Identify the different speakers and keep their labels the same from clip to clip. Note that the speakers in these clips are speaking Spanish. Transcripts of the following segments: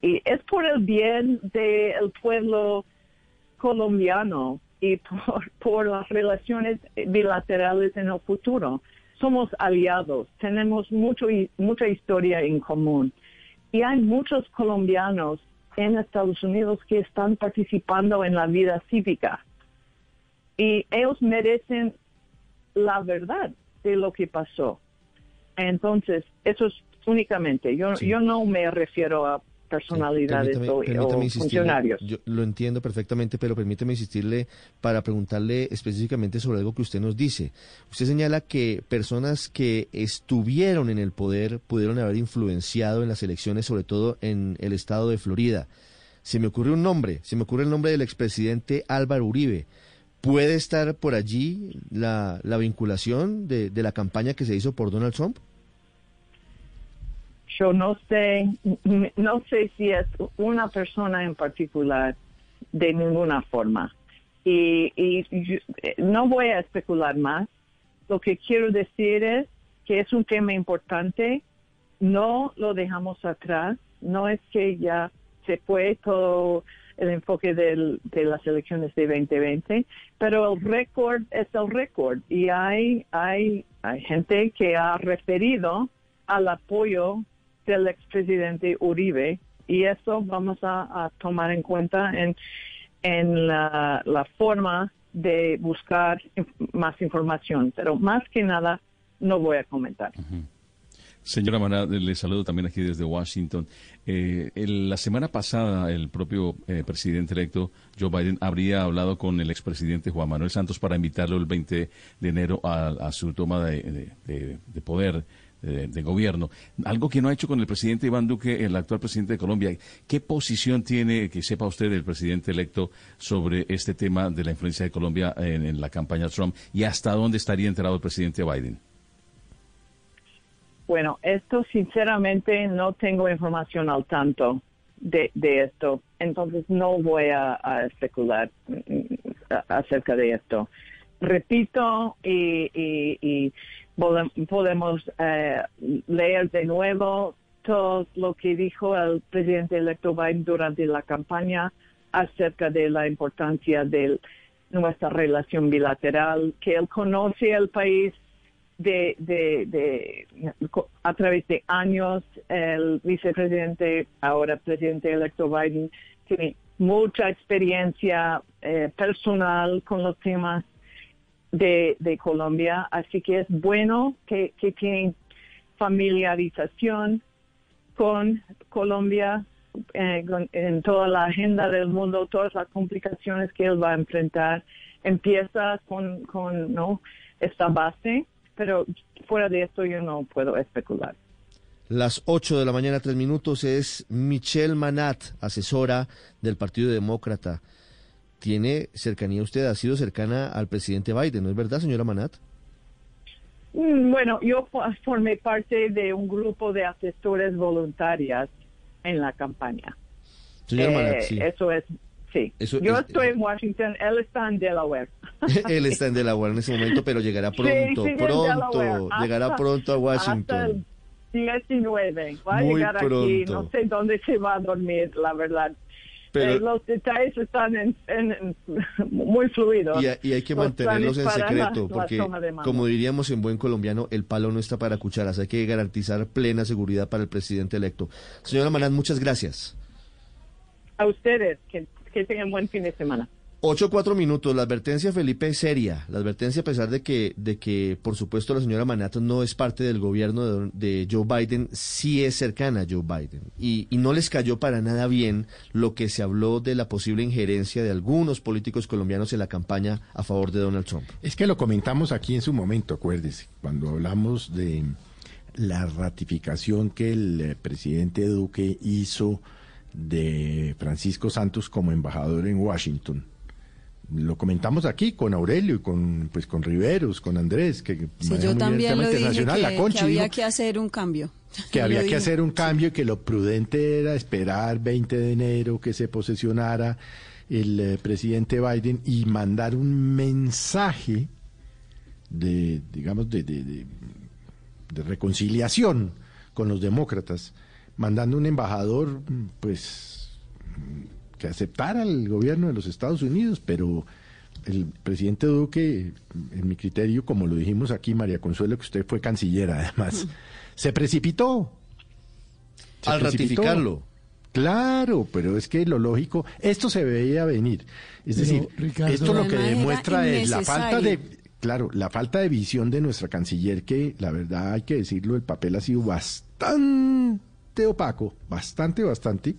Speaker 1: Y es por el bien del pueblo colombiano y por, por las relaciones bilaterales en el futuro. Somos aliados, tenemos mucho, mucha historia en común. Y hay muchos colombianos en Estados Unidos que están participando en la vida cívica. Y ellos merecen la verdad de lo que pasó. Entonces, eso es únicamente. Yo, yo no me refiero a personalidades o, funcionarios.
Speaker 2: Yo lo entiendo perfectamente, pero permíteme insistirle para preguntarle específicamente sobre algo que usted nos dice. Usted señala que personas que estuvieron en el poder pudieron haber influenciado en las elecciones, sobre todo en el estado de Florida. Se me ocurre un nombre, se me ocurre el nombre del expresidente Álvaro Uribe. ¿Puede estar por allí la, la vinculación de, de la campaña que se hizo por Donald Trump?
Speaker 1: Yo no sé, no sé si es una persona en particular de ninguna forma. Y, no voy a especular más. Lo que quiero decir es que es un tema importante. No lo dejamos atrás. No es que ya se fue todo el enfoque de las elecciones de 2020, pero el récord es el récord y hay, hay, hay gente que ha referido al apoyo del expresidente Uribe y eso vamos a, tomar en cuenta en, en la, forma de buscar más información. Pero más que nada, no voy a comentar.
Speaker 3: Señora Maná, le saludo también aquí desde Washington. Eh, la semana pasada, el propio eh, presidente electo Joe Biden habría hablado con el expresidente Juan Manuel Santos para invitarlo el 20 de enero a, su toma de poder de, gobierno, algo que no ha hecho con el presidente Iván Duque, el actual presidente de Colombia. ¿Qué posición tiene, que sepa usted, el presidente electo sobre este tema de la influencia de Colombia en, la campaña Trump y hasta dónde estaría enterado el presidente Biden?
Speaker 1: Bueno, esto sinceramente no tengo información al tanto de, esto, entonces no voy a, especular mm, acerca de esto. Repito y podemos eh, leer de nuevo todo lo que dijo el presidente electo Biden durante la campaña acerca de la importancia de nuestra relación bilateral, que él conoce el país de, de, a través de años. El vicepresidente, ahora presidente electo Biden, tiene mucha experiencia eh, personal con los temas de, Colombia, así que es bueno que, que tienen familiarización con Colombia eh, en toda la agenda del mundo, todas las complicaciones que él va a enfrentar. Empieza con, con ¿no? esta base, pero fuera de esto yo no puedo especular.
Speaker 2: Las 8 de la mañana, tres minutos, es Michelle Manat, asesora del Partido Demócrata tiene cercanía usted, ha sido cercana al presidente Biden, ¿no es verdad, señora Manat?
Speaker 1: Mm, bueno, yo formé parte de un grupo de asesores voluntarias en la campaña.
Speaker 2: Señora Manat, eh, sí.
Speaker 1: Eso es, sí. yo estoy en Washington, él está en Delaware.
Speaker 2: él está en Delaware en ese momento, pero llegará pronto, pronto, llegará pronto a Washington.
Speaker 1: 19, va a llegar aquí, no sé dónde se va a dormir, la verdad. Eh, los detalles están muy fluidos.
Speaker 2: Y, hay que mantenerlos en secreto, porque como diríamos en buen colombiano, el palo no está para cucharas. Hay que garantizar plena seguridad para el presidente electo. Señora Manán, muchas gracias.
Speaker 1: A ustedes, que, que tengan buen fin de semana.
Speaker 2: Ocho cuatro minutos. La advertencia, Felipe, es seria. La advertencia, a pesar de que, de que por supuesto, la señora Manato no es parte del gobierno de, Joe Biden, sí es cercana a Joe Biden. Y, y, no les cayó para nada bien lo que se habló de la posible injerencia de algunos políticos colombianos en la campaña a favor de Donald Trump.
Speaker 4: Es que lo comentamos aquí en su momento, acuérdese, cuando hablamos de la ratificación que el eh, presidente Duque hizo de Francisco Santos como embajador en Washington lo comentamos aquí con Aurelio y con pues con Riveros, con Andrés, que
Speaker 5: sí, yo también lo dije que, había que hacer un cambio.
Speaker 4: Que había que hacer un cambio y que lo prudente era esperar 20 de enero que se posesionara el eh, presidente Biden y mandar un mensaje de digamos de, de, de reconciliación con los demócratas mandando un embajador, pues, que aceptara el gobierno de los Estados Unidos, pero el presidente Duque, en mi criterio, como lo dijimos aquí, María Consuelo, que usted fue canciller además, se precipitó.
Speaker 2: Al ratificarlo.
Speaker 4: Claro, pero es que lo lógico, esto se veía venir. Es decir, esto lo que demuestra es la falta de, claro, la falta de visión de nuestra canciller, que la verdad hay que decirlo, el papel ha sido bastante opaco, bastante, bastante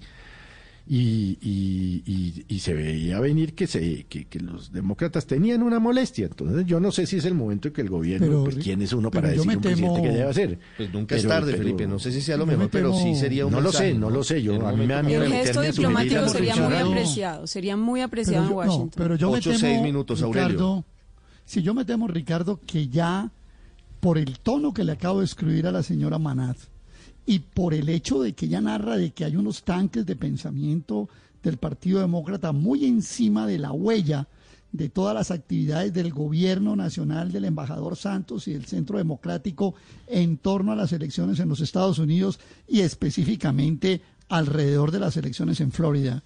Speaker 4: y, y, y, se veía venir que, se, que, los demócratas tenían una molestia. Entonces yo no sé si es el momento en que el gobierno, pues quién es uno para decir un presidente que debe hacer.
Speaker 2: Pues nunca es tarde, Felipe, no sé si sea lo mejor, pero sí sería un
Speaker 4: No lo sé, no lo sé, yo a mí me da
Speaker 5: miedo El gesto diplomático sería muy apreciado, sería muy apreciado en Washington.
Speaker 6: pero yo me
Speaker 2: temo, minutos, Ricardo,
Speaker 6: si yo me temo, Ricardo, que ya por el tono que le acabo de escribir a la señora Manat, y por el hecho de que ella narra de que hay unos tanques de pensamiento del Partido Demócrata muy encima de la huella de todas las actividades del gobierno nacional del embajador Santos y del Centro Democrático en torno a las elecciones en los Estados Unidos y específicamente alrededor de las elecciones en Florida.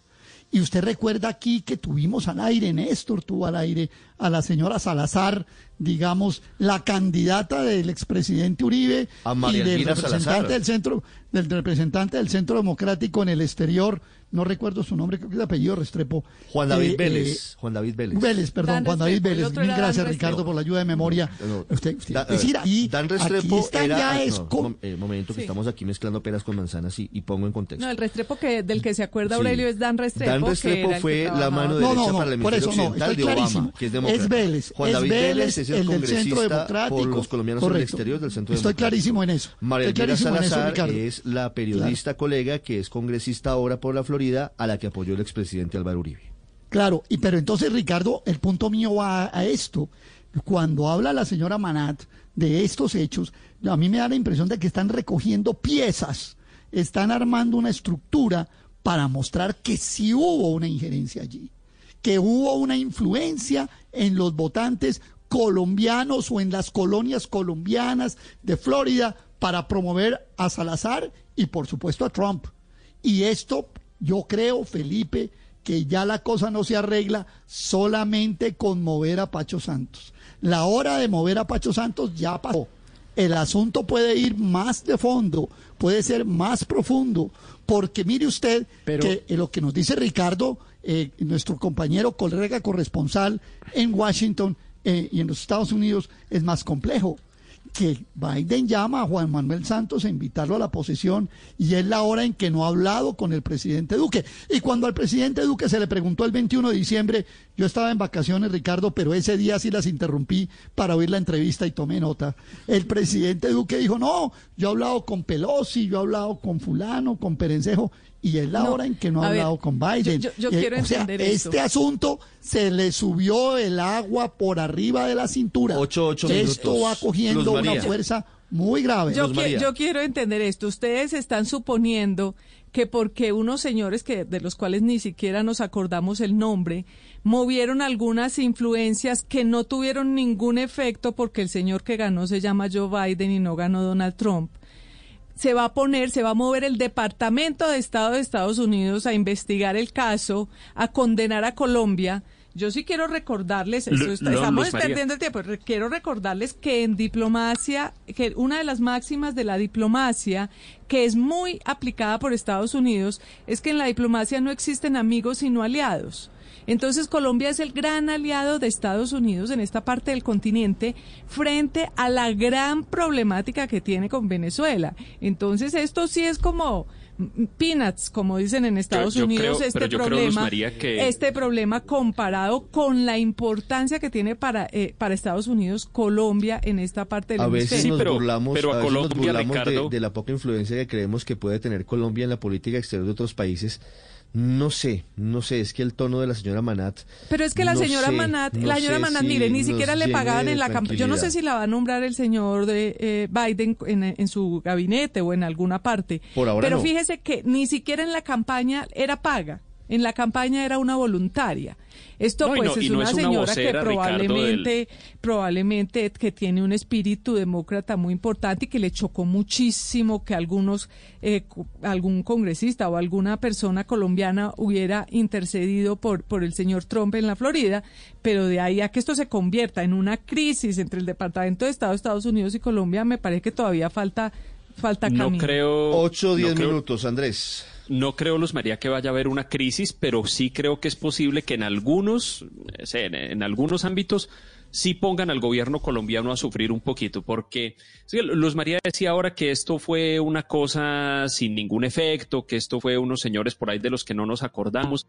Speaker 6: Y usted recuerda aquí que tuvimos al aire, Néstor tuvo al aire a la señora Salazar, digamos, la candidata del expresidente Uribe
Speaker 2: y
Speaker 6: del representante del centro, del representante del Centro Democrático en el exterior, no recuerdo su nombre, creo que es apellido Restrepo.
Speaker 2: Juan David eh, Vélez. Eh, Juan David Vélez.
Speaker 6: Vélez, perdón, Juan David Vélez. Mil gracias, Ricardo, por la ayuda de memoria.
Speaker 2: usted, es decir, aquí, Dan Restrepo era, ya es no, eh, momento que estamos aquí mezclando peras con manzanas y, y, pongo en contexto.
Speaker 5: No, el Restrepo que del que se acuerda Aurelio es Dan Restrepo.
Speaker 2: Dan Restrepo fue la mano derecha no, no, para el Ministerio Occidental de Obama, que es demócrata.
Speaker 6: Es Vélez.
Speaker 2: Juan David Vélez, es el, congresista por los colombianos en el exterior del Centro
Speaker 6: Estoy clarísimo en eso.
Speaker 2: María Salazar es la periodista colega que es congresista ahora por la Florida a la que apoyó el expresidente Álvaro Uribe.
Speaker 6: Claro, y pero entonces Ricardo, el punto mío va a, esto. Cuando habla la señora Manat de estos hechos, a mí me da la impresión de que están recogiendo piezas, están armando una estructura para mostrar que sí hubo una injerencia allí, que hubo una influencia en los votantes colombianos o en las colonias colombianas de Florida para promover a Salazar y por supuesto a Trump. Y esto yo creo, Felipe, que ya la cosa no se arregla solamente con mover a Pacho Santos. La hora de mover a Pacho Santos ya pasó. El asunto puede ir más de fondo, puede ser más profundo, porque mire usted que lo que nos dice Ricardo, eh, nuestro compañero colega corresponsal en Washington eh, y en los Estados Unidos, es más complejo que Biden llama a Juan Manuel Santos a invitarlo a la posesión y es la hora en que no ha hablado con el presidente Duque. Y cuando al presidente Duque se le preguntó el 21 de diciembre, yo estaba en vacaciones, Ricardo, pero ese día sí las interrumpí para oír la entrevista y tomé nota. El presidente Duque dijo, no, yo he hablado con Pelosi, yo he hablado con fulano, con Perencejo, y es la hora en que no ha hablado con Biden.
Speaker 5: Yo, eh, quiero entender
Speaker 6: Este asunto se le subió el agua por arriba de la cintura.
Speaker 2: Ocho,
Speaker 6: Esto va cogiendo una fuerza muy grave.
Speaker 5: Yo, yo quiero entender esto. Ustedes están suponiendo que porque unos señores que de los cuales ni siquiera nos acordamos el nombre movieron algunas influencias que no tuvieron ningún efecto porque el señor que ganó se llama Joe Biden y no ganó Donald Trump se va a poner, se va a mover el Departamento de Estado de Estados Unidos a investigar el caso, a condenar a Colombia. Yo sí quiero recordarles, estamos perdiendo el tiempo, quiero recordarles que en diplomacia, que una de las máximas de la diplomacia, que es muy aplicada por Estados Unidos, es que en la diplomacia no existen amigos sino aliados. Entonces Colombia es el gran aliado de Estados Unidos en esta parte del continente frente a la gran problemática que tiene con Venezuela. Entonces esto sí es como peanuts, como dicen en Estados Unidos, este problema, este problema comparado con la importancia que tiene para eh, para Estados Unidos Colombia en esta parte del
Speaker 2: a veces nos burlamos, a, de, de la poca influencia que creemos que puede tener Colombia en la política exterior de otros países no sé, no sé, es que el tono de la señora Manat.
Speaker 5: Pero es que la señora Manat, la señora Manat, mire, ni siquiera le pagaban en la campaña. Yo no sé si la va a nombrar el señor de eh, Biden en, su gabinete o en alguna parte.
Speaker 2: Por ahora
Speaker 5: Pero fíjese que ni siquiera en la campaña era paga. En la campaña era una voluntaria. Esto
Speaker 7: No,
Speaker 5: pues
Speaker 7: no-
Speaker 5: es
Speaker 7: no
Speaker 5: una
Speaker 7: es una
Speaker 5: señora
Speaker 7: vocera,
Speaker 5: que
Speaker 7: Ricardo,
Speaker 5: probablemente, probablemente que tiene un espíritu demócrata muy importante y que le chocó muchísimo que algunos, eh, algún congresista o alguna persona colombiana hubiera intercedido por, por el señor Trump en la Florida, pero de ahí a que esto se convierta en una crisis entre el Departamento de Estado de Estados Unidos y Colombia, me parece que todavía falta, falta
Speaker 7: No
Speaker 5: camino.
Speaker 7: creo.
Speaker 2: 8 o 10
Speaker 7: no creo-
Speaker 2: minutos, Andrés.
Speaker 7: No creo, Luz María, que vaya a haber una crisis, pero sí creo que es posible que en algunos, eh, en, en algunos ámbitos, sí pongan al gobierno colombiano a sufrir un poquito, porque sí, Luz María decía ahora que esto fue una cosa sin ningún efecto, que esto fue unos señores por ahí de los que no nos acordamos,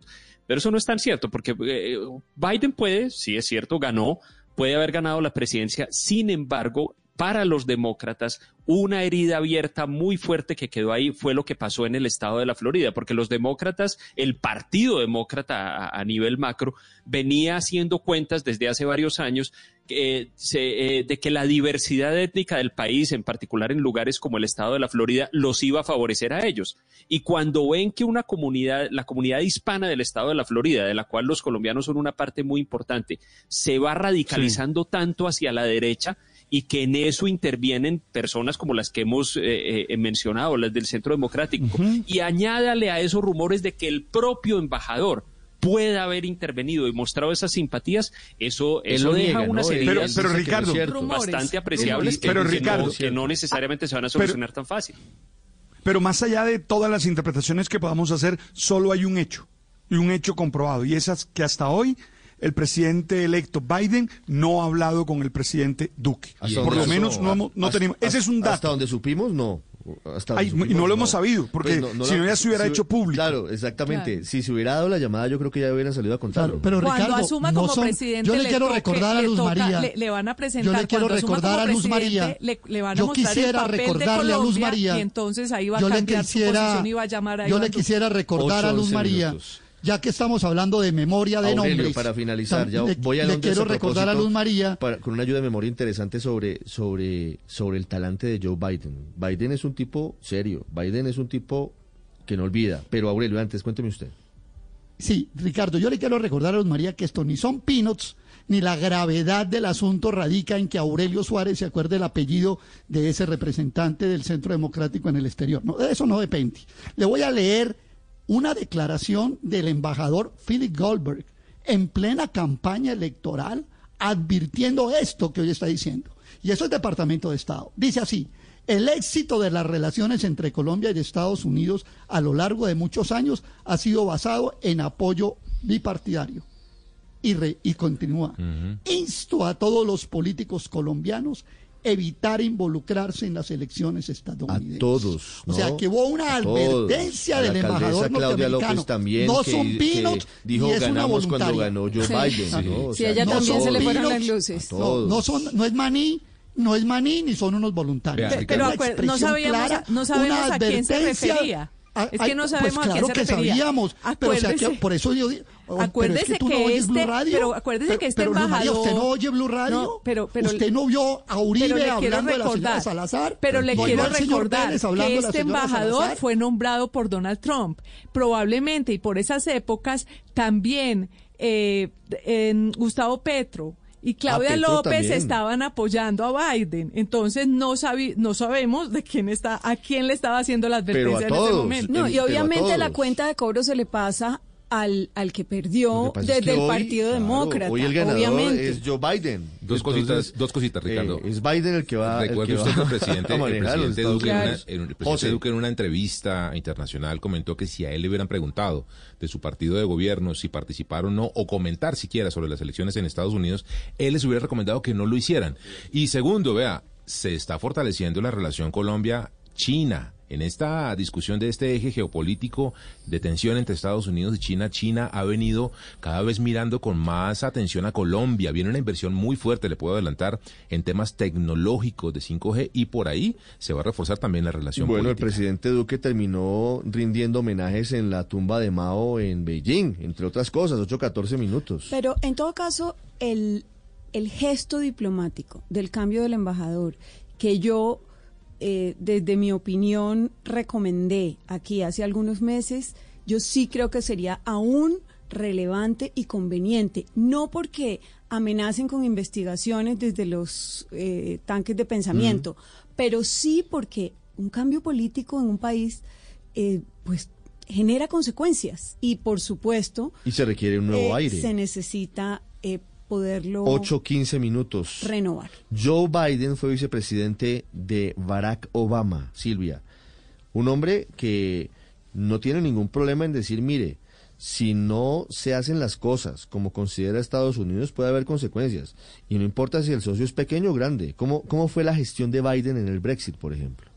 Speaker 7: pero eso no es tan cierto, porque eh, Biden puede, sí es cierto, ganó, puede haber ganado la presidencia, sin embargo, para los demócratas, una herida abierta muy fuerte que quedó ahí fue lo que pasó en el estado de la Florida, porque los demócratas, el partido demócrata a, a nivel macro, venía haciendo cuentas desde hace varios años eh, se- eh, de que la diversidad étnica del país, en particular en lugares como el estado de la Florida, los iba a favorecer a ellos. Y cuando ven que una comunidad, la comunidad hispana del estado de la Florida, de la cual los colombianos son una parte muy importante, se va radicalizando tanto hacia la derecha, y que en eso intervienen personas como las que hemos eh, eh, mencionado, las del Centro Democrático. Y añádale a esos rumores de que el propio embajador pueda haber intervenido y mostrado esas simpatías, eso, eso
Speaker 2: lo
Speaker 7: deja
Speaker 2: niega,
Speaker 7: unas
Speaker 2: ¿no?
Speaker 7: Heridas
Speaker 8: Pero- pero,
Speaker 2: no
Speaker 8: Ricardo.
Speaker 5: Rumores.
Speaker 7: bastante apreciables que,
Speaker 8: Pero,
Speaker 7: que
Speaker 8: Ricardo,
Speaker 7: no, que no necesariamente se van a solucionar tan fácil.
Speaker 8: Pero más allá de todas las interpretaciones que podamos hacer, solo hay un hecho, y un hecho comprobado, y es que hasta hoy el presidente electo Biden no ha hablado con el presidente Duque.
Speaker 2: Hasta
Speaker 8: Por lo menos no, hemos- no
Speaker 2: hasta-
Speaker 8: tenemos. Ese es un
Speaker 2: Hasta
Speaker 8: dato.
Speaker 2: donde supimos, no. Hasta
Speaker 8: Ay, no lo hemos sabido, porque
Speaker 2: Pues
Speaker 8: si no ya se hubiera hecho público.
Speaker 2: Claro, exactamente.
Speaker 5: Claro.
Speaker 2: Si se hubiera dado la llamada, yo creo que ya hubieran salido a contarlo.
Speaker 6: Claro, pero
Speaker 5: Cuando asuma
Speaker 6: no
Speaker 5: como
Speaker 6: son-
Speaker 5: presidente,
Speaker 6: yo le,
Speaker 5: le
Speaker 6: quiero recordar a
Speaker 5: le
Speaker 6: Luz
Speaker 5: toca-
Speaker 6: María.
Speaker 5: le- le van a presentar,
Speaker 6: Yo le quiero recordar a Luz María.
Speaker 5: presidente, le- le van a
Speaker 6: yo quisiera recordarle a Luz María.
Speaker 5: y entonces ahí va a
Speaker 6: yo le
Speaker 5: cambiar su
Speaker 6: quisiera,
Speaker 5: posición y va a llamar a
Speaker 6: Yo
Speaker 5: Iván
Speaker 6: le quisiera recordar a Luz María.
Speaker 2: minutos.
Speaker 6: Ya que estamos hablando de memoria de
Speaker 2: Aurelio,
Speaker 6: nombres.
Speaker 2: para finalizar, ya
Speaker 6: le,
Speaker 2: voy a
Speaker 6: le quiero recordar a Luz María.
Speaker 2: para- con una ayuda de memoria interesante sobre, sobre, sobre el talante de Joe Biden. Biden es un tipo serio, Biden es un tipo que no olvida. Pero Aurelio, antes, cuénteme usted.
Speaker 6: Sí, Ricardo, yo le quiero recordar a Luz María que esto ni son peanuts, ni la gravedad del asunto radica en que Aurelio Suárez se acuerde el apellido de ese representante del Centro Democrático en el exterior. No, de eso no depende. Le voy a leer una declaración del embajador Philip Goldberg en plena campaña electoral advirtiendo esto que hoy está diciendo. Y eso es Departamento de Estado. Dice así, el éxito de las relaciones entre Colombia y Estados Unidos a lo largo de muchos años ha sido basado en apoyo bipartidario. Y, re- y continúa. Insto a todos los políticos colombianos evitar involucrarse en las elecciones estadounidenses.
Speaker 2: A todos,
Speaker 6: O sea,
Speaker 2: ¿no?
Speaker 6: que hubo una advertencia del embajador
Speaker 2: Claudia
Speaker 6: norteamericano.
Speaker 2: López también,
Speaker 6: no
Speaker 2: que-
Speaker 6: son
Speaker 2: que
Speaker 6: peanuts
Speaker 2: dijo
Speaker 6: y es una
Speaker 2: ganamos cuando
Speaker 6: voluntaria.
Speaker 2: ganó Joe
Speaker 9: Sí.
Speaker 2: Biden.
Speaker 6: Sí.
Speaker 2: ¿no? O
Speaker 9: Sí,
Speaker 2: sea,
Speaker 9: ella
Speaker 2: no
Speaker 9: también
Speaker 2: son
Speaker 9: se le fueron
Speaker 2: peanuts,
Speaker 9: las luces.
Speaker 2: a
Speaker 6: No, no son, no es maní, no es maní ni son unos voluntarios.
Speaker 5: Pero
Speaker 6: una
Speaker 5: acuer- no sabíamos, a-
Speaker 6: clara,
Speaker 5: no sabemos
Speaker 6: una
Speaker 5: a quién se
Speaker 6: advertencia.
Speaker 5: refería.
Speaker 6: Ah,
Speaker 5: Es que no
Speaker 6: pues
Speaker 5: sabemos a quién
Speaker 6: claro
Speaker 5: se
Speaker 6: que
Speaker 5: refería.
Speaker 6: sabíamos, pero o sea, que
Speaker 5: Acuérdese-
Speaker 6: por eso yo oh, es
Speaker 5: Acuérdese
Speaker 6: que tú no
Speaker 5: que
Speaker 6: oyes
Speaker 5: este-
Speaker 6: Blue Radio.
Speaker 5: pero acuérdese que este
Speaker 6: pero, Luz María,
Speaker 5: embajador-
Speaker 6: usted no oye Blue Radio,
Speaker 5: No, pero- pero-
Speaker 6: usted no vio a Uribe hablando de la señora
Speaker 5: recordar,
Speaker 6: Salazar,
Speaker 5: pero le
Speaker 6: no
Speaker 5: quiero recordar que este embajador
Speaker 6: Salazar.
Speaker 5: fue nombrado por Donald Trump. Probablemente, y por esas épocas, también eh, en Gustavo Petro y Claudia López
Speaker 2: también.
Speaker 5: estaban apoyando a Biden. Entonces no sabi- no sabemos de quién está, a quién le estaba haciendo la
Speaker 2: Pero a
Speaker 5: advertencia en ese momento.
Speaker 9: No, y obviamente la cuenta de cobro se le pasa al, al que perdió
Speaker 2: que pasa es
Speaker 9: desde
Speaker 2: que
Speaker 9: el
Speaker 2: hoy,
Speaker 9: Partido
Speaker 2: claro,
Speaker 9: Demócrata.
Speaker 2: Hoy el ganador
Speaker 9: obviamente.
Speaker 2: es Joe Biden.
Speaker 10: Dos cositas- dos cositas, Ricardo.
Speaker 2: eh, es Biden el que va, el
Speaker 10: Recuerde
Speaker 2: que
Speaker 10: usted
Speaker 2: va
Speaker 10: el presidente,
Speaker 2: a
Speaker 10: el presidente Duque, en una,
Speaker 2: Unidos.
Speaker 10: en- el presidente
Speaker 2: José.
Speaker 10: Duque en una entrevista internacional comentó que si a él le hubieran preguntado de su partido de gobierno si participaron o no, o comentar siquiera sobre las elecciones en Estados Unidos, él les hubiera recomendado que no lo hicieran. Y segundo, vea, se está fortaleciendo la relación Colombia-China. En esta discusión de este eje geopolítico de tensión entre Estados Unidos y China, China ha venido cada vez mirando con más atención a Colombia. Viene una inversión muy fuerte, le puedo adelantar, en temas tecnológicos de 5G y por ahí se va a reforzar también la relación
Speaker 2: Bueno, el presidente Duque terminó rindiendo homenajes en la tumba de Mao en Beijing, entre otras cosas, 8-14 minutos.
Speaker 9: Pero en todo caso, el, el gesto diplomático del cambio del embajador, que yo, eh, desde mi opinión, recomendé aquí hace algunos meses, yo sí creo que sería aún relevante y conveniente, no porque amenacen con investigaciones desde los eh, tanques de pensamiento, pero sí porque un cambio político en un país, eh, pues genera consecuencias. Y por supuesto
Speaker 2: y se requiere un nuevo
Speaker 9: eh,
Speaker 2: aire.
Speaker 9: se necesita eh, poderlo
Speaker 2: 8 15 minutos
Speaker 9: renovar
Speaker 2: Joe Biden fue vicepresidente de Barack Obama Silvia un hombre que no tiene ningún problema en decir mire si no se hacen las cosas como considera Estados Unidos, puede haber consecuencias. Y no importa si el socio es pequeño o grande. ¿Cómo, cómo fue la gestión de Biden en el Brexit, por ejemplo?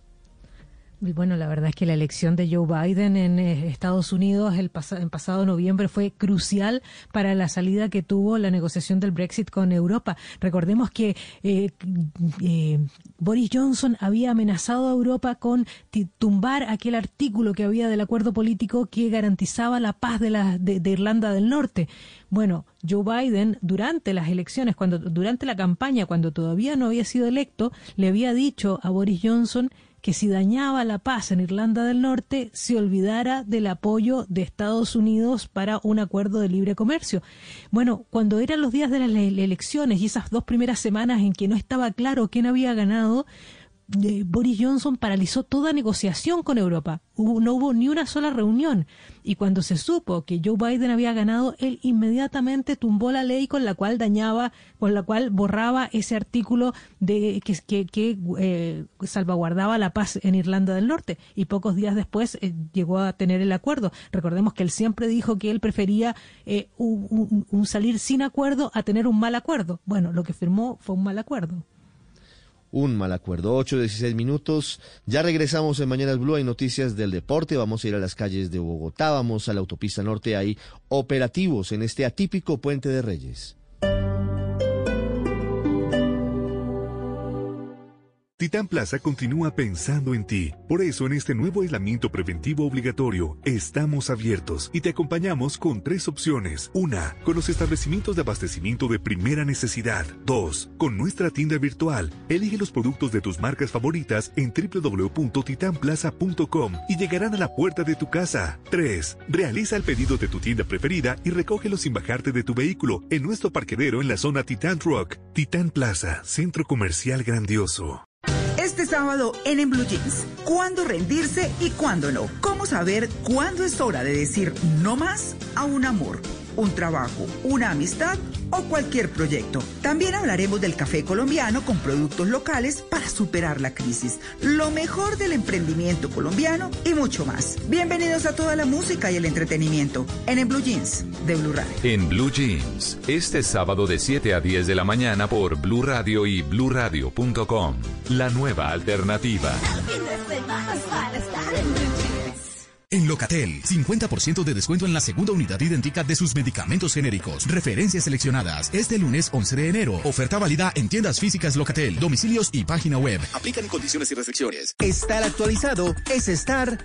Speaker 11: Bueno, la verdad es que la elección de Joe Biden en eh, Estados Unidos el en pasado noviembre fue crucial para la salida que tuvo la negociación del Brexit con Europa. Recordemos que eh, eh, Boris Johnson había amenazado a Europa con tumbar aquel artículo que había del acuerdo político que garantizaba la paz de, de Irlanda del Norte. Bueno, Joe Biden durante las elecciones, cuando durante la campaña, cuando todavía no había sido electo, le había dicho a Boris Johnson que si dañaba la paz en Irlanda del Norte, se olvidara del apoyo de Estados Unidos para un acuerdo de libre comercio. Bueno, cuando eran los días de las elecciones y esas dos primeras semanas en que no estaba claro quién había ganado, Boris Johnson paralizó toda negociación con Europa. no hubo ni una sola reunión. Y cuando se supo que Joe Biden había ganado, él inmediatamente tumbó la ley con la cual dañaba, con la cual borraba ese artículo de que, que, eh, salvaguardaba la paz en Irlanda del Norte. Y pocos días después eh, llegó a tener el acuerdo. Recordemos que él siempre dijo que él prefería eh, un salir sin acuerdo a tener un mal acuerdo. Bueno, lo que firmó fue un mal acuerdo
Speaker 2: un mal acuerdo. 8, 16 minutos. Ya regresamos en Mañanas Blue. Hay noticias del deporte. Vamos a ir a las calles de Bogotá. Vamos a la autopista norte. Hay operativos en este atípico Puente de Reyes.
Speaker 12: Titán Plaza continúa pensando en ti. Por eso, en este nuevo aislamiento preventivo obligatorio, estamos abiertos y te acompañamos con tres opciones. Una, con los establecimientos de abastecimiento de primera necesidad. Dos, con nuestra tienda virtual. Elige los productos de tus marcas favoritas en www.titanplaza.com y llegarán a la puerta de tu casa. Tres, realiza el pedido de tu tienda preferida y recógelo sin bajarte de tu vehículo en nuestro parquedero en la zona Titan Rock. Titan Plaza, centro comercial grandioso.
Speaker 13: Este sábado en En Blue Jeans, ¿cuándo rendirse y cuándo no? ¿Cómo saber cuándo es hora de decir no más a un amor? Un trabajo, una amistad o cualquier proyecto. También hablaremos del café colombiano con productos locales para superar la crisis, lo mejor del emprendimiento colombiano y mucho más. Bienvenidos a toda la música y el entretenimiento en En Blue Jeans de Blue Radio.
Speaker 14: En Blue Jeans, este sábado de 7 a 10 de la mañana por Blue Radio y bluradio.com. La nueva alternativa.
Speaker 15: En Locatel, 50% de descuento en la segunda unidad idéntica de sus medicamentos genéricos. Referencias seleccionadas. Este lunes 11 de enero. Oferta válida en tiendas físicas Locatel, domicilios y página web.
Speaker 16: Aplican condiciones y restricciones.
Speaker 17: Estar actualizado es estar...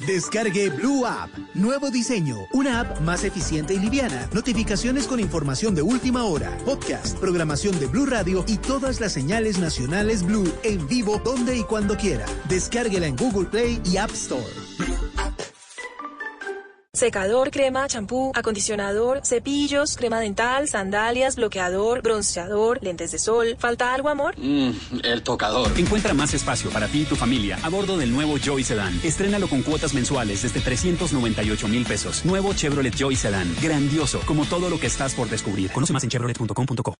Speaker 17: Descargue Blue App. Nuevo diseño. Una app más eficiente y liviana. Notificaciones con información de última hora. Podcast, programación de Blue Radio y todas las señales nacionales Blue en vivo donde y cuando quiera. Descárguela en Google Play y App Store.
Speaker 18: Secador, crema, champú, acondicionador, cepillos, crema dental, sandalias, bloqueador, bronceador, lentes de sol. ¿Falta algo, amor?
Speaker 19: Mmm, el tocador.
Speaker 20: Encuentra más espacio para ti y tu familia a bordo del nuevo Joy Sedan. Estrénalo con cuotas mensuales desde 398 mil pesos. Nuevo Chevrolet Joy Sedan. Grandioso, como todo lo que estás por descubrir. Conoce más en chevrolet.com.co.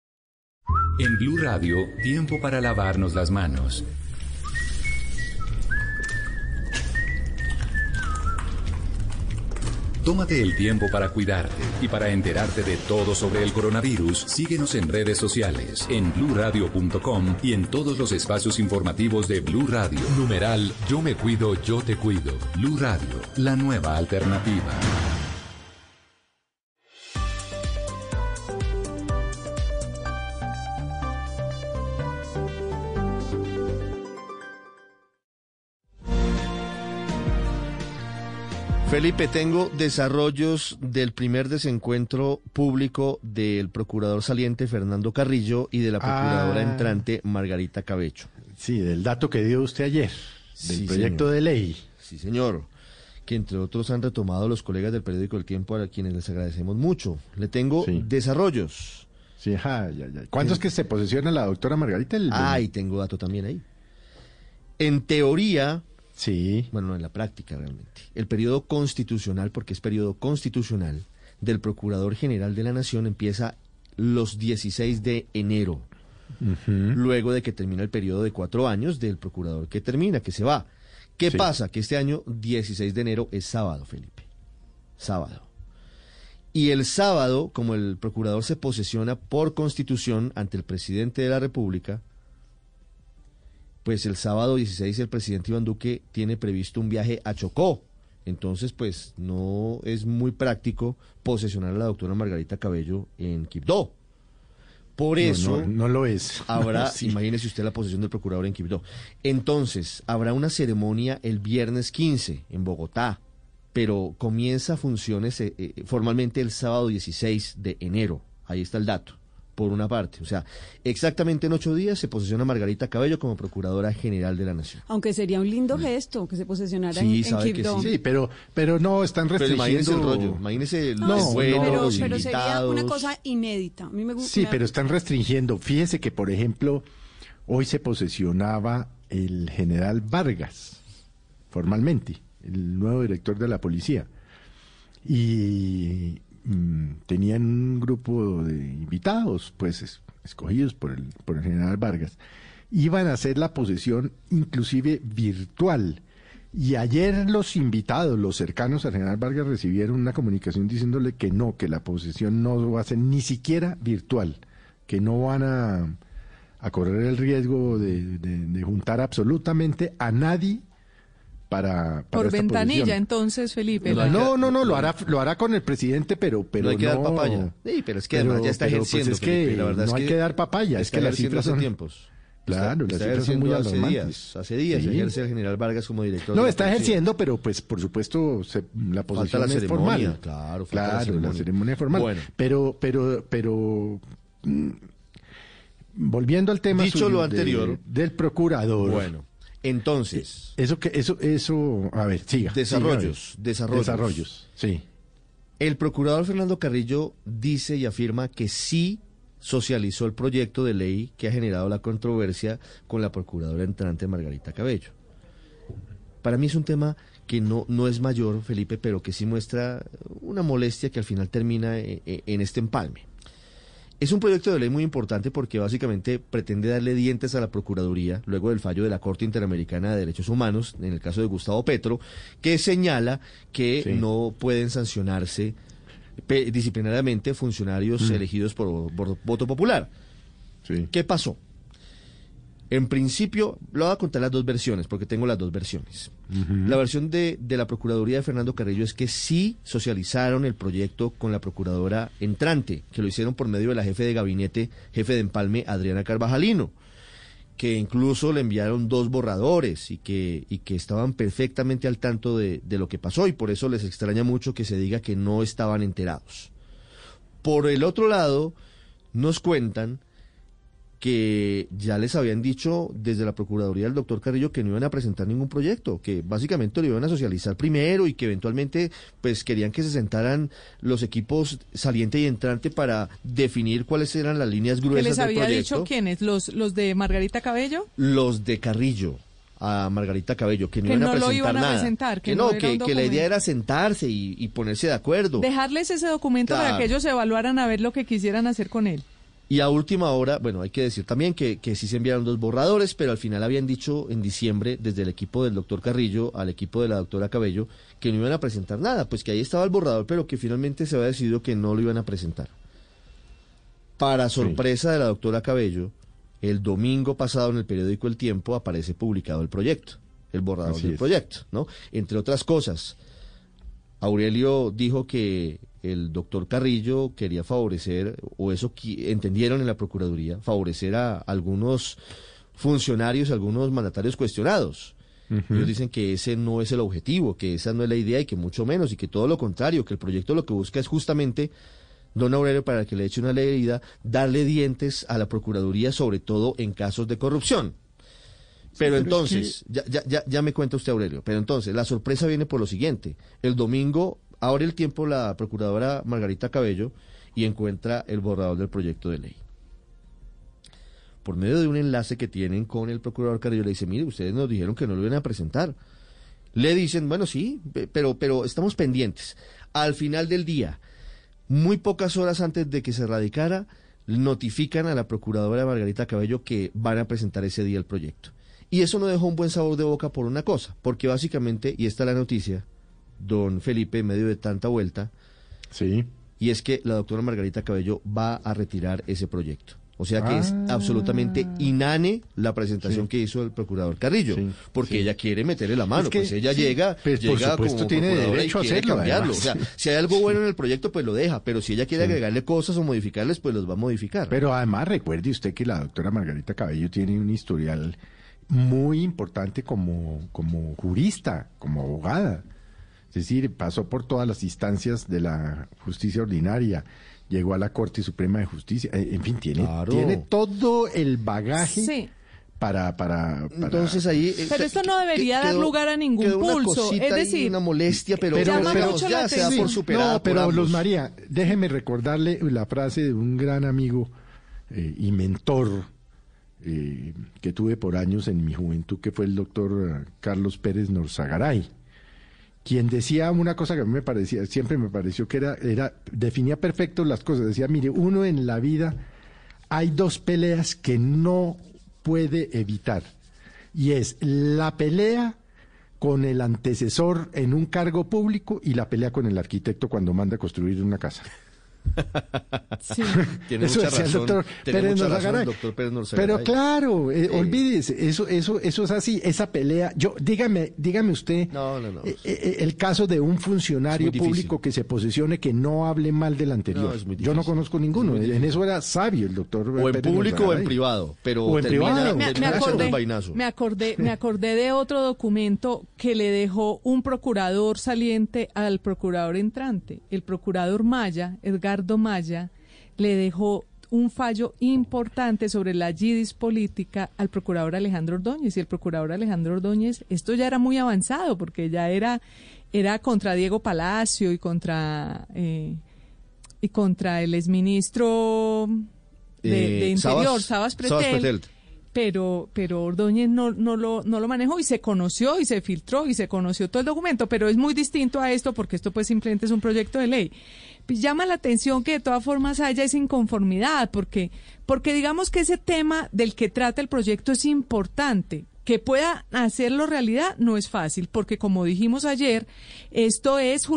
Speaker 14: En Blue Radio, tiempo para lavarnos las manos. Tómate el tiempo para cuidarte y para enterarte de todo sobre el coronavirus. Síguenos en redes sociales, en bluradio.com y en todos los espacios informativos de Blue Radio. Numeral Yo me cuido, yo te cuido. Blue Radio, la nueva alternativa.
Speaker 2: Felipe, tengo desarrollos del primer desencuentro público del procurador saliente Fernando Carrillo y de la procuradora
Speaker 4: Ah.
Speaker 2: entrante Margarita Cabecho.
Speaker 4: Sí, del dato que dio usted ayer, del
Speaker 2: Sí,
Speaker 4: proyecto
Speaker 2: señor.
Speaker 4: de ley.
Speaker 2: Sí, señor. que entre otros han retomado los colegas del periódico El Tiempo a quienes les agradecemos mucho. Le tengo desarrollos.
Speaker 4: Sí, ajá, ya, ya. ¿Cuándo es que se posesiona la doctora Margarita? El...
Speaker 2: Ah, y tengo dato también ahí. En teoría,
Speaker 4: sí.
Speaker 2: bueno, no en la práctica realmente. El periodo constitucional, porque es periodo constitucional, del Procurador General de la Nación empieza los 16 de enero, luego de que termina el periodo de cuatro años del Procurador que termina, que se va. ¿Qué
Speaker 4: Sí.
Speaker 2: pasa? Que este año 16 de enero es sábado, Felipe. Sábado. Y el sábado, como el procurador se posesiona por constitución ante el presidente de la República, pues el sábado 16 el presidente Iván Duque tiene previsto un viaje a Chocó. Entonces, pues no es muy práctico posesionar a la doctora Margarita Cabello en Quibdó. Por eso
Speaker 4: no, no lo es.
Speaker 2: habrá,
Speaker 4: Sí.
Speaker 2: imagínese usted la posesión del procurador en Quibdó. Entonces, habrá una ceremonia el viernes 15 en Bogotá, pero comienza funciones eh, eh, formalmente el sábado 16 de enero. Ahí está el dato, por una parte. O sea, exactamente en ocho días se posesiona Margarita Cabello como Procuradora General de la Nación.
Speaker 9: Aunque sería un lindo gesto que se posesionara.
Speaker 2: Sí,
Speaker 9: en, en
Speaker 2: sabe que sí.
Speaker 4: Sí, pero, pero no, están
Speaker 2: Pero
Speaker 4: restringiendo...
Speaker 2: imagínese el rollo, imagínese el
Speaker 4: No,
Speaker 2: vuelo,
Speaker 4: no,
Speaker 9: pero,
Speaker 2: los
Speaker 9: pero sería una cosa inédita. A mí me gusta.
Speaker 4: Sí, pero están restringiendo. Fíjese que, por ejemplo, hoy se posesionaba el general Vargas, formalmente, el nuevo director de la policía. Y mm, tenían un grupo de invitados, pues, es- escogidos por el, por el general Vargas. Iban a hacer la posesión inclusive virtual. Y ayer los invitados, los cercanos al general Vargas, recibieron una comunicación diciéndole que no, que la posesión no va a ser ni siquiera virtual, que no van a, correr el riesgo de juntar absolutamente a nadie para, para
Speaker 5: Por
Speaker 4: esta
Speaker 5: ventanilla, entonces, Felipe.
Speaker 4: No, no, no, no, lo hará, lo hará con el presidente, pero, pero
Speaker 2: no hay que dar
Speaker 4: no-
Speaker 2: papaya. Sí, pero es que además ya está
Speaker 4: pues,
Speaker 2: ejerciendo.
Speaker 4: es que
Speaker 2: Felipe, la verdad
Speaker 4: no
Speaker 2: es
Speaker 4: hay
Speaker 2: que,
Speaker 4: dar papaya, es que las cifras
Speaker 2: hace
Speaker 4: son-
Speaker 2: tiempos.
Speaker 4: Claro,
Speaker 2: está,
Speaker 4: las
Speaker 2: está
Speaker 4: cifras son muy
Speaker 2: ejerciendo hace
Speaker 4: alarmantes.
Speaker 2: días. Hace días
Speaker 4: Sí.
Speaker 2: ejerce el general Vargas como director.
Speaker 4: No, está ejerciendo, pero pues por supuesto se- la posesión
Speaker 2: la
Speaker 4: es
Speaker 2: ceremonia,
Speaker 4: formal.
Speaker 2: claro, falta la
Speaker 4: claro, la
Speaker 2: ceremonia.
Speaker 4: ceremonia formal.
Speaker 2: Bueno.
Speaker 4: Pero, pero, pero mm, volviendo al tema
Speaker 2: Dicho
Speaker 4: suyo
Speaker 2: lo
Speaker 4: de-
Speaker 2: anterior.
Speaker 4: del procurador.
Speaker 2: Bueno, entonces,
Speaker 4: Eso que, eso, eso, a ver, siga.
Speaker 2: Desarrollos,
Speaker 4: siga,
Speaker 2: desarrollos.
Speaker 4: Desarrollos, sí.
Speaker 2: el procurador Fernando Carrillo dice y afirma que sí socializó el proyecto de ley que ha generado la controversia con la procuradora entrante Margarita Cabello. Para mí es un tema que no, no es mayor, Felipe, pero que sí muestra una molestia que al final termina eh, eh, en este empalme. Es un proyecto de ley muy importante porque básicamente pretende darle dientes a la Procuraduría luego del fallo de la Corte Interamericana de Derechos Humanos, en el caso de Gustavo Petro, que señala que
Speaker 4: Sí.
Speaker 2: no pueden sancionarse disciplinariamente funcionarios
Speaker 4: Mm.
Speaker 2: elegidos por, por voto popular.
Speaker 4: Sí.
Speaker 2: ¿Qué pasó? En principio, lo voy a contar las dos versiones, porque tengo las dos versiones. La versión de, de la Procuraduría de Fernando Carrillo es que sí socializaron el proyecto con la Procuradora entrante, que lo hicieron por medio de la jefe de gabinete, jefe de empalme, Adriana Carvajalino, que incluso le enviaron dos borradores y que, y que estaban perfectamente al tanto de, de lo que pasó y por eso les extraña mucho que se diga que no estaban enterados. Por el otro lado, nos cuentan que ya les habían dicho desde la Procuraduría del doctor Carrillo que no iban a presentar ningún proyecto, que básicamente lo iban a socializar primero y que eventualmente pues querían que se sentaran los equipos saliente y entrante para definir cuáles eran las líneas
Speaker 5: ¿Qué
Speaker 2: gruesas
Speaker 5: les
Speaker 2: del
Speaker 5: había
Speaker 2: proyecto.
Speaker 5: dicho quiénes? ¿Los, ¿Los de Margarita Cabello?
Speaker 2: Los de Carrillo a Margarita Cabello, que no
Speaker 5: Que
Speaker 2: iban a
Speaker 5: no lo
Speaker 2: presentar
Speaker 5: iban a
Speaker 2: nada.
Speaker 5: presentar, que
Speaker 2: que
Speaker 5: no
Speaker 2: no, que, la idea era sentarse y, y ponerse de acuerdo.
Speaker 5: Dejarles ese documento para que ellos evaluaran a ver lo que quisieran hacer con él.
Speaker 2: Y a última hora, bueno, hay que decir también que, que sí se enviaron dos borradores, pero al final habían dicho en diciembre, desde el equipo del doctor Carrillo al equipo de la doctora Cabello, que no iban a presentar nada, pues que ahí estaba el borrador, pero que finalmente se había decidido que no lo iban a presentar. Para sorpresa de la doctora Cabello, el domingo pasado en el periódico El Tiempo aparece publicado el proyecto, el borrador
Speaker 4: Así
Speaker 2: del
Speaker 4: es.
Speaker 2: proyecto, ¿no? Entre otras cosas, Aurelio dijo que el doctor Carrillo quería favorecer, o eso entendieron en la Procuraduría, favorecer a algunos funcionarios, algunos mandatarios cuestionados.
Speaker 4: Ujú.
Speaker 2: Ellos dicen que ese no es el objetivo, que esa no es la idea y que mucho menos, y que todo lo contrario, que el proyecto lo que busca es justamente, don Aurelio, para que le eche una leída, darle dientes a la Procuraduría, sobre todo en casos de corrupción. Pero
Speaker 6: es
Speaker 2: entonces, ya, ya, ya me cuenta usted, Aurelio, pero entonces la sorpresa viene por lo siguiente. El domingo abre el tiempo la procuradora Margarita Cabello y encuentra el borrador del proyecto de ley. Por medio de un enlace que tienen con el procurador Carrillo, le dice, mire, ustedes nos dijeron que no lo iban a presentar. Le dicen, bueno, sí, pe- pero, pero estamos pendientes. Al final del día, muy pocas horas antes de que se radicara, notifican a la procuradora Margarita Cabello que van a presentar ese día el proyecto. Y eso no dejó un buen sabor de boca por una cosa, porque básicamente, y esta es la noticia, don Felipe, en medio de tanta vuelta,
Speaker 4: sí.
Speaker 2: y es que la doctora Margarita Cabello va a retirar ese proyecto. O sea que es
Speaker 4: Ah.
Speaker 2: absolutamente inane la presentación
Speaker 4: Sí.
Speaker 2: que hizo el procurador Carrillo, porque
Speaker 4: sí.
Speaker 2: ella quiere meterle la mano,
Speaker 4: Es que,
Speaker 2: pues ella llega,
Speaker 4: pues, por
Speaker 2: llega
Speaker 4: supuesto
Speaker 2: como
Speaker 4: tiene derecho a hacerlo,
Speaker 2: cambiarlo. O sea, si hay algo bueno en el proyecto, pues lo deja, pero si ella quiere agregarle cosas o modificarles, pues los va a modificar.
Speaker 4: Pero además recuerde usted que la doctora Margarita Cabello tiene un historial muy importante como, como jurista, como abogada. Es decir, pasó por todas las instancias de la justicia ordinaria, llegó a la Corte Suprema de Justicia, eh, en fin, tiene,
Speaker 2: Claro.
Speaker 4: tiene todo el bagaje
Speaker 5: Sí.
Speaker 4: para, para, para-
Speaker 2: Entonces ahí... eh,
Speaker 5: Pero esto no debería dar lugar a ningún
Speaker 2: quedó una
Speaker 5: pulso. Es decir,
Speaker 2: una molestia, pero,
Speaker 4: Pero-
Speaker 5: llama
Speaker 4: pero-
Speaker 5: mucho
Speaker 2: ya
Speaker 5: la
Speaker 2: se da
Speaker 5: atención.
Speaker 2: por superada
Speaker 4: No, pero
Speaker 2: por.
Speaker 4: Luz María, déjeme recordarle la frase de un gran amigo eh, y mentor eh, que tuve por años en mi juventud, que fue el doctor eh, Carlos Pérez Norzagaray, quien decía una cosa que a mí me parecía, siempre me pareció que era, era, definía perfecto las cosas. Decía, mire, uno en la vida hay dos peleas que no puede evitar. Y es la pelea con el antecesor en un cargo público y la pelea con el arquitecto cuando manda a construir una casa.
Speaker 2: Tiene
Speaker 4: Eso
Speaker 2: mucha
Speaker 4: decía el
Speaker 2: razón,
Speaker 4: doctor
Speaker 2: tiene
Speaker 4: Pérez
Speaker 2: mucha razón el doctor Pérez.
Speaker 4: Pero claro, eh,
Speaker 2: Sí.
Speaker 4: olvídese, eso, eso, eso es así, esa pelea. Yo, dígame, dígame usted,
Speaker 2: No, no, no.
Speaker 4: eh, eh, el caso de un funcionario público que se posicione que no hable mal del anterior. Yo no conozco ninguno.
Speaker 2: Es
Speaker 4: En eso era sabio el doctor.
Speaker 2: O en
Speaker 4: Pérez
Speaker 2: público o en privado, pero
Speaker 4: O en
Speaker 2: termina-
Speaker 4: privado.
Speaker 5: Me, me acordé,
Speaker 2: un vainazo.
Speaker 5: me acordé, me acordé de otro documento que le dejó un procurador saliente al procurador entrante. El procurador Maya, Maya, le dejó un fallo importante sobre la GIDIS política al procurador Alejandro Ordóñez. Y el procurador Alejandro Ordóñez, esto ya era muy avanzado, porque ya era, era contra Diego Palacio y contra, eh, y contra el exministro de,
Speaker 2: Eh,
Speaker 5: de Interior,
Speaker 2: Sabas-
Speaker 5: Pretel. pero pero Ordóñez no, no, lo, no lo manejó y se conoció y se filtró y se conoció todo el documento, pero es muy distinto a esto porque esto pues simplemente es un proyecto de ley. Pues llama la atención que de todas formas haya esa inconformidad, porque, porque digamos que ese tema del que trata el proyecto es importante. Que pueda hacerlo realidad no es fácil, porque como dijimos ayer, esto es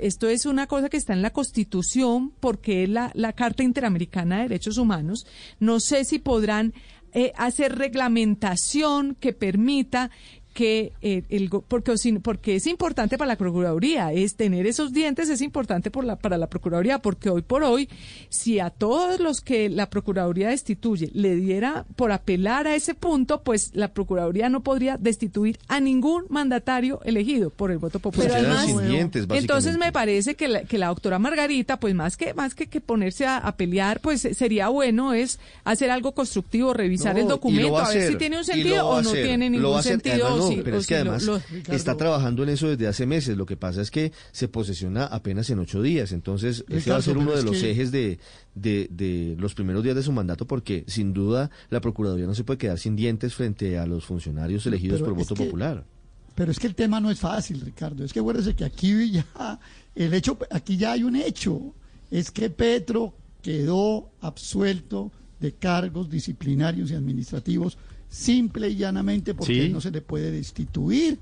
Speaker 5: esto es una cosa que está en la Constitución, porque es la, la Carta Interamericana de Derechos Humanos. No sé si podrán eh, hacer reglamentación que permita que eh, el go- porque porque es importante para la procuraduría es tener esos dientes es importante por la, para la procuraduría porque hoy por hoy si a todos los que la procuraduría destituye le diera por apelar a ese punto pues la procuraduría no podría destituir a ningún mandatario elegido por el voto popular
Speaker 2: Pues quedan sin dientes,
Speaker 5: entonces me parece que la, que la doctora Margarita, pues más que más que, que ponerse a, a pelear, pues sería bueno es hacer algo constructivo, revisar
Speaker 2: No,
Speaker 5: el documento, a, ver si tiene un sentido o no
Speaker 2: hacer,
Speaker 5: tiene ningún sentido.
Speaker 2: No,
Speaker 5: si-
Speaker 2: pero es que además
Speaker 5: lo-
Speaker 2: está trabajando en eso desde hace meses. Lo que pasa es que se posesiona apenas en ocho días. Entonces, ese va a
Speaker 6: Ricardo,
Speaker 2: ser uno de los
Speaker 6: que-
Speaker 2: ejes de, de, de los primeros días de su mandato, porque sin duda la Procuraduría no se puede quedar sin dientes frente a los funcionarios elegidos
Speaker 6: Pero
Speaker 2: por voto
Speaker 6: que-
Speaker 2: popular.
Speaker 6: Pero es que el tema no es fácil, Ricardo. Es que acuérdese que aquí ya, el hecho, aquí ya hay un hecho. Es que Petro quedó absuelto de cargos disciplinarios y administrativos simple y llanamente porque
Speaker 2: Sí.
Speaker 6: no se le puede destituir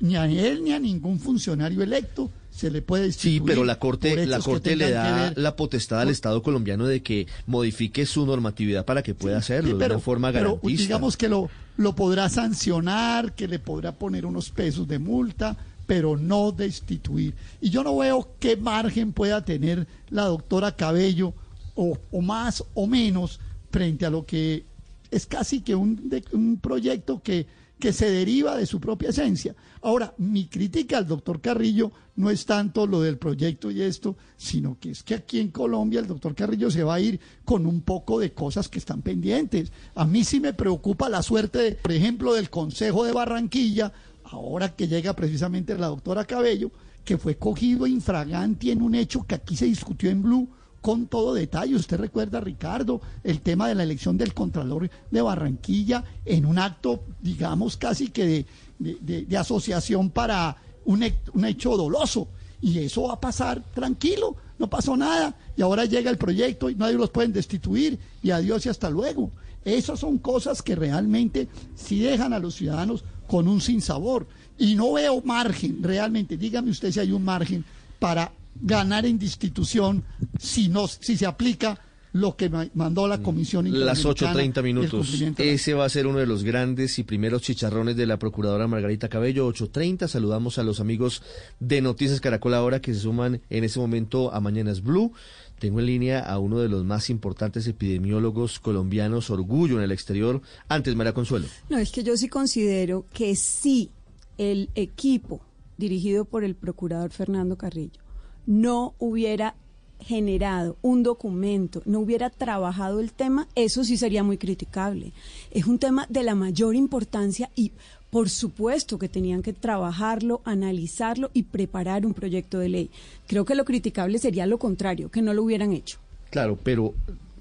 Speaker 6: ni a él ni a ningún funcionario electo se le puede destituir.
Speaker 2: Sí, pero la Corte, la corte le da la potestad al Estado colombiano de que modifique su normatividad para que pueda hacerlo
Speaker 6: Sí,
Speaker 2: de una forma
Speaker 6: pero
Speaker 2: garantista.
Speaker 6: digamos que lo, lo podrá sancionar, que le podrá poner unos pesos de multa, pero no destituir. Y yo no veo qué margen pueda tener la doctora Cabello, o, o más o menos, frente a lo que es casi que un, de- un proyecto que, que se deriva de su propia esencia. Ahora, mi crítica al doctor Carrillo no es tanto lo del proyecto y esto, sino que es que aquí en Colombia el doctor Carrillo se va a ir con un poco de cosas que están pendientes. A mí sí me preocupa la suerte, por ejemplo, del Consejo de Barranquilla, ahora que llega precisamente la doctora Cabello, que fue cogido infraganti en un hecho que aquí se discutió en Blue con todo detalle. Usted recuerda, Ricardo, el tema de la elección del Contralor de Barranquilla en un acto, digamos, casi que de, asociación para un, hecho doloso. Y eso va a pasar tranquilo, no pasó nada. Y ahora llega el proyecto y nadie los pueden destituir. Y adiós y hasta luego. Esas son cosas que realmente sí dejan a los ciudadanos con un sinsabor. Y no veo margen, realmente, dígame usted si hay un margen para ganar en destitución si, no, si se aplica lo que mandó la Comisión
Speaker 2: Las 8.30 minutos. Ese va a ser uno de los grandes y primeros chicharrones de la Procuradora Margarita Cabello. 8.30. Saludamos a los amigos de Noticias Caracol ahora que se suman en ese momento a Mañanas Blue. Tengo en línea a uno de los más importantes epidemiólogos colombianos, orgullo en el exterior. Antes, María Consuelo.
Speaker 9: No, es que yo sí considero que sí, el equipo dirigido por el procurador Fernando Carrillo no hubiera generado un documento, no hubiera trabajado el tema, eso sí sería muy criticable. Es un tema de la mayor importancia y por supuesto que tenían que trabajarlo, analizarlo y preparar un proyecto de ley. Creo que lo criticable sería lo contrario, que no lo hubieran hecho.
Speaker 2: Claro, pero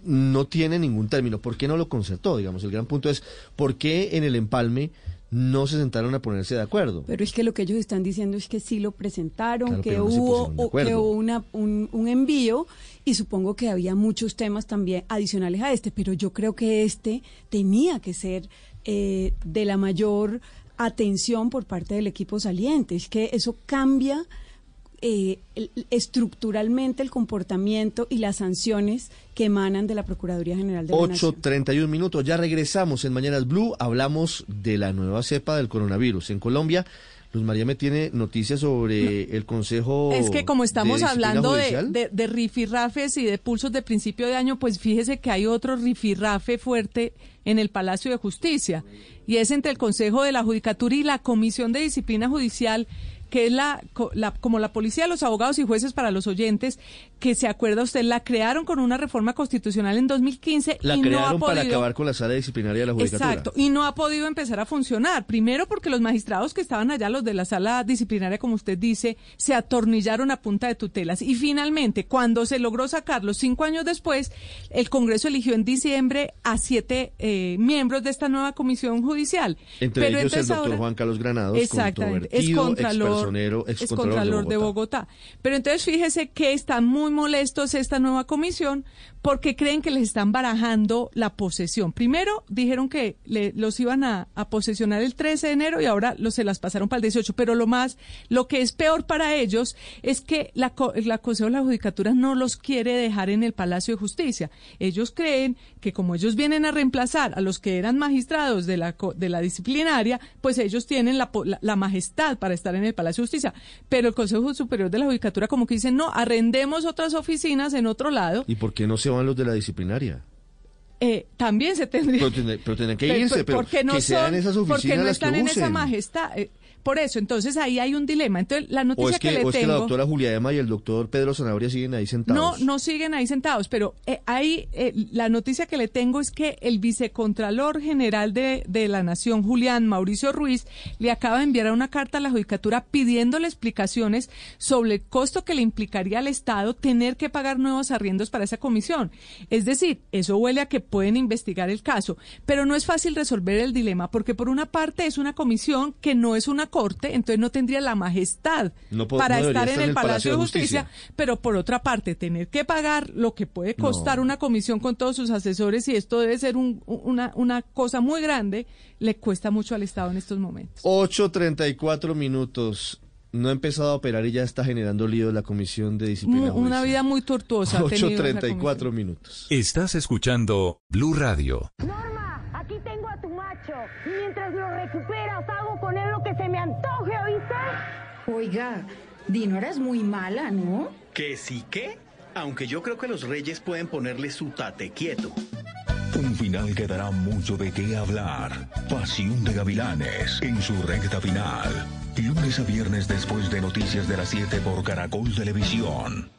Speaker 2: no tiene ningún término. ¿Por qué no lo concertó? Digamos, el gran punto es, ¿por qué en el empalme no se sentaron a ponerse de acuerdo.
Speaker 9: Pero es que lo que ellos están diciendo es que sí lo presentaron, que, hubo, que hubo una, un, un, envío y supongo que había muchos temas también adicionales a este, pero yo creo que este tenía que ser eh, de la mayor atención por parte del equipo saliente. Es que eso cambia eh, estructuralmente el comportamiento y las sanciones que emanan de la Procuraduría General de la
Speaker 2: 8.31 minutos, ya regresamos en Mañanas Blue, hablamos de la nueva cepa del coronavirus en Colombia. Luz María me tiene noticias sobre el Consejo.
Speaker 5: Es que como estamos hablando de, de, de, rifirrafes y de pulsos de principio de año, pues fíjese que hay otro rifirrafe fuerte en el Palacio de Justicia y es entre el Consejo de la Judicatura y la Comisión de Disciplina Judicial que es la, como la policía, los abogados y jueces para los oyentes, que se acuerda usted, la crearon con una reforma constitucional en 2015
Speaker 2: la
Speaker 5: y
Speaker 2: crearon
Speaker 5: no ha podido,
Speaker 2: para acabar con la sala disciplinaria de la judicatura.
Speaker 5: Exacto, y no ha podido empezar a funcionar. Primero porque los magistrados que estaban allá, los de la sala disciplinaria, como usted dice, se atornillaron a punta de tutelas. Y finalmente, cuando se logró sacarlos cinco años después, el Congreso eligió en diciembre a siete eh, miembros de esta nueva comisión judicial.
Speaker 2: Entre ellos el doctor Juan Carlos Granados,
Speaker 5: exactamente, es contralor, es contralor de Bogotá. Pero entonces fíjese que están muy molestos esta nueva comisión porque creen que les están barajando la posesión. Primero dijeron que los iban a, posesionar el 13 de enero y ahora los, se las pasaron para el 18. Pero lo más, lo que es peor para ellos es que la, la Consejo de la Judicatura no los quiere dejar en el Palacio de Justicia. Ellos creen que como ellos vienen a reemplazar a los que eran magistrados de la, de la disciplinaria, pues ellos tienen la, la majestad para estar en el Palacio de Justicia. Pero el Consejo Superior de la Judicatura como que dice, no, arrendemos otras oficinas en otro lado.
Speaker 2: ¿Y por qué no se van los de la disciplinaria?
Speaker 5: Eh, también se tendría.
Speaker 2: Pero, tienen que irse, pero, porque no que sean esas oficinas
Speaker 5: porque no están
Speaker 2: en
Speaker 5: esa majestad. Eh, por eso, entonces ahí hay un dilema. Entonces, la noticia que, le
Speaker 2: o
Speaker 5: es que
Speaker 2: la doctora Julia Ema y el doctor Pedro Zanabria siguen ahí sentados.
Speaker 5: No, no siguen ahí sentados, pero eh, ahí eh, la noticia que le tengo es que el vicecontralor general de, de la Nación, Julián Mauricio Ruiz, le acaba de enviar una carta a la Judicatura pidiéndole explicaciones sobre el costo que le implicaría al Estado tener que pagar nuevos arriendos para esa comisión. Es decir, eso huele a que pueden investigar el caso, pero no es fácil resolver el dilema, porque por una parte es una comisión que no es una corte, entonces no tendría la majestad para estar en el, Palacio, de Justicia, pero por otra parte, tener que pagar lo que puede costar una comisión con todos sus asesores, y esto debe ser una, una cosa muy grande, le cuesta mucho al Estado en estos momentos.
Speaker 2: 8.34 minutos no ha empezado a operar y ya está generando lío la Comisión de Disciplina.
Speaker 5: Una vida muy tortuosa.
Speaker 2: 8.34 minutos.
Speaker 14: Estás escuchando Blue Radio.
Speaker 21: Norma, aquí tengo a tu macho. Mientras lo recuperas, hago con él lo que me antoje, ¿oíste?
Speaker 22: Oiga, Dinora es muy mala, ¿no?
Speaker 23: ¿Que sí qué? Aunque yo creo que los reyes pueden ponerle su tate quieto. Un final que dará mucho de qué hablar. Pasión de Gavilanes en su recta final. Lunes a viernes después de Noticias de las 7 por Caracol Televisión.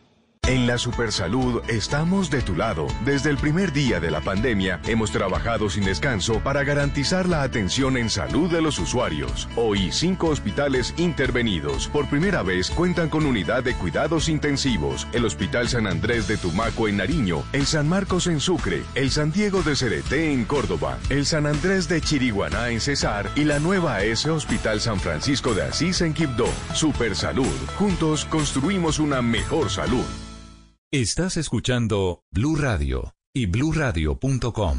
Speaker 24: En la Supersalud estamos de tu lado. Desde el primer día de la pandemia hemos trabajado sin descanso para garantizar la atención en salud de los usuarios. Hoy cinco hospitales intervenidos por primera vez cuentan con unidad de cuidados intensivos. El Hospital San Andrés de Tumaco en Nariño, el San Marcos en Sucre, el San Diego de Cereté en Córdoba, el San Andrés de Chiriguaná en Cesar y la nueva S Hospital San Francisco de Asís en Quibdó. Supersalud. Juntos construimos una mejor salud.
Speaker 14: Estás escuchando Blue Radio y bluradio.com.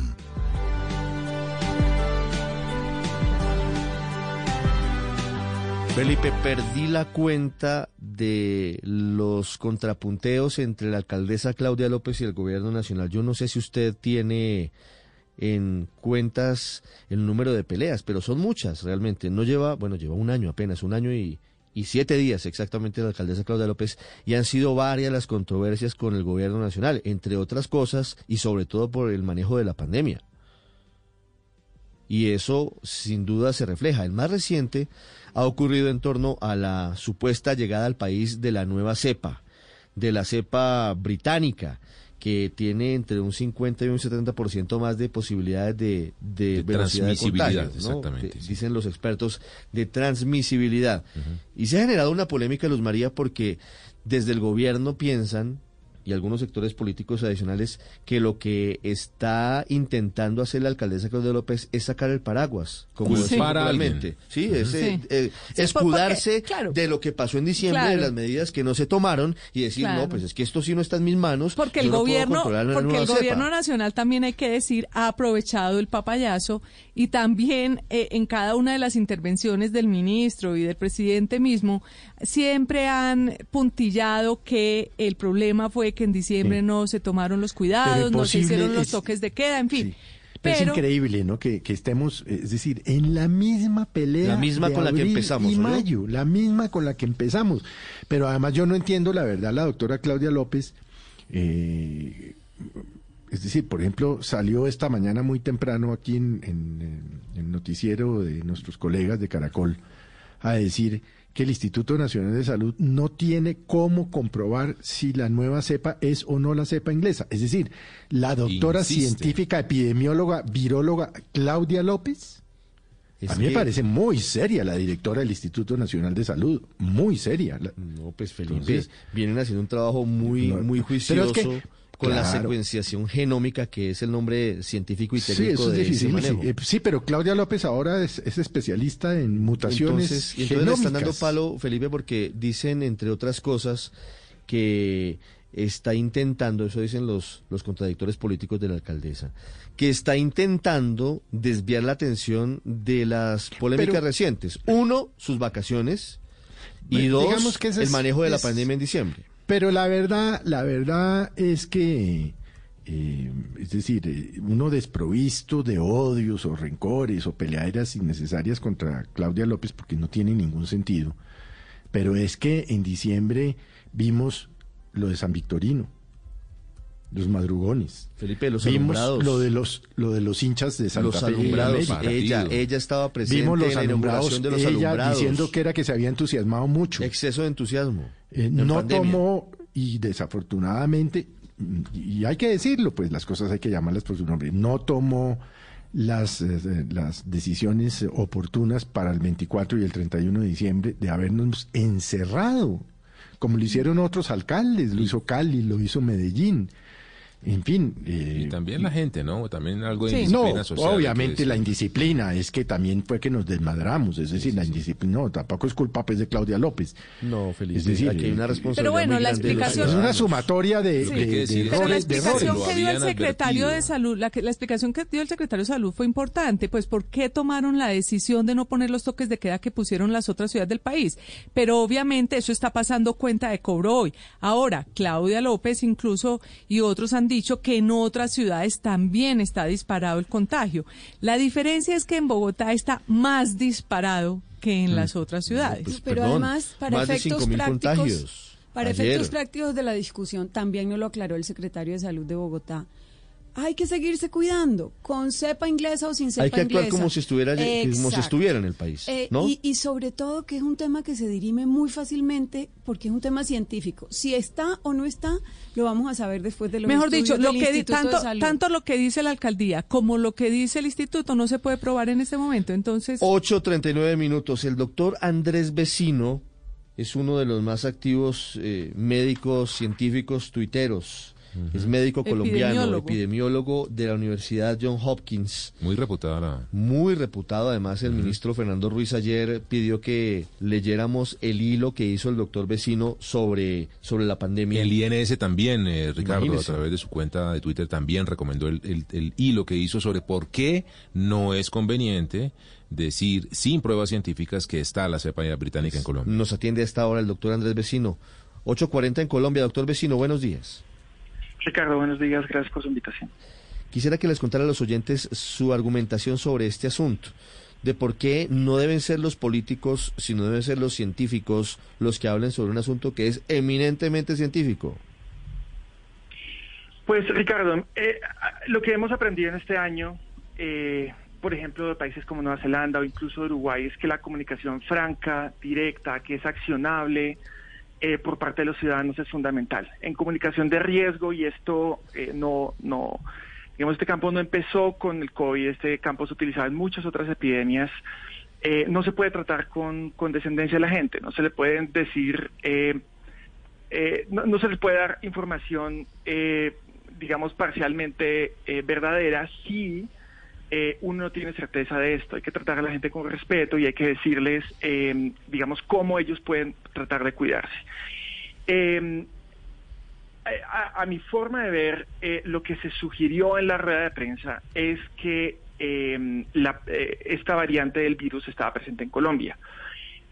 Speaker 2: Felipe, perdí la cuenta de los contrapunteos entre la alcaldesa Claudia López y el gobierno nacional. Yo no sé si usted tiene en cuentas el número de peleas, pero son muchas realmente. No lleva, bueno, lleva un año apenas, un año y, y siete días exactamente la alcaldesa Claudia López y han sido varias las controversias con el gobierno nacional, entre otras cosas y sobre todo por el manejo de la pandemia. Y eso sin duda se refleja. El más reciente ha ocurrido en torno a la supuesta llegada al país de la nueva cepa, de la cepa británica, que tiene entre un 50 y un 70% más de posibilidades de, de,
Speaker 3: De
Speaker 2: velocidad de
Speaker 3: transmisibilidad,
Speaker 2: contagio, ¿no?
Speaker 3: exactamente,
Speaker 2: De-
Speaker 3: sí.
Speaker 2: Dicen los expertos de transmisibilidad. Y se ha generado una polémica, Luz María, porque desde el gobierno piensan, y algunos sectores políticos adicionales, que lo que está intentando hacer la alcaldesa Claudia López es sacar el paraguas, como
Speaker 3: alguien.
Speaker 2: popularmente. Sí, es eh,
Speaker 5: Sí.
Speaker 2: eh,
Speaker 5: Sí, porque-
Speaker 2: escudarse
Speaker 5: claro.
Speaker 2: de lo que pasó en diciembre,
Speaker 5: Claro.
Speaker 2: de las medidas que no se tomaron, y decir,
Speaker 5: Claro.
Speaker 2: no, pues es que esto sí no está en mis manos.
Speaker 5: Porque el
Speaker 2: no
Speaker 5: gobierno, porque el
Speaker 2: cepa".
Speaker 5: gobierno nacional también hay que decir ha aprovechado el papayazo y también eh, en cada una de las intervenciones del ministro y del presidente mismo siempre han puntillado que el problema fue que en diciembre
Speaker 4: Sí.
Speaker 5: no se tomaron los cuidados, no se hicieron los
Speaker 4: es-
Speaker 5: toques de queda, en fin.
Speaker 4: Pero es increíble, ¿no? Que, que estemos, es decir, en la misma pelea.
Speaker 2: La misma
Speaker 4: de
Speaker 2: con la que empezamos,
Speaker 4: Y
Speaker 2: ¿no?
Speaker 4: mayo, la misma con la que empezamos. Pero además yo no entiendo, la verdad, la doctora Claudia López. eh, es decir, por ejemplo, salió esta mañana muy temprano aquí en, en, el noticiero de nuestros colegas de Caracol a decir que el Instituto Nacional de Salud no tiene cómo comprobar si la nueva cepa es o no la cepa inglesa. Es decir, la doctora
Speaker 3: Insiste.
Speaker 4: científica, epidemióloga, viróloga Claudia López.
Speaker 2: Es
Speaker 4: a mí me parece muy seria la directora del Instituto Nacional de Salud, muy seria.
Speaker 2: No, pues Felipe,
Speaker 4: Entonces-
Speaker 2: vienen haciendo un trabajo muy,
Speaker 4: No,
Speaker 2: muy
Speaker 4: pero es
Speaker 2: juicioso
Speaker 4: que,
Speaker 2: con la secuenciación genómica, que es el nombre científico y
Speaker 4: Sí,
Speaker 2: técnico
Speaker 4: eso es
Speaker 2: de ese
Speaker 4: difícil. Sí, Eh, sí, pero Claudia López ahora es, es especialista en mutaciones
Speaker 2: Entonces, y entonces le están dando
Speaker 4: genómicas.
Speaker 2: palo, Felipe, porque dicen, entre otras cosas, que está intentando, eso dicen los, los contradictores políticos de la alcaldesa, que está intentando desviar la atención de las polémicas
Speaker 4: Pero-
Speaker 2: recientes. Uno, sus vacaciones, y dos,
Speaker 4: que ese
Speaker 2: el manejo de la pandemia en diciembre.
Speaker 4: Pero la verdad, la verdad es que, eh, es decir, eh, uno desprovisto de odios o rencores o peleaderas innecesarias contra Claudia López porque no tiene ningún sentido. Pero es que en diciembre vimos lo de San Victorino, los madrugones.
Speaker 2: Felipe, los
Speaker 4: vimos
Speaker 2: alumbrados.
Speaker 4: lo de los lo de los hinchas de Santa
Speaker 2: los
Speaker 4: Fe
Speaker 2: alumbrados, ella, ella estaba presente
Speaker 4: Vimos los
Speaker 2: en
Speaker 4: alumbrados,
Speaker 2: de los
Speaker 4: ella
Speaker 2: alumbrados.
Speaker 4: diciendo que era que se había entusiasmado mucho.
Speaker 2: Exceso de entusiasmo.
Speaker 4: Eh,
Speaker 2: en
Speaker 4: no
Speaker 2: pandemia.
Speaker 4: tomó y desafortunadamente, y hay que decirlo, pues las cosas hay que llamarlas por su nombre, no tomó las, eh, las decisiones oportunas para el 24 y el 31 de diciembre de habernos encerrado, como lo hicieron otros alcaldes, lo hizo Cali, lo hizo Medellín. En fin. eh,
Speaker 25: Y también la gente, ¿no? También algo de
Speaker 4: Sí.
Speaker 25: indisciplina
Speaker 4: No,
Speaker 25: social.
Speaker 4: obviamente la indisciplina es que también fue que nos desmadramos, es decir, la indisciplina, no, tampoco es culpa pues de Claudia López.
Speaker 2: No, Felipe,
Speaker 4: Es decir,
Speaker 2: aquí hay una
Speaker 4: eh,
Speaker 2: responsabilidad
Speaker 5: Pero bueno,
Speaker 2: muy
Speaker 5: la
Speaker 2: de
Speaker 5: explicación-
Speaker 4: es una sumatoria de,
Speaker 5: Sí.
Speaker 4: de- de
Speaker 5: Pero la
Speaker 4: errores, de
Speaker 5: explicación que dio el secretario de salud, la, que- la explicación que dio el secretario de salud fue importante, pues por qué tomaron la decisión de no poner los toques de queda que pusieron las otras ciudades del país. Pero obviamente eso está pasando cuenta de cobro hoy. Ahora, Claudia López incluso y otros han dicho que en otras ciudades también está disparado el contagio. La diferencia es que en Bogotá está más disparado que en las otras ciudades.
Speaker 2: Pues,
Speaker 9: Pero
Speaker 2: perdón,
Speaker 9: además, para
Speaker 2: más de
Speaker 9: efectos
Speaker 2: 5.000
Speaker 9: prácticos,
Speaker 2: contagios.
Speaker 9: para
Speaker 2: Ayer.
Speaker 9: efectos prácticos de la discusión, también nos lo aclaró el secretario de Salud de Bogotá. Hay que seguirse cuidando, con cepa inglesa o sin cepa
Speaker 2: inglesa. Hay que
Speaker 9: actuar
Speaker 2: como si estuviera como si estuviera en el país,
Speaker 9: eh,
Speaker 2: ¿no?
Speaker 9: y, y, sobre todo que es un tema que se dirime muy fácilmente porque es un tema científico. Si está o no está, lo vamos a saber después de los
Speaker 5: Mejor dicho, lo
Speaker 9: que
Speaker 5: tanto tanto lo que dice la alcaldía como lo que dice el instituto no se puede probar en este momento. Entonces,
Speaker 2: 8:39 minutos. El doctor Andrés Vecino es uno de los más activos eh, médicos científicos tuiteros es médico colombiano, epidemiólogo. de la Universidad John Hopkins.
Speaker 25: Muy reputado.
Speaker 2: Muy reputado. Además, el ministro Fernando Ruiz ayer pidió que leyéramos el hilo que hizo el doctor vecino sobre, sobre la pandemia.
Speaker 25: El INS también, eh, Ricardo, a través de su cuenta de Twitter, también recomendó el, el hilo que hizo sobre por qué no es conveniente decir sin pruebas científicas que está la cepa británica en Colombia.
Speaker 2: Nos atiende a esta hora el doctor Andrés Vecino. 8.40 en Colombia. Doctor Vecino, buenos días.
Speaker 26: Ricardo, buenos días, gracias por su invitación.
Speaker 2: Quisiera que les contara a los oyentes su argumentación sobre este asunto, de por qué no deben ser los políticos, sino deben ser los científicos los que hablen sobre un asunto que es eminentemente científico.
Speaker 26: Pues Ricardo, eh, lo que hemos aprendido en este año, eh, por ejemplo, de países como Nueva Zelanda o incluso Uruguay, es que la comunicación franca, directa, que es accionable, eh, por parte de los ciudadanos es fundamental. En comunicación de riesgo, y esto eh, no, no, digamos, este campo no empezó con el COVID, este campo se utilizaba en muchas otras epidemias. Eh, no se puede tratar con, con descendencia a la gente, no se le pueden decir, no, no, se les puede dar información, digamos, parcialmente verdadera si eh, uno no tiene certeza de esto. Hay que tratar a la gente con respeto y hay que decirles, eh, digamos, cómo ellos pueden tratar de cuidarse. Eh, a, mi forma de ver, lo que se sugirió en la rueda de prensa es que esta variante del virus estaba presente en Colombia.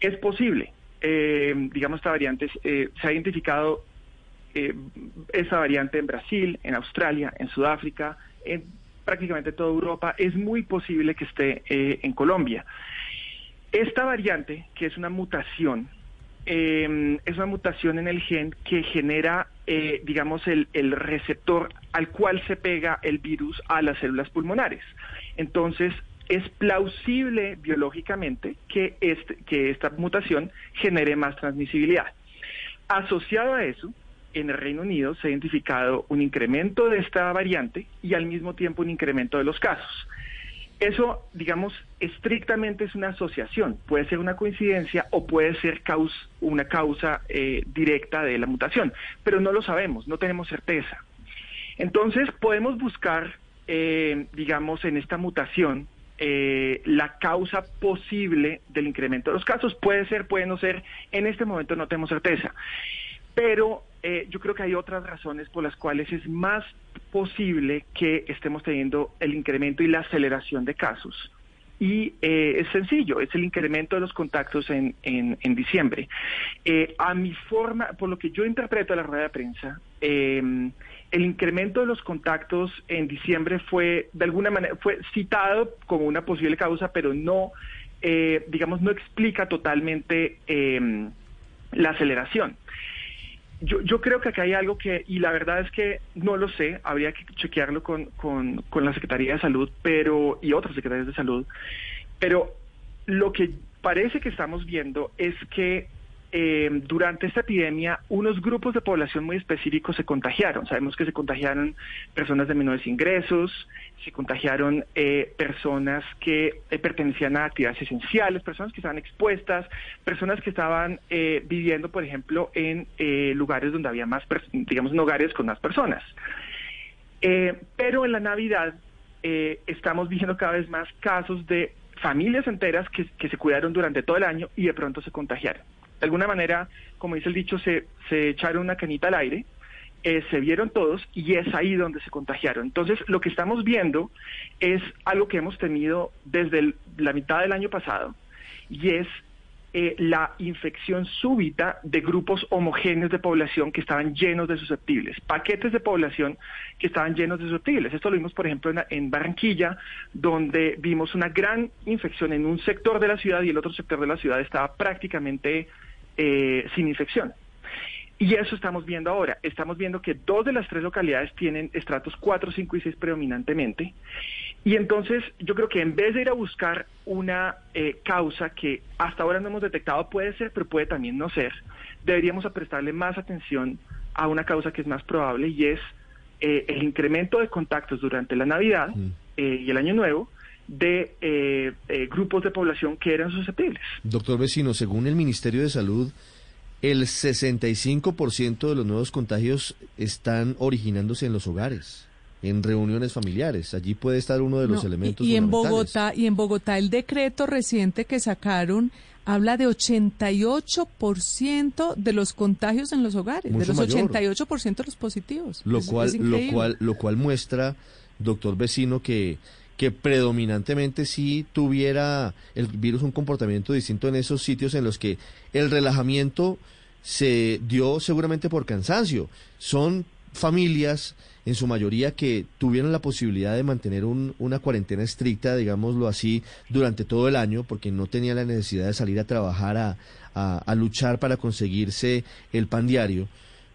Speaker 26: Es posible. digamos, esta variante se ha identificado esa variante en Brasil, en Australia, en Sudáfrica, en prácticamente toda Europa, es muy posible que esté eh, en Colombia. Esta variante, que es una mutación, em, es una mutación en el gen que genera, eh, digamos, el, receptor al cual se pega el virus a las células pulmonares. Entonces, es plausible biológicamente que, este, que esta mutación genere más transmisibilidad. Asociado a eso, en el Reino Unido se ha identificado un incremento de esta variante y al mismo tiempo un incremento de los casos. Eso, digamos, estrictamente es una asociación, puede ser una coincidencia o puede ser una causa eh, directa de la mutación, pero no lo sabemos, no tenemos certeza. Entonces podemos buscar, eh, digamos, en esta mutación eh, la causa posible del incremento de los casos. Puede ser, puede no ser, en este momento no tenemos certeza. Pero eh, yo creo que hay otras razones por las cuales es más posible que estemos teniendo el incremento y la aceleración de casos. Y eh, es sencillo, es el incremento de los contactos en, en, diciembre. Eh, a mi forma, por lo que yo interpreto la rueda de prensa, el incremento de los contactos en diciembre fue, de alguna manera, fue citado como una posible causa, pero no, digamos, no explica totalmente la aceleración. Yo, yo creo que acá hay algo que, y la verdad es que no lo sé, habría que chequearlo con, con, con la Secretaría de Salud pero y otras secretarías de salud, pero lo que parece que estamos viendo es que eh, durante esta epidemia unos grupos de población muy específicos se contagiaron. Sabemos que se contagiaron personas de menores ingresos, se contagiaron eh, personas que eh, pertenecían a actividades esenciales, personas que estaban expuestas, personas que estaban viviendo, por ejemplo, en lugares donde había más, digamos, hogares con más personas. pero en la Navidad estamos viendo cada vez más casos de familias enteras que se cuidaron durante todo el año y de pronto se contagiaron de alguna manera, como dice el dicho, se, se echaron una canita al aire, eh, se vieron todos y es ahí donde se contagiaron. Entonces, lo que estamos viendo es algo que hemos tenido desde la mitad del año pasado y es eh, la infección súbita de grupos homogéneos de población que estaban llenos de susceptibles, paquetes de población que estaban llenos de susceptibles. Esto lo vimos, por ejemplo, en, Barranquilla, donde vimos una gran infección en un sector de la ciudad y el otro sector de la ciudad estaba prácticamente eh, sin infección. Y eso estamos viendo ahora. Estamos viendo que dos de las tres localidades tienen estratos 4, 5 y 6 predominantemente. Y entonces yo creo que en vez de ir a buscar una eh, causa que hasta ahora no hemos detectado, puede ser, pero puede también no ser, deberíamos prestarle más atención a una causa que es más probable y es eh, el incremento de contactos durante la Navidad eh, y el Año Nuevo de grupos de población que eran susceptibles.
Speaker 2: Doctor Vecino, según el Ministerio de Salud, el 65% de los nuevos contagios están originándose en los hogares en reuniones familiares. Allí puede estar uno de los elementos.
Speaker 5: Y, y en Bogotá y en Bogotá el decreto reciente que sacaron habla de 88% de los contagios en los hogares, de los 88% de los positivos.
Speaker 2: Lo cual lo cual lo cual muestra doctor vecino que que predominantemente sí tuviera el virus un comportamiento distinto en esos sitios en los que el relajamiento se dio seguramente por cansancio. Son familias en su mayoría que tuvieron la posibilidad de mantener una cuarentena estricta, digámoslo así, durante todo el año, porque no tenían la necesidad de salir a trabajar a, a luchar para conseguirse el pan diario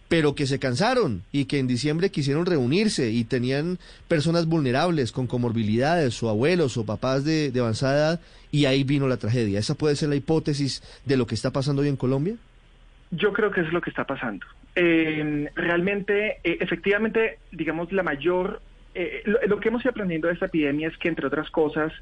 Speaker 2: pero que se cansaron y que en diciembre quisieron reunirse y tenían personas vulnerables con comorbilidades o abuelos o papás de, avanzada edad y ahí vino la tragedia. ¿Esa puede ser la hipótesis de lo que está pasando hoy en Colombia?
Speaker 26: Yo creo que es lo que está pasando. Eh, realmente, eh, efectivamente, digamos, la mayor, eh, lo, lo, que hemos ido aprendiendo de esta epidemia es que, entre otras cosas,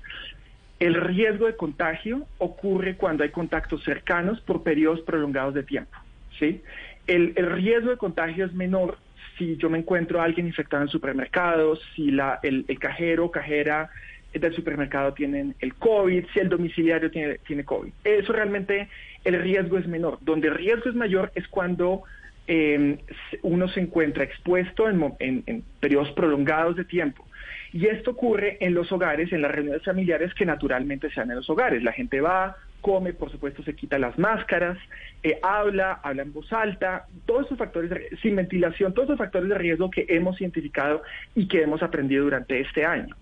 Speaker 26: el riesgo de contagio ocurre cuando hay contactos cercanos por periodos prolongados de tiempo. ¿sí? El, riesgo de contagio es menor si yo me encuentro a alguien infectado en supermercados, si la, el, cajero o cajera del supermercado tienen el COVID, si el domiciliario tiene, tiene COVID. Eso realmente el riesgo es menor. Donde el riesgo es mayor es cuando eh, uno se encuentra expuesto en, en, periodos prolongados de tiempo. Y esto ocurre en los hogares, en las reuniones familiares que naturalmente se dan en los hogares. La gente va, come, por supuesto se quita las máscaras, eh, habla, habla en voz alta, todos esos factores, sin ventilación, todos esos factores de riesgo que hemos identificado y que hemos aprendido durante este año.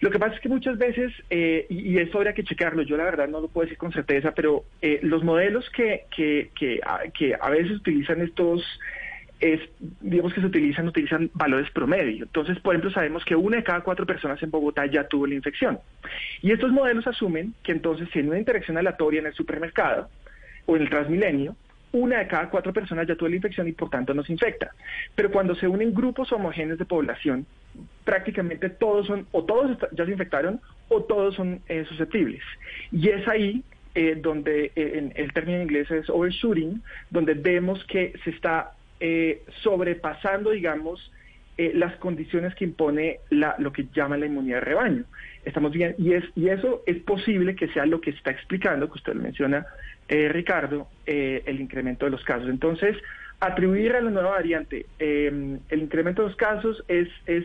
Speaker 26: Lo que pasa es que muchas veces, eh, y, eso habría que checarlo, yo la verdad no lo puedo decir con certeza, pero eh, los modelos que, que, que, que a veces utilizan estos es, digamos que se utilizan, utilizan valores promedio. Entonces, por ejemplo, sabemos que una de cada cuatro personas en Bogotá ya tuvo la infección. Y estos modelos asumen que entonces, si en una interacción aleatoria en el supermercado o en el Transmilenio, una de cada cuatro personas ya tuvo la infección y por tanto nos infecta. Pero cuando se unen grupos homogéneos de población, prácticamente todos son, o todos ya se infectaron, o todos son eh, susceptibles. Y es ahí eh, donde eh, el término en inglés es overshooting, donde vemos que se está eh, sobrepasando, digamos, eh, las condiciones que impone la, lo que llama la inmunidad de rebaño. Estamos bien, y, es, y eso es posible que sea lo que está explicando, que usted menciona, eh, Ricardo, el incremento de los casos. Entonces, atribuir a la nueva variante el incremento de los casos es, es,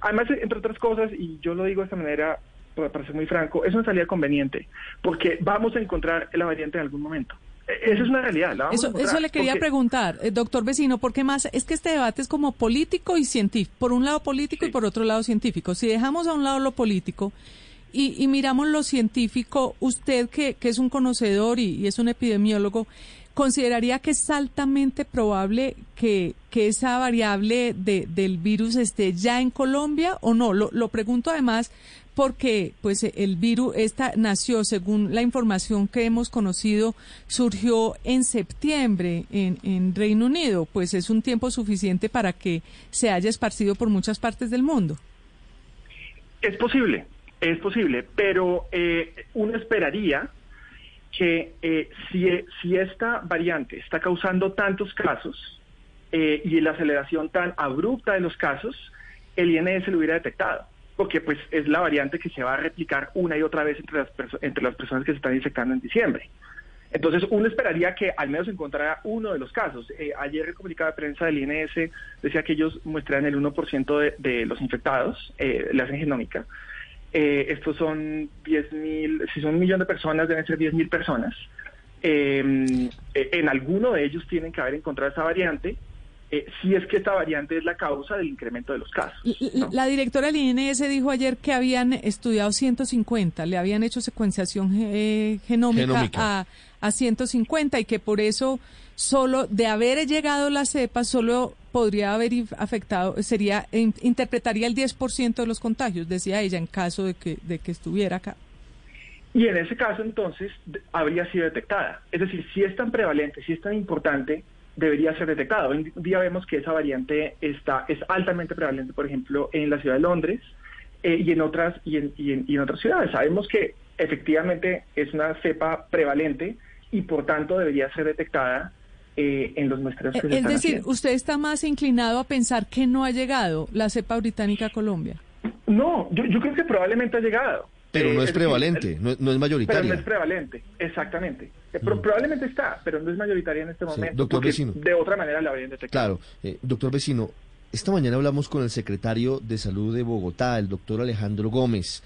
Speaker 26: además, entre otras cosas, y yo lo digo de esta manera, para ser muy franco, es una salida conveniente, porque vamos a encontrar la variante en algún momento. Esa es una realidad.
Speaker 5: eso, eso le quería preguntar, eh, doctor Vecino, ¿por qué más? Es que este debate es como político y científico, por un lado político y por otro lado científico. Si dejamos a un lado lo político y, miramos lo científico, usted que, que es un conocedor y, es un epidemiólogo, ¿consideraría que es altamente probable que, que esa variable de, del virus esté ya en Colombia o no? Lo, lo pregunto además porque pues el virus esta nació según la información que hemos conocido surgió en septiembre en, en, Reino Unido pues es un tiempo suficiente para que se haya esparcido por muchas partes del mundo
Speaker 26: es posible es posible pero eh, uno esperaría que eh, si, si esta variante está causando tantos casos eh, y la aceleración tan abrupta de los casos el INS lo hubiera detectado porque pues es la variante que se va a replicar una y otra vez entre las, entre las personas que se están infectando en diciembre. Entonces, uno esperaría que al menos encontrara uno de los casos. Eh, ayer el comunicado de prensa del INS decía que ellos muestran el 1% de, de, los infectados, eh, la hacen genómica. Eh, estos son 10.000, si son un millón de personas, deben ser 10.000 personas. Eh, en alguno de ellos tienen que haber encontrado esa variante eh, si es que esta variante es la causa del incremento de los casos.
Speaker 5: La directora del INS dijo ayer que habían estudiado 150, le habían hecho secuenciación eh, genómica, a 150 y que por eso solo de haber llegado la cepa solo podría haber afectado, sería interpretaría el 10% de los contagios, decía ella, en caso de que, de que estuviera acá.
Speaker 26: Y en ese caso, entonces, habría sido detectada. Es decir, si es tan prevalente, si es tan importante, debería ser detectada. Hoy en día vemos que esa variante está, es altamente prevalente, por ejemplo, en la ciudad de Londres eh, y, en otras, y en, y, en, otras ciudades. Sabemos que efectivamente es una cepa prevalente y por tanto debería ser detectada eh, en los muestreos que
Speaker 5: Es decir, usted está más inclinado a pensar que no ha llegado la cepa británica a Colombia.
Speaker 26: No, yo, yo creo que probablemente ha llegado.
Speaker 2: Pero no eh, es, prevalente, no, es mayoritaria.
Speaker 26: Pero no es prevalente, exactamente. Eh, mm. Probablemente está, pero no es mayoritaria en este momento. doctor Vecino. De otra manera la habrían detectado.
Speaker 2: Claro, doctor Vecino, esta mañana hablamos con el secretario de Salud de Bogotá, el doctor Alejandro Gómez.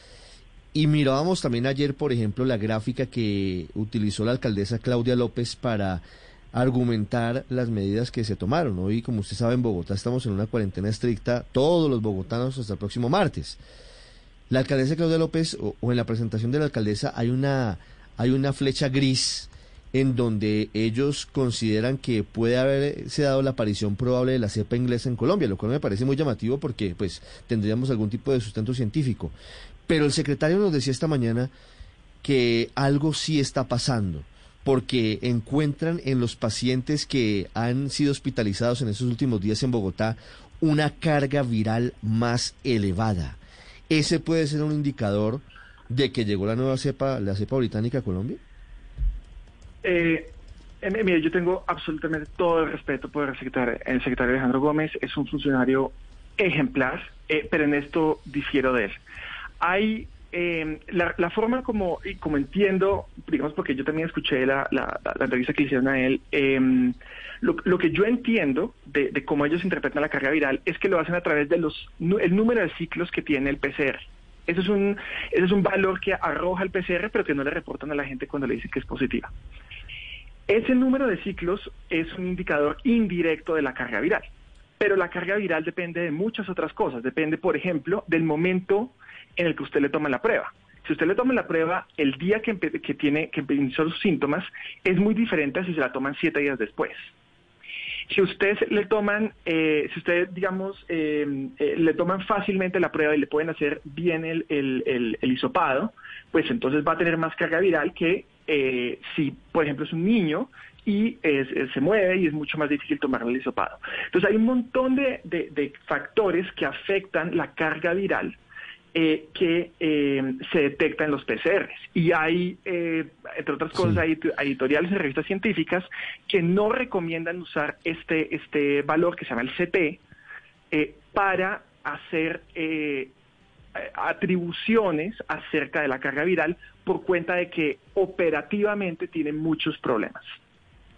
Speaker 2: Y mirábamos también ayer, por ejemplo, la gráfica que utilizó la alcaldesa Claudia López para argumentar las medidas que se tomaron. Hoy, como usted sabe, en Bogotá estamos en una cuarentena estricta, todos los bogotanos hasta el próximo martes. La alcaldesa Claudia López, o, en la presentación de la alcaldesa, hay una, hay una flecha gris en donde ellos consideran que puede haberse dado la aparición probable de la cepa inglesa en Colombia, lo cual me parece muy llamativo porque pues tendríamos algún tipo de sustento científico. Pero el secretario nos decía esta mañana que algo sí está pasando porque encuentran en los pacientes que han sido hospitalizados en estos últimos días en Bogotá una carga viral más elevada. ¿Ese puede ser un indicador de que llegó la nueva cepa, la cepa británica a Colombia?
Speaker 26: Eh, mire, yo tengo absolutamente todo el respeto por el secretario, el secretario Alejandro Gómez, es un funcionario ejemplar, eh, pero en esto difiero de él. Hay eh, la, forma como, y como entiendo, digamos porque yo también escuché la, la, entrevista que hicieron a él, em, lo, que yo entiendo de, cómo ellos interpretan la carga viral es que lo hacen a través de los el número de ciclos que tiene el PCR. Eso es un, eso es un valor que arroja el PCR, pero que no le reportan a la gente cuando le dicen que es positiva. Ese número de ciclos es un indicador indirecto de la carga viral, pero la carga viral depende de muchas otras cosas. Depende, por ejemplo, del momento en el que usted le toma la prueba. Si usted le toma la prueba el día que, tiene que inició sus síntomas, es muy diferente a si se la toman siete días después. Si usted le toman, eh, si usted, digamos, eh, eh, le toman fácilmente la prueba y le pueden hacer bien el, el, el, hisopado, pues entonces va a tener más carga viral que si, por ejemplo, es un niño y se mueve y es mucho más difícil tomar el hisopado. Entonces hay un montón de, de factores que afectan la carga viral eh, que eh, se detecta en los PCRs. Y hay, eh, entre otras cosas, hay editoriales y revistas científicas que no recomiendan usar este, este valor que se llama el CT para hacer atribuciones acerca de la carga viral por cuenta de que operativamente tiene muchos problemas.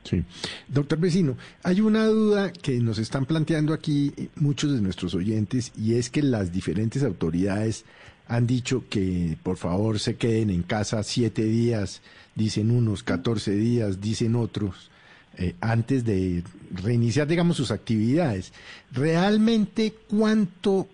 Speaker 4: Sí. Doctor Vecino, hay una duda que nos están planteando aquí muchos de nuestros oyentes y es que las diferentes autoridades han dicho que por favor se queden en casa siete días, dicen unos, catorce días, dicen otros. Eh, antes de reiniciar, digamos, sus actividades. ¿Realmente cuánto,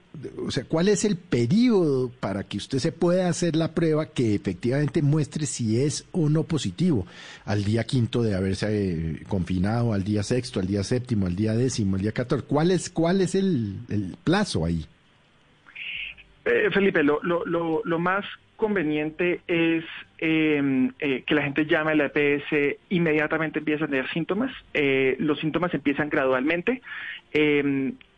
Speaker 4: o sea, cuál es el periodo para que usted se pueda hacer la prueba que efectivamente muestre si es o no positivo? Al día quinto de haberse eh, confinado, al día sexto, al día séptimo, al día décimo, al día catorce. ¿Cuál es, cuál es el, plazo ahí?
Speaker 26: Eh, Felipe, lo, lo, lo, lo más conveniente es em, eh, que la gente llame a la EPS, inmediatamente empieza a tener síntomas. Eh, los síntomas empiezan gradualmente.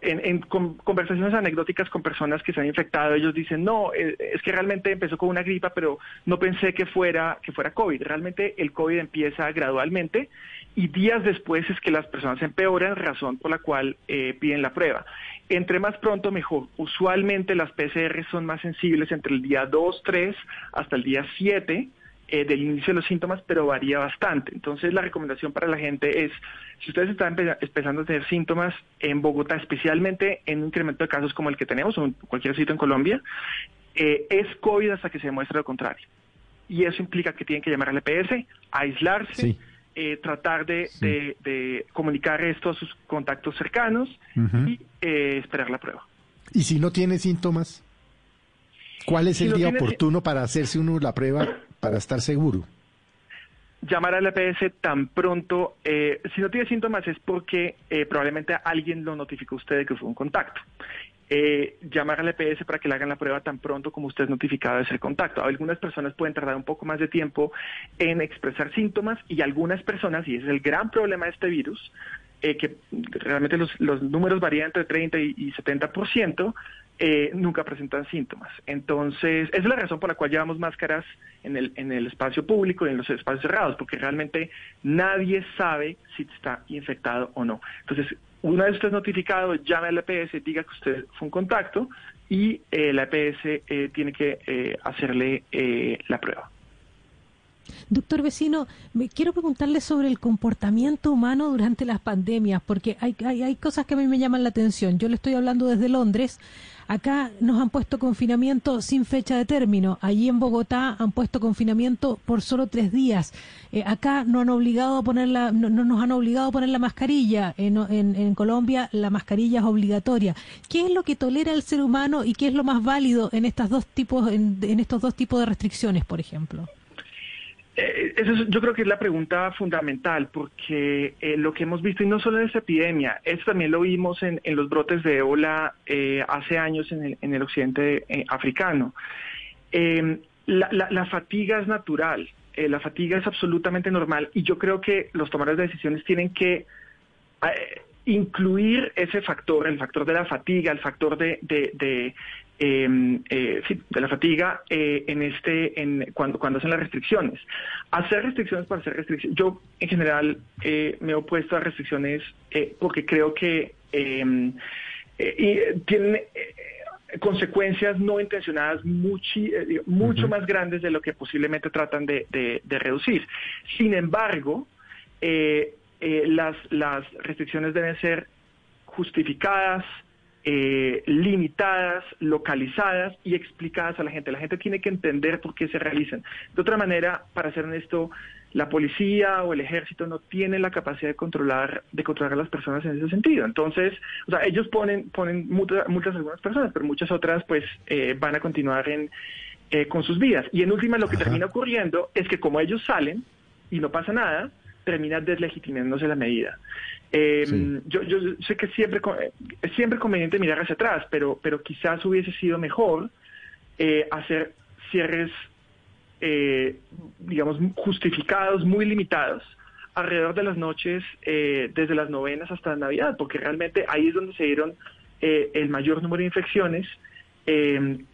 Speaker 26: Em, en, conversaciones anecdóticas con personas que se han infectado, ellos dicen, no, eh, es que realmente empezó con una gripa, pero no pensé que fuera, que fuera COVID. Realmente el COVID empieza gradualmente y días después es que las personas empeoran, razón por la cual piden la prueba entre más pronto mejor. Usualmente las PCR son más sensibles entre el día 2, 3 hasta el día 7 eh, del inicio de los síntomas, pero varía bastante. Entonces la recomendación para la gente es, si ustedes están empezando a tener síntomas en Bogotá, especialmente en un incremento de casos como el que tenemos o en cualquier sitio en Colombia, eh, es COVID hasta que se demuestre lo contrario. Y eso implica que tienen que llamar al EPS, aislarse. Eh, tratar de, de, comunicar esto a sus contactos cercanos y eh, esperar la prueba.
Speaker 4: ¿Y si no tiene síntomas? ¿Cuál es el día oportuno para hacerse uno la prueba para estar seguro?
Speaker 26: llamar al EPS tan pronto, eh, si no tiene síntomas es porque eh, probablemente alguien lo notificó a usted de que fue un contacto. Eh, llamar al EPS para que le hagan la prueba tan pronto como usted es notificado de ese contacto. Algunas personas pueden tardar un poco más de tiempo en expresar síntomas y algunas personas, y ese es el gran problema de este virus, que realmente los, los, números varían entre 30 y, y 70%, eh, nunca presentan síntomas. Entonces, esa es la razón por la cual llevamos máscaras en el, en el espacio público y en los espacios cerrados, porque realmente nadie sabe si está infectado o no. Entonces, una vez usted notificado, llame al EPS, diga que usted fue un contacto y el la EPS eh, tiene que eh, hacerle la prueba.
Speaker 27: Doctor Vecino, me quiero preguntarle sobre el comportamiento humano durante las pandemias, porque hay, hay, hay, cosas que a mí me llaman la atención. Yo le estoy hablando desde Londres. Acá nos han puesto confinamiento sin fecha de término. Allí en Bogotá han puesto confinamiento por solo tres días. Eh, acá no han obligado a poner la, no, nos han obligado a poner la mascarilla. En, en, en, Colombia la mascarilla es obligatoria. ¿Qué es lo que tolera el ser humano y qué es lo más válido en estas dos tipos, en estos dos tipos de restricciones, por ejemplo?
Speaker 26: Eh, eso yo creo que es la pregunta fundamental, porque eh, lo que hemos visto, y no solo en esta epidemia, esto también lo vimos en, los brotes de ébola eh, hace años en el, en el occidente africano. Em, la, fatiga es natural, la fatiga es absolutamente normal, y yo creo que los tomadores de decisiones tienen que incluir ese factor, el factor de la fatiga, el factor de, eh, de la fatiga eh, en este en cuando, cuando hacen las restricciones. Hacer restricciones para hacer restricciones. Yo en general eh, me he opuesto a restricciones porque creo que em, tienen consecuencias no intencionadas mucho más grandes de lo que posiblemente tratan de, de reducir. Sin embargo, las, las restricciones deben ser justificadas, eh, limitadas, localizadas y explicadas a la gente. La gente tiene que entender por qué se realizan. De otra manera, para ser honesto, la policía o el ejército no tienen la capacidad de controlar de controlar a las personas en ese sentido. Entonces, o sea, ellos ponen ponen multas, a algunas personas, pero muchas otras pues eh, van a continuar en, eh, con sus vidas. Y en última, lo que termina ocurriendo es que como ellos salen y no pasa nada, termina deslegitimándose la medida. Eh, yo, yo sé que siempre es siempre conveniente mirar hacia atrás, pero, pero quizás hubiese sido mejor eh, hacer cierres, eh, digamos, justificados, muy limitados, alrededor de las noches, desde las novenas hasta Navidad, porque realmente ahí es donde se dieron el mayor número de infecciones,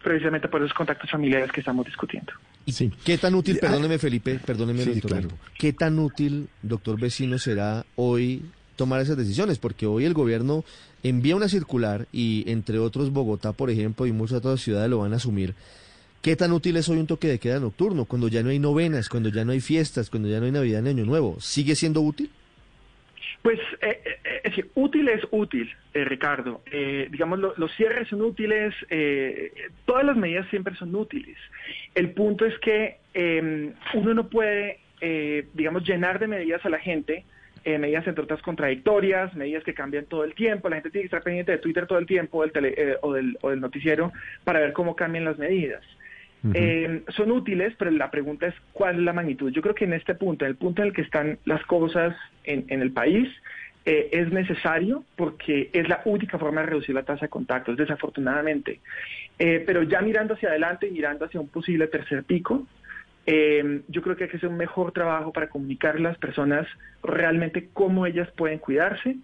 Speaker 26: precisamente por esos contactos familiares que estamos discutiendo.
Speaker 2: Sí. ¿Qué tan útil, perdóneme Felipe, perdóneme doctor, qué tan útil, doctor vecino, será hoy tomar esas decisiones, porque hoy el gobierno envía una circular y entre otros Bogotá, por ejemplo, y muchas otras ciudades lo van a asumir. ¿Qué tan útil es hoy un toque de queda nocturno cuando ya no hay novenas, cuando ya no hay fiestas, cuando ya no hay Navidad ni Año Nuevo? ¿Sigue siendo útil?
Speaker 26: Pues eh, eh, eh es decir, útil es útil, eh, Ricardo. digamos, los cierres son útiles, todas las medidas siempre son útiles. El punto es que uno no puede, digamos, llenar de medidas a la gente eh, medidas entre otras contradictorias, medidas que cambian todo el tiempo, la gente tiene que estar pendiente de Twitter todo el tiempo del eh, o, del, o, del, noticiero para ver cómo cambian las medidas. Eh, son útiles, pero la pregunta es cuál es la magnitud. Yo creo que en este punto, en el punto en el que están las cosas en, el país, es necesario porque es la única forma de reducir la tasa de contactos, desafortunadamente. pero ya mirando hacia adelante y mirando hacia un posible tercer pico, eh, yo creo que hay que hacer un mejor trabajo para comunicar a las personas realmente cómo ellas pueden cuidarse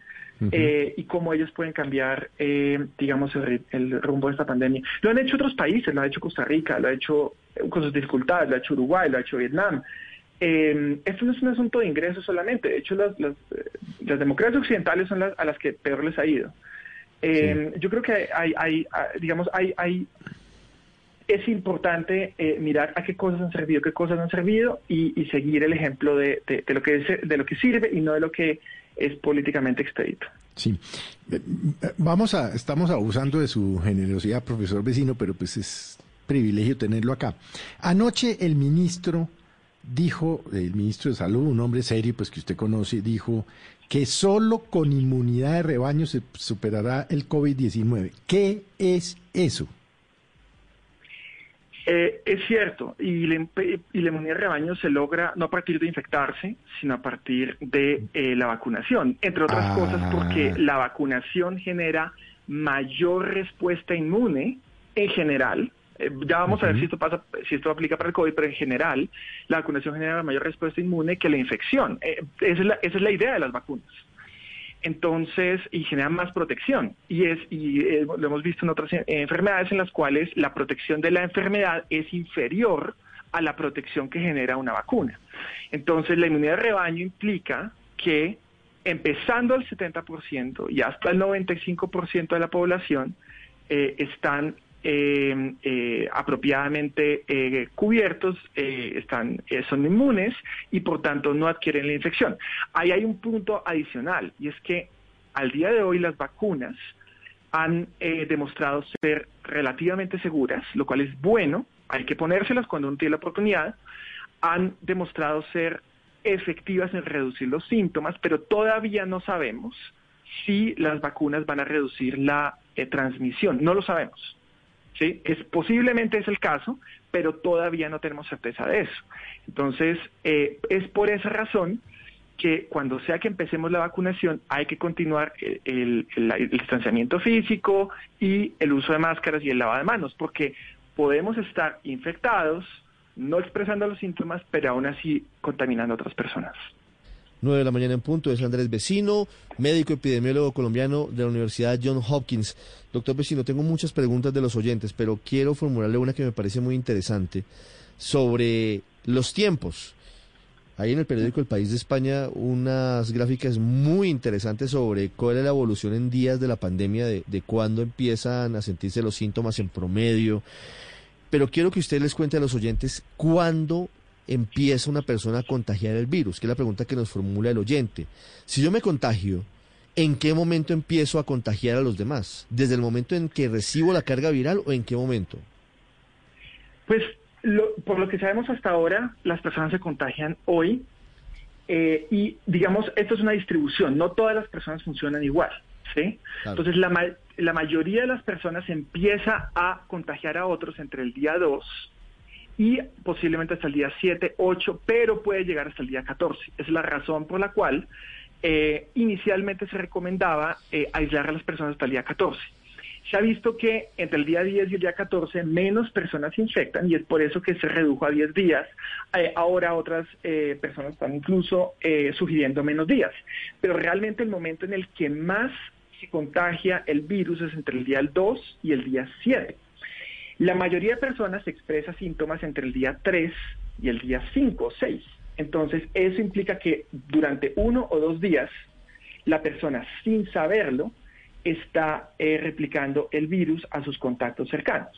Speaker 26: eh, y cómo ellas pueden cambiar, eh, digamos, el, rumbo de esta pandemia. Lo han hecho otros países, lo ha hecho Costa Rica, lo ha hecho con sus dificultades, lo ha hecho Uruguay, lo ha hecho Vietnam. esto no es un asunto de ingresos solamente, de hecho las, las, democracias occidentales son las a las que peor les ha ido. Yo creo que hay, hay, digamos, hay, hay es importante eh, mirar a qué cosas han servido, qué cosas han servido y, seguir el ejemplo de, lo que de lo que sirve y no de lo que es políticamente expedito.
Speaker 4: Sí, eh, vamos a, estamos abusando de su generosidad, profesor vecino, pero pues es privilegio tenerlo acá. Anoche el ministro dijo, el ministro de Salud, un hombre serio, pues que usted conoce, dijo que solo con inmunidad de rebaño se superará el COVID-19. ¿Qué es eso?
Speaker 26: Eh, es cierto, y la, y la, inmunidad de rebaño se logra no a partir de infectarse, sino a partir de eh, la vacunación, entre otras
Speaker 2: Ah.
Speaker 26: cosas porque la vacunación genera mayor respuesta inmune en general. Eh, ya vamos a ver si esto pasa, si esto aplica para el COVID, pero en general la vacunación genera mayor respuesta inmune que la infección. Eh, esa, es la, esa es la idea de las vacunas entonces y genera más protección y es y eh, lo hemos visto en otras eh, enfermedades en las cuales la protección de la enfermedad es inferior a la protección que genera una vacuna. Entonces la inmunidad de rebaño implica que empezando al 70% y hasta el 95% de la población eh, están eh, eh, apropiadamente eh, cubiertos, eh, están, eh, son inmunes y por tanto no adquieren la infección. Ahí hay un punto adicional y es que al día de hoy las vacunas han eh, demostrado ser relativamente seguras, lo cual es bueno, hay que ponérselas cuando uno tiene la oportunidad, han demostrado ser efectivas en reducir los síntomas, pero todavía no sabemos si las vacunas van a reducir la transmisión, no lo sabemos. ¿Sí? Es, posiblemente es el caso, pero todavía no tenemos certeza de eso. Entonces, eh, es por esa razón que cuando sea que empecemos la vacunación hay que continuar el, el, distanciamiento físico y el uso de máscaras y el lavado de manos, porque podemos estar infectados, no expresando los síntomas, pero aún así contaminando a otras personas.
Speaker 2: 9 de la mañana en punto, es Andrés Vecino, médico epidemiólogo colombiano de la Universidad John Hopkins. Doctor Vecino, tengo muchas preguntas de los oyentes, pero quiero formularle una que me parece muy interesante sobre los tiempos. Hay en el periódico El País de España unas gráficas muy interesantes sobre cuál es la evolución en días de la pandemia, de, de cuándo empiezan a sentirse los síntomas en promedio. Pero quiero que usted les cuente a los oyentes cuándo empieza una persona a contagiar el virus, que es la pregunta que nos formula el oyente. Si yo me contagio, ¿en qué momento empiezo a contagiar a los demás? ¿Desde el momento en que recibo la carga viral o en qué momento?
Speaker 26: Pues lo, por lo que sabemos hasta ahora, las personas se contagian hoy eh, y digamos, esto es una distribución, no todas las personas funcionan igual. ¿sí? Claro. Entonces, la, ma la mayoría de las personas empieza a contagiar a otros entre el día 2 y posiblemente hasta el día 7, 8, pero puede llegar hasta el día 14. Es la razón por la cual eh, inicialmente se recomendaba eh, aislar a las personas hasta el día 14. Se ha visto que entre el día 10 y el día 14 menos personas se infectan y es por eso que se redujo a 10 días. Eh, ahora otras eh, personas están incluso sugiriendo menos días. Pero realmente el momento en el que más se contagia el virus es entre el día 2 y el día 7. La mayoría de personas expresa síntomas entre el día 3 y el día 5 o 6. Entonces, eso implica que durante uno o dos días, la persona, sin saberlo, está eh, replicando el virus a sus contactos cercanos.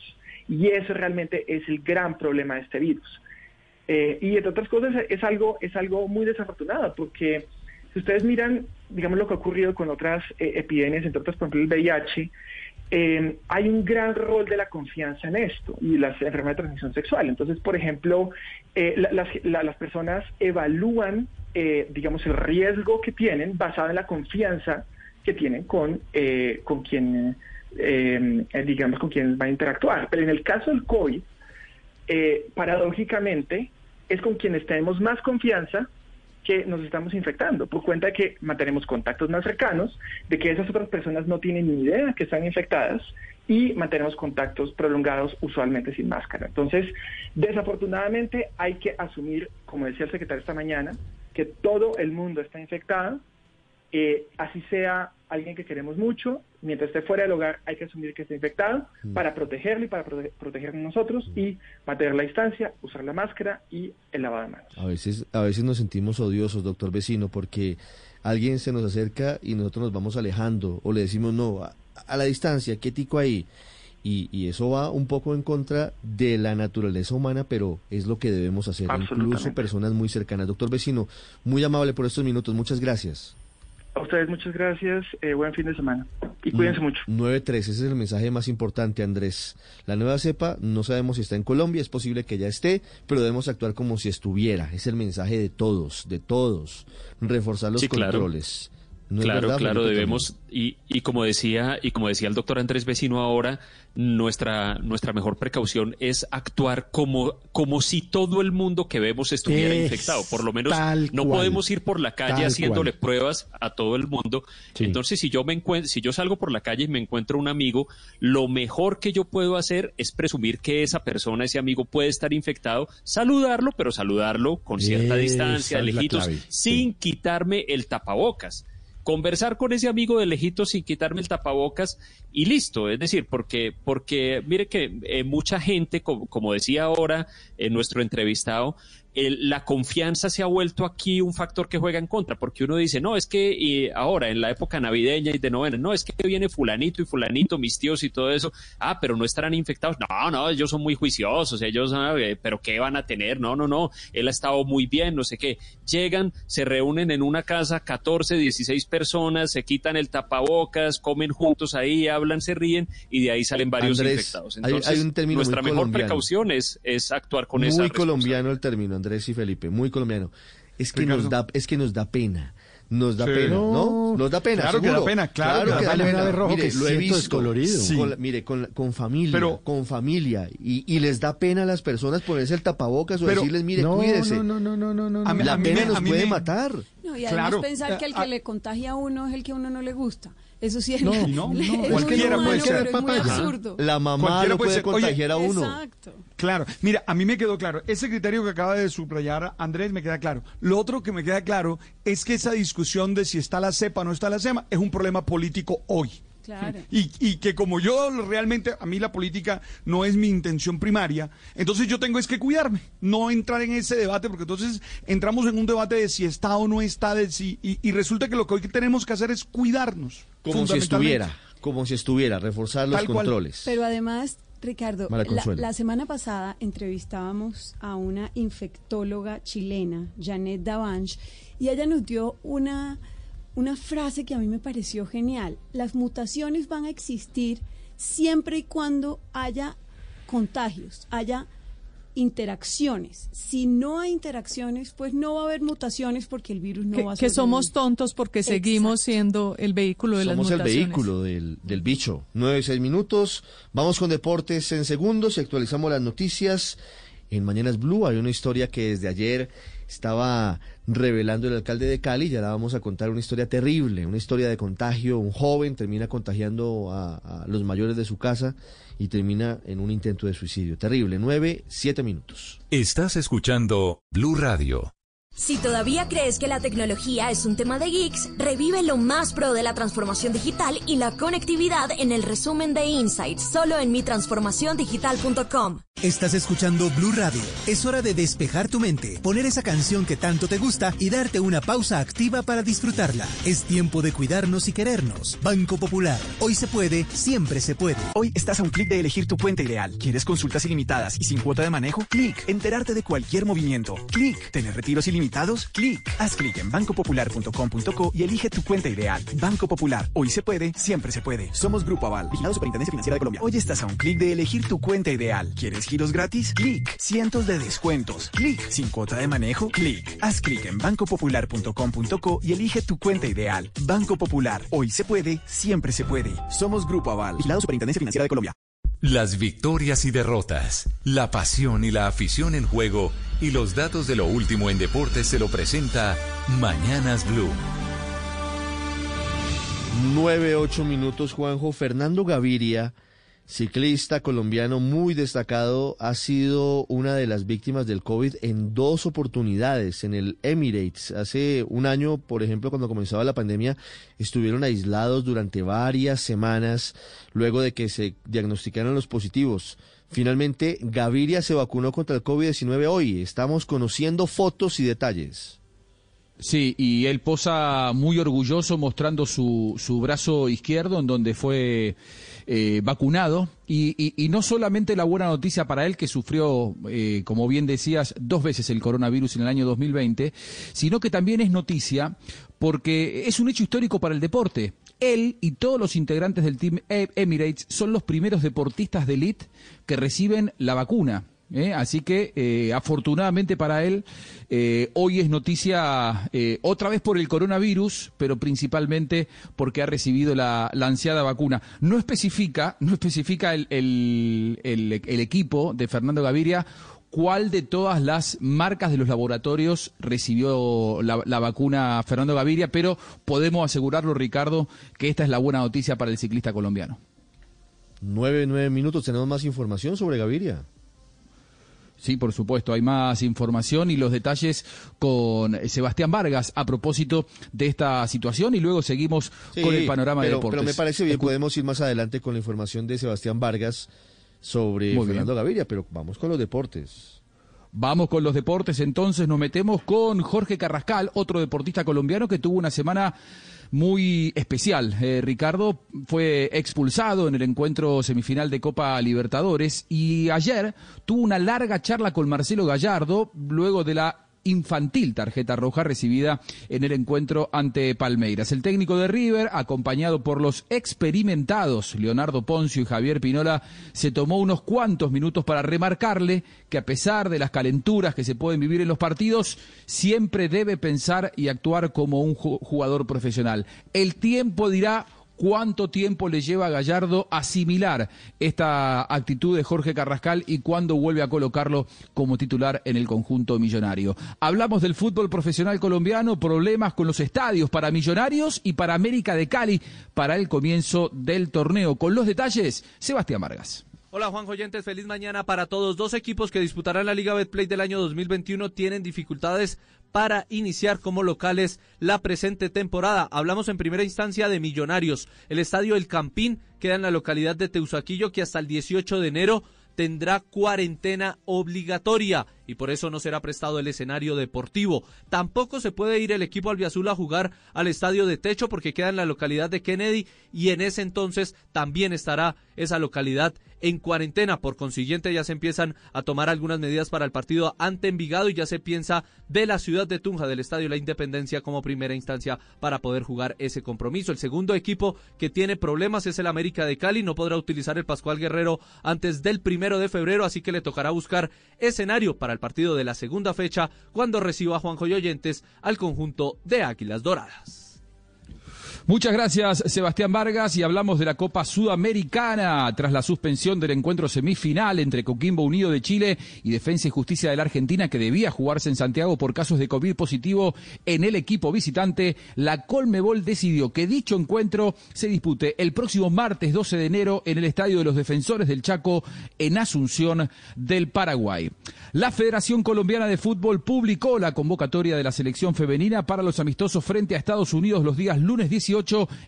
Speaker 26: Y eso realmente es el gran problema de este virus. Eh, y entre otras cosas, es algo, es algo muy desafortunado, porque si ustedes miran, digamos, lo que ha ocurrido con otras eh, epidemias, entre otras, por ejemplo, el VIH, eh, hay un gran rol de la confianza en esto y las enfermedades de transmisión sexual. Entonces, por ejemplo, eh, la, las, la, las, personas evalúan, eh, digamos, el riesgo que tienen basado en la confianza que tienen con, eh, con quien, digamos, con quien van a interactuar. Pero en el caso del COVID, paradójicamente, es con quienes tenemos más confianza que nos estamos infectando, por cuenta de que mantenemos contactos más cercanos, de que esas otras personas no tienen ni idea que están infectadas y mantenemos contactos prolongados usualmente sin máscara. Entonces, desafortunadamente hay que asumir, como decía el secretario esta mañana, que todo el mundo está infectado, eh, así sea alguien que queremos mucho, mientras esté fuera del hogar hay que asumir que está infectado mm. para protegerlo y para prote protegernos nosotros mm. y mantener la distancia, usar la máscara y el lavado de manos.
Speaker 2: A veces, a veces nos sentimos odiosos, doctor vecino, porque alguien se nos acerca y nosotros nos vamos alejando o le decimos no, a, a la distancia, qué tico ahí. Y, y, eso va un poco en contra de la naturaleza humana, pero es lo que debemos hacer, incluso personas muy cercanas. Doctor vecino, muy amable por estos minutos, muchas gracias.
Speaker 26: A ustedes muchas gracias, eh, buen fin de semana y cuídense mucho.
Speaker 2: 9-3, ese es el mensaje más importante, Andrés. La nueva cepa no sabemos si está en Colombia, es posible que ya esté, pero debemos actuar como si estuviera. Es el mensaje de todos, de todos. Reforzar los sí, controles. Claro.
Speaker 7: Claro, claro, debemos y, y como decía y como decía el doctor Andrés Vecino ahora, nuestra nuestra mejor precaución es actuar como como si todo el mundo que vemos estuviera infectado. Por lo menos no podemos ir por la calle haciéndole pruebas a todo el mundo. Entonces, si yo me encuentro, si yo salgo por la calle y me encuentro un amigo, lo mejor que yo puedo hacer es presumir que esa persona, ese amigo puede estar infectado, saludarlo, pero saludarlo con cierta distancia, lejitos, sin quitarme el tapabocas conversar con ese amigo de lejitos sin quitarme el tapabocas y listo. Es decir, porque, porque mire que eh, mucha gente, como, como, decía ahora en nuestro entrevistado, la confianza se ha vuelto aquí un factor que juega en contra, porque uno dice, no, es que ahora en la época navideña y de novena, no, es que viene fulanito y fulanito, mis tíos y todo eso, ah, pero no estarán infectados, no, no, ellos son muy juiciosos, ellos, ah, eh, pero ¿qué van a tener? No, no, no, él ha estado muy bien, no sé qué, llegan, se reúnen en una casa 14, 16 personas, se quitan el tapabocas, comen juntos ahí, hablan, se ríen y de ahí salen varios infectados. Entonces, hay, un término nuestra mejor precaución es, actuar con esa
Speaker 2: Muy colombiano el término, Andrés y Felipe, muy colombiano. Es que nos da, es que nos da pena. Nos da pena, ¿no? Nos da pena.
Speaker 8: Claro que da pena, claro, que da pena. de rojo mire, que lo he visto
Speaker 2: Con, mire, con, con familia, con familia, y, y, les da pena a las personas ponerse el tapabocas o decirles, mire, cuídese.
Speaker 8: No, no, no, no, no,
Speaker 2: no. La pena nos puede matar.
Speaker 9: No, y además pensar que el que le contagia a uno es el que a uno no le gusta. Eso sí es
Speaker 8: no, no, no. cualquiera puede ser
Speaker 9: absurdo.
Speaker 2: La mamá lo puede, contagiar a uno.
Speaker 9: Exacto.
Speaker 8: Claro. Mira, a mí me quedó claro. Ese criterio que acaba de subrayar Andrés me queda claro. Lo otro que me queda claro es que esa discusión de si está la cepa o no está la cepa es un problema político hoy.
Speaker 9: Claro.
Speaker 8: Y, y, que como yo realmente, a mí la política no es mi intención primaria, entonces yo tengo es que cuidarme, no entrar en ese debate, porque entonces entramos en un debate de si está o no está, de si, y, resulta que lo que hoy tenemos que hacer es cuidarnos.
Speaker 2: Como si estuviera, como si estuviera, reforzar los controles.
Speaker 9: Pero además, Ricardo, la, semana pasada entrevistábamos a una infectóloga chilena, Janet Davanch, y ella nos dio una una frase que a mí me pareció genial. Las mutaciones van a existir siempre y cuando haya contagios, haya interacciones. Si no hay interacciones, pues no va a haber mutaciones porque el virus no va a
Speaker 5: Que somos tontos porque seguimos siendo el vehículo de
Speaker 2: las
Speaker 5: mutaciones.
Speaker 2: Somos el vehículo del, del bicho. Nueve, seis minutos. Vamos con deportes en segundos y actualizamos las noticias. En Mañanas Blue hay una historia que desde ayer estaba revelando el alcalde de Cali. Ya la vamos a contar una historia terrible, una historia de contagio. Un joven termina contagiando a, los mayores de su casa y termina en un intento de suicidio. Terrible. Nueve, siete minutos.
Speaker 14: Estás escuchando Blue Radio.
Speaker 28: Si todavía crees que la tecnología es un tema de geeks, revive lo más pro de la transformación digital y la conectividad en el resumen de Insights, solo en mitransformaciondigital.com.
Speaker 29: Estás escuchando Blue Radio. Es hora de despejar tu mente, poner esa canción que tanto te gusta y darte una pausa activa para disfrutarla. Es tiempo de cuidarnos y querernos. Banco Popular. Hoy se puede, siempre se puede.
Speaker 17: Hoy estás a un clic de elegir tu cuenta ideal. ¿Quieres consultas ilimitadas y sin cuota de manejo? Clic. Enterarte de cualquier movimiento. Clic. Tener retiros ilimitados Clic. Haz clic en bancopopular.com.co y elige tu cuenta ideal. Banco Popular. Hoy se puede, siempre se puede. Somos Grupo Aval, vigilado Superintendencia Financiera de Colombia. Hoy estás a un clic de elegir tu cuenta ideal. ¿Quieres giros gratis? Clic. Cientos de descuentos. Clic. Sin cuota de manejo. Clic. Haz clic en bancopopular.com.co y elige tu cuenta ideal. Banco Popular. Hoy se puede, siempre se puede. Somos Grupo Aval, vigilado Superintendencia Financiera de Colombia.
Speaker 14: Las victorias y derrotas, la pasión y la afición en juego y los datos de lo último en deportes se lo presenta Mañanas Blue.
Speaker 2: 9-8 minutos, Juanjo. Fernando Gaviria, ciclista colombiano muy destacado, ha sido una de las víctimas del COVID en dos oportunidades en el Emirates. Hace un año, por ejemplo, cuando comenzaba la pandemia, estuvieron aislados durante varias semanas luego de que se diagnosticaron los positivos. Finalmente, Gaviria se vacunó contra el COVID-19 hoy. Estamos conociendo fotos y detalles.
Speaker 30: Sí, y él posa muy orgulloso mostrando su, su brazo izquierdo en donde fue eh, vacunado. Y, y, no solamente la buena noticia para él que sufrió, eh, como bien decías, dos veces el coronavirus en el año 2020, sino que también es noticia porque es un hecho histórico para el deporte. Él y todos los integrantes del Team e- Emirates son los primeros deportistas de elite que reciben la vacuna. ¿eh? Así que, eh, afortunadamente para él, eh, hoy es noticia otra vez por el coronavirus, pero principalmente porque ha recibido la, ansiada vacuna. No especifica, no especifica el equipo de Fernando Gaviria cuál de todas las marcas de los laboratorios recibió la, vacuna Fernando Gaviria, pero podemos asegurarlo, Ricardo, que esta es la buena noticia para el ciclista colombiano.
Speaker 2: Nueve, nueve minutos, tenemos más información sobre Gaviria.
Speaker 30: Sí, por supuesto, hay más información y los detalles con Sebastián Vargas a propósito de esta situación y luego seguimos con el panorama de deportes.
Speaker 2: Pero me parece bien, podemos ir más adelante con la información de Sebastián Vargas sobre Fernando Gaviria, pero vamos con los deportes.
Speaker 30: Vamos con los deportes, entonces nos metemos con Jorge Carrascal, otro deportista colombiano que tuvo una semana muy especial. Eh, Ricardo fue expulsado en el encuentro semifinal de Copa Libertadores y ayer tuvo una larga charla con Marcelo Gallardo luego de la infantil tarjeta roja recibida en el encuentro ante Palmeiras. El técnico de River, acompañado por los experimentados Leonardo Poncio y Javier Pinola, se tomó unos cuantos minutos para remarcarle que a pesar de las calenturas que se pueden vivir en los partidos, siempre debe pensar y actuar como un jugador profesional. El tiempo dirá cuánto tiempo le lleva a Gallardo asimilar esta actitud de Jorge Carrascal y cuándo vuelve a colocarlo como titular en el conjunto millonario. Hablamos del fútbol profesional colombiano, problemas con los estadios para Millonarios y para América de Cali para el comienzo del torneo. Con los detalles, Sebastián Vargas.
Speaker 31: Hola Juan Joyentes, feliz mañana para todos. Dos equipos que disputarán la Liga Betplay del año 2021 tienen dificultades para iniciar como locales la presente temporada. Hablamos en primera instancia de Millonarios. El estadio El Campín queda en la localidad de Teusaquillo que hasta el 18 de enero tendrá cuarentena obligatoria y por eso no será prestado el escenario deportivo. Tampoco se puede ir el equipo albiazul a jugar al estadio de techo porque queda en la localidad de Kennedy y en ese entonces también estará esa localidad en cuarentena. Por consiguiente, ya se empiezan a tomar algunas medidas para el partido ante Envigado y ya se piensa de la ciudad de Tunja, del Estadio La Independencia, como primera instancia para poder jugar ese compromiso. El segundo equipo que tiene problemas es el América de Cali. No podrá utilizar el Pascual Guerrero antes del primero de febrero, así que le tocará buscar escenario para el partido de la segunda fecha cuando reciba a Juanjo Oyentes al conjunto de Águilas Doradas.
Speaker 30: Muchas gracias, Sebastián Vargas. Y hablamos de la Copa Sudamericana tras la suspensión del encuentro semifinal entre Coquimbo Unido de Chile y Defensa y Justicia de la Argentina, que debía jugarse en Santiago por casos de COVID positivo en el equipo visitante. La Colmebol decidió que dicho encuentro se dispute el próximo martes 12 de enero en el Estadio de los Defensores del Chaco en Asunción del Paraguay. La Federación Colombiana de Fútbol publicó la convocatoria de la selección femenina para los amistosos frente a Estados Unidos los días lunes 18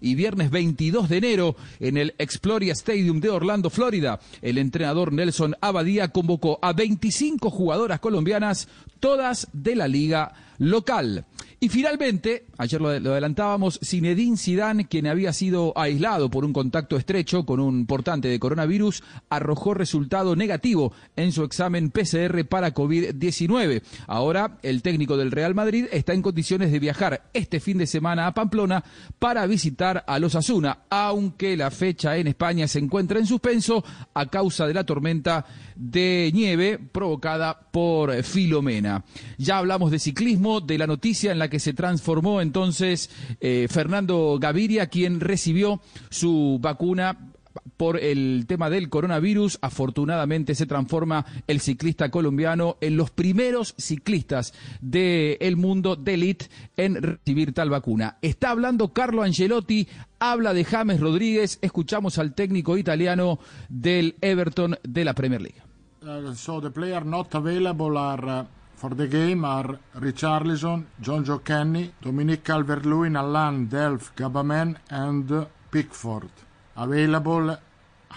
Speaker 30: y viernes 22 de enero en el Exploria Stadium de Orlando, Florida. El entrenador Nelson Abadía convocó a 25 jugadoras colombianas, todas de la liga local. Y finalmente, ayer lo, adelantábamos, Zinedine Zidane, quien había sido aislado por un contacto estrecho con un portante de coronavirus, arrojó resultado negativo en su examen PCR para COVID-19. Ahora, el técnico del Real Madrid está en condiciones de viajar este fin de semana a Pamplona para visitar a los Asuna, aunque la fecha en España se encuentra en suspenso a causa de la tormenta de nieve provocada por Filomena. Ya hablamos de ciclismo, de la noticia en la que se transformó entonces eh, Fernando Gaviria, quien recibió su vacuna por el tema del coronavirus. Afortunadamente se transforma el ciclista colombiano en los primeros ciclistas del mundo de elite en recibir tal vacuna. Está hablando Carlo Angelotti, habla de James Rodríguez. Escuchamos al técnico italiano del Everton de la Premier League.
Speaker 32: Uh, so the player not available are uh, for the game are Richarlison, John Joe Kenny, Dominic Calvert-Lewin, Allan, Delph, Gabamen and Pickford. Available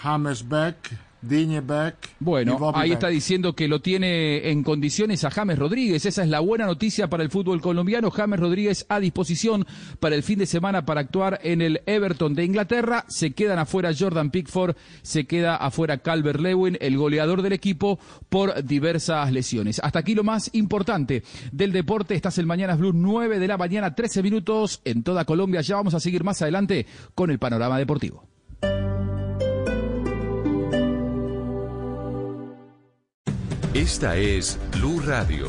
Speaker 32: James Beck,
Speaker 30: bueno, ahí está diciendo que lo tiene en condiciones a James Rodríguez. Esa es la buena noticia para el fútbol colombiano. James Rodríguez a disposición para el fin de semana para actuar en el Everton de Inglaterra. Se quedan afuera Jordan Pickford, se queda afuera Calvert Lewin, el goleador del equipo, por diversas lesiones. Hasta aquí lo más importante del deporte. Estás el Mañana Blue, 9 de la mañana, 13 minutos en toda Colombia. Ya vamos a seguir más adelante con el panorama deportivo.
Speaker 14: Esta es Blue Radio.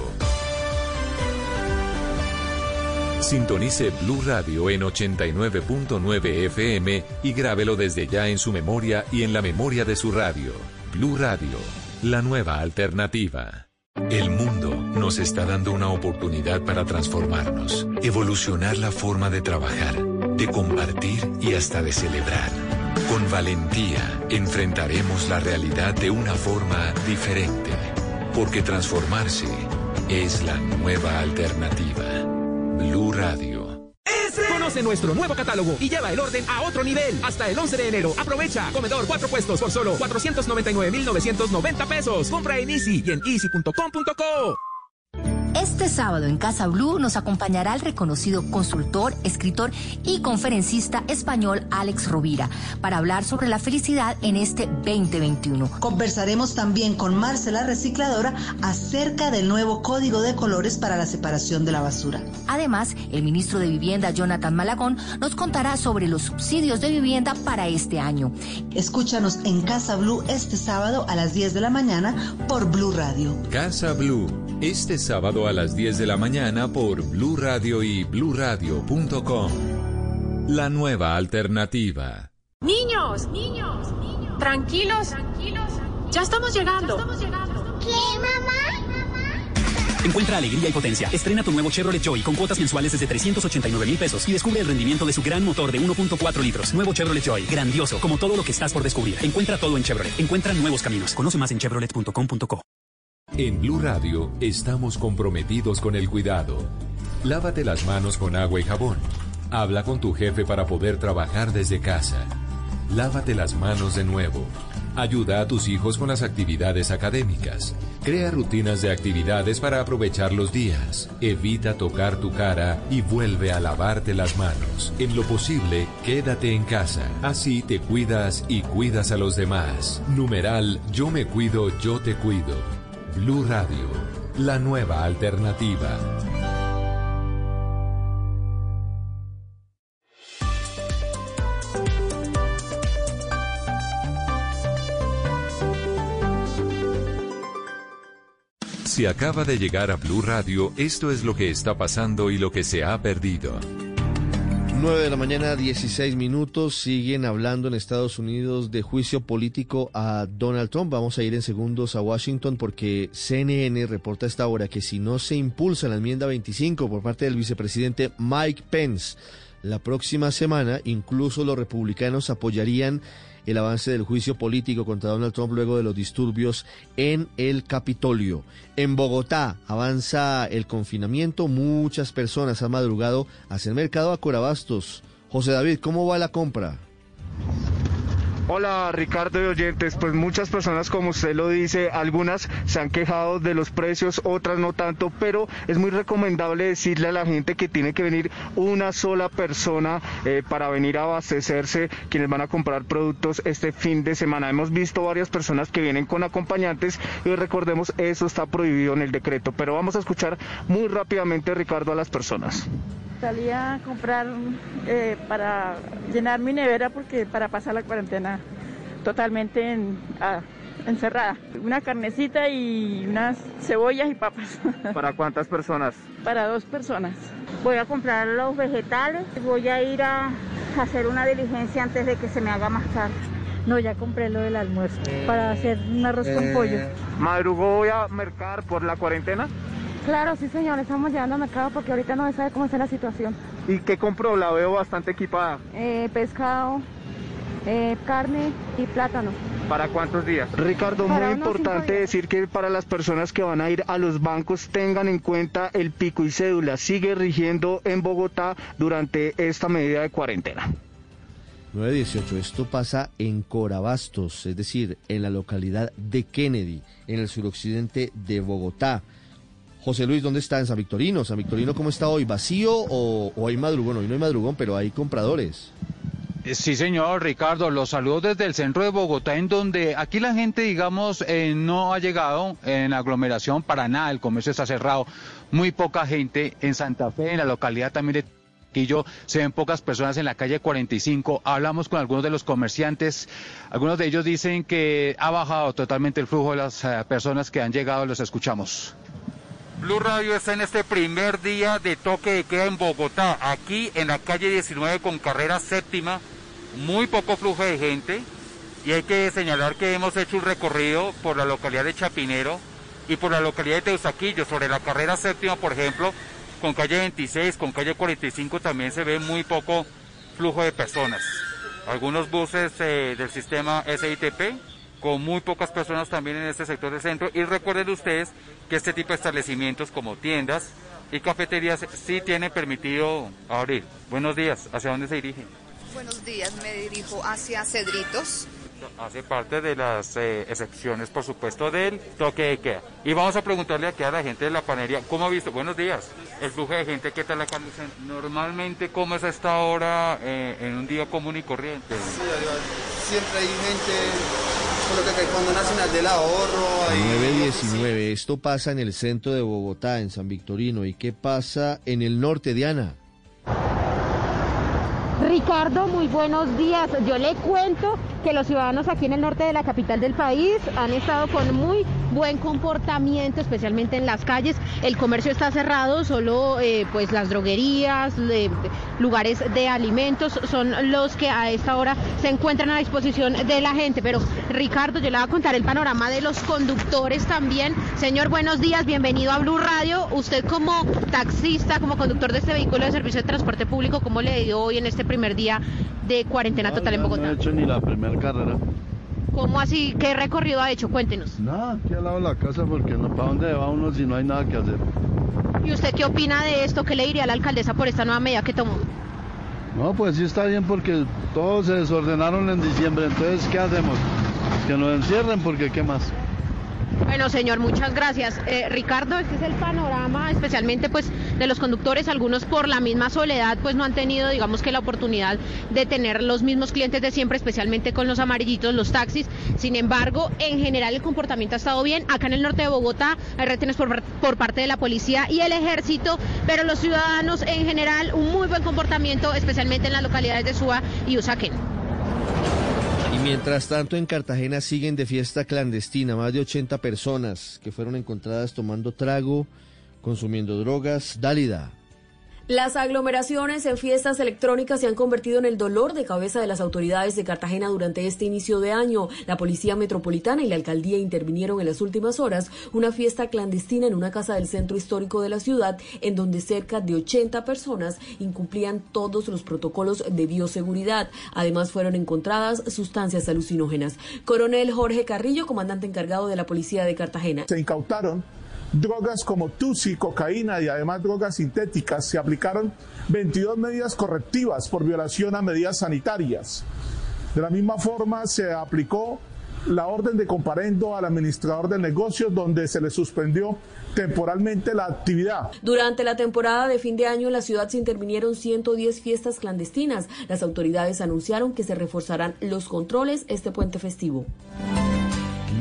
Speaker 14: Sintonice Blue Radio en 89.9 FM y grábelo desde ya en su memoria y en la memoria de su radio. Blue Radio, la nueva alternativa. El mundo nos está dando una oportunidad para transformarnos, evolucionar la forma de trabajar, de compartir y hasta de celebrar. Con valentía enfrentaremos la realidad de una forma diferente, porque transformarse es la nueva alternativa. Blue Radio.
Speaker 33: Conoce nuestro nuevo catálogo y lleva el orden a otro nivel. Hasta el 11 de enero. Aprovecha. Comedor cuatro puestos por solo 499,990 pesos. Compra en Easy y en easy.com.co.
Speaker 34: Este sábado en Casa Blue nos acompañará el reconocido consultor, escritor y conferencista español Alex Rovira para hablar sobre la felicidad en este 2021.
Speaker 35: Conversaremos también con Marcela Recicladora acerca del nuevo código de colores para la separación de la basura.
Speaker 34: Además, el ministro de Vivienda Jonathan Malagón nos contará sobre los subsidios de vivienda para este año.
Speaker 35: Escúchanos en Casa Blue este sábado a las 10 de la mañana por Blue Radio.
Speaker 14: Casa Blue, este sábado a las 10 de la mañana por Blue Radio y bluradio.com. La nueva alternativa.
Speaker 36: Niños, niños, niños. Tranquilos, tranquilos. Ya estamos llegando. ¿Qué,
Speaker 20: mamá? Encuentra alegría y potencia. Estrena tu nuevo Chevrolet Joy con cuotas mensuales desde 389 mil pesos y descubre el rendimiento de su gran motor de 1.4 litros. Nuevo Chevrolet Joy. Grandioso, como todo lo que estás por descubrir. Encuentra todo en Chevrolet. Encuentra nuevos caminos. Conoce más en chevrolet.com.co.
Speaker 14: En Blue Radio estamos comprometidos con el cuidado. Lávate las manos con agua y jabón. Habla con tu jefe para poder trabajar desde casa. Lávate las manos de nuevo. Ayuda a tus hijos con las actividades académicas. Crea rutinas de actividades para aprovechar los días. Evita tocar tu cara y vuelve a lavarte las manos. En lo posible, quédate en casa. Así te cuidas y cuidas a los demás. Numeral Yo me cuido, yo te cuido. Blue Radio, la nueva alternativa. Si acaba de llegar a Blue Radio, esto es lo que está pasando y lo que se ha perdido.
Speaker 2: 9 de la mañana, 16 minutos. Siguen hablando en Estados Unidos de juicio político a Donald Trump. Vamos a ir en segundos a Washington porque CNN reporta a esta hora que si no se impulsa la enmienda 25 por parte del vicepresidente Mike Pence, la próxima semana incluso los republicanos apoyarían el avance del juicio político contra Donald Trump luego de los disturbios en el Capitolio. En Bogotá avanza el confinamiento, muchas personas han madrugado hacia el mercado a Corabastos. José David, ¿cómo va la compra?
Speaker 37: Hola Ricardo y oyentes, pues muchas personas como usted lo dice, algunas se han quejado de los precios, otras no tanto, pero es muy recomendable decirle a la gente que tiene que venir una sola persona eh, para venir a abastecerse quienes van a comprar productos este fin de semana. Hemos visto varias personas que vienen con acompañantes y recordemos eso está prohibido en el decreto, pero vamos a escuchar muy rápidamente Ricardo a las personas.
Speaker 38: Salí a comprar eh, para llenar mi nevera porque para pasar la cuarentena totalmente encerrada. Una carnecita y unas cebollas y papas.
Speaker 37: ¿Para cuántas personas?
Speaker 38: Para dos personas.
Speaker 39: Voy a comprar los vegetales. Voy a ir a hacer una diligencia antes de que se me haga más tarde.
Speaker 40: No, ya compré lo del almuerzo para hacer un arroz con pollo.
Speaker 37: ¿Madrugó voy a mercar por la cuarentena?
Speaker 40: Claro, sí señor, estamos llegando al mercado porque ahorita no se sabe cómo está la situación.
Speaker 37: ¿Y qué compró? La veo bastante equipada.
Speaker 40: Eh, pescado, eh, carne y plátano.
Speaker 37: ¿Para cuántos días? Ricardo, muy importante decir que para las personas que van a ir a los bancos tengan en cuenta el pico y cédula. Sigue rigiendo en Bogotá durante esta medida de cuarentena.
Speaker 2: 918, esto pasa en Corabastos, es decir, en la localidad de Kennedy, en el suroccidente de Bogotá. José Luis, ¿dónde está? En San Victorino. San Victorino, ¿cómo está hoy? ¿Vacío o, hay madrugón? Hoy no hay madrugón, pero hay compradores.
Speaker 41: Eh, sí, señor Ricardo, los saludos desde el centro de Bogotá, en donde aquí la gente, digamos, eh, no ha llegado en aglomeración para nada, el comercio está cerrado, muy poca gente en Santa Fe, en la localidad también de
Speaker 42: Quillo se ven pocas personas en la calle 45. Hablamos con algunos de los comerciantes. Algunos de ellos dicen que ha bajado totalmente el flujo de las eh, personas que han llegado. Los escuchamos.
Speaker 43: Blue Radio está en este primer día de toque de queda en Bogotá, aquí en la calle 19 con carrera séptima, muy poco flujo de gente y hay que señalar que hemos hecho un recorrido por la localidad de Chapinero y por la localidad de Teusaquillo, sobre la carrera séptima, por ejemplo, con calle 26, con calle 45 también se ve muy poco flujo de personas. Algunos buses eh, del sistema SITP con muy pocas personas también en este sector del centro. Y recuerden ustedes que este tipo de establecimientos como tiendas y cafeterías sí tienen permitido abrir. Buenos días, ¿hacia dónde se dirige?
Speaker 44: Buenos días, me dirijo hacia Cedritos
Speaker 43: hace parte de las eh, excepciones, por supuesto, del toque de queda. Y vamos a preguntarle aquí a la gente de la panería, ¿cómo ha visto? Buenos días. El flujo de gente, ¿qué tal la conducción? Normalmente, ¿cómo es a esta hora eh, en un día común y corriente?
Speaker 45: Sí, siempre hay gente, lo que cuando nace del ahorro... Hay...
Speaker 2: 919, esto pasa en el centro de Bogotá, en San Victorino. ¿Y qué pasa en el norte, Diana?
Speaker 46: Ricardo, muy buenos días. Yo le cuento que los ciudadanos aquí en el norte de la capital del país han estado con muy buen comportamiento, especialmente en las calles. El comercio está cerrado, solo eh, pues las droguerías, lugares de alimentos son los que a esta hora se encuentran a disposición de la gente. Pero Ricardo, yo le voy a contar el panorama de los conductores también. Señor, buenos días, bienvenido a Blue Radio. Usted como taxista, como conductor de este vehículo de servicio de transporte público, ¿cómo le dio hoy en este primer día de cuarentena total en Bogotá?
Speaker 45: No he hecho ni la primera carrera.
Speaker 46: ¿Cómo así? ¿Qué recorrido ha hecho? Cuéntenos.
Speaker 45: Nada, aquí al lado de la casa porque no, ¿para dónde va uno si no hay nada que hacer?
Speaker 46: ¿Y usted qué opina de esto? ¿Qué le diría a la alcaldesa por esta nueva medida que tomó?
Speaker 45: No, pues sí está bien porque todos se desordenaron en diciembre, entonces ¿qué hacemos? Que nos encierren porque ¿qué más?
Speaker 46: Bueno, señor, muchas gracias. Eh, Ricardo, este es el panorama, especialmente pues de los conductores, algunos por la misma soledad pues no han tenido, digamos que la oportunidad de tener los mismos clientes de siempre, especialmente con los amarillitos, los taxis. Sin embargo, en general el comportamiento ha estado bien. Acá en el norte de Bogotá hay retenes por, por parte de la policía y el ejército, pero los ciudadanos en general un muy buen comportamiento, especialmente en las localidades de Suba y Usaquén.
Speaker 2: Mientras tanto, en Cartagena siguen de fiesta clandestina más de 80 personas que fueron encontradas tomando trago, consumiendo drogas. Dálida.
Speaker 47: Las aglomeraciones en fiestas electrónicas se han convertido en el dolor de cabeza de las autoridades de Cartagena durante este inicio de año. La Policía Metropolitana y la Alcaldía intervinieron en las últimas horas una fiesta clandestina en una casa del centro histórico de la ciudad en donde cerca de 80 personas incumplían todos los protocolos de bioseguridad. Además fueron encontradas sustancias alucinógenas. Coronel Jorge Carrillo, comandante encargado de la Policía de Cartagena.
Speaker 48: Se incautaron drogas como tusi, cocaína y además drogas sintéticas. Se aplicaron 22 medidas correctivas por violación a medidas sanitarias. De la misma forma se aplicó la orden de comparendo al administrador del negocio donde se le suspendió temporalmente la actividad.
Speaker 47: Durante la temporada de fin de año en la ciudad se intervinieron 110 fiestas clandestinas. Las autoridades anunciaron que se reforzarán los controles este puente festivo.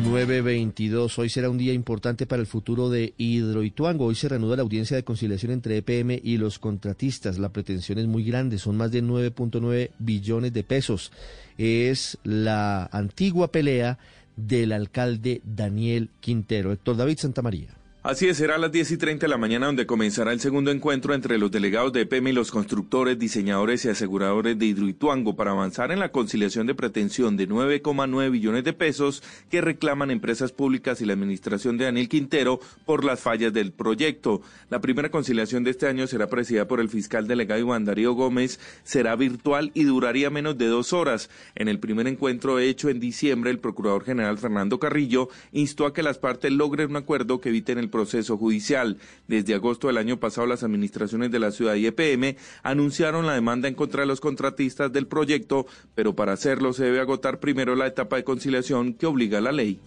Speaker 2: 922. Hoy será un día importante para el futuro de Hidroituango. Hoy se reanuda la audiencia de conciliación entre EPM y los contratistas. La pretensión es muy grande, son más de 9.9 billones de pesos. Es la antigua pelea del alcalde Daniel Quintero. Héctor David Santamaría.
Speaker 49: Así es, será a las 10 y 30 de la mañana donde comenzará el segundo encuentro entre los delegados de EPM y los constructores, diseñadores y aseguradores de Hidroituango para avanzar en la conciliación de pretensión de 9,9 billones de pesos que reclaman empresas públicas y la administración de Daniel Quintero por las fallas del proyecto. La primera conciliación de este año será presidida por el fiscal delegado Iván Darío Gómez, será virtual y duraría menos de dos horas. En el primer encuentro hecho en diciembre, el procurador general Fernando Carrillo instó a que las partes logren un acuerdo que eviten el proceso judicial. Desde agosto del año pasado, las administraciones de la ciudad y EPM anunciaron la demanda en contra de los contratistas del proyecto, pero para hacerlo se debe agotar primero la etapa de conciliación que obliga a la ley.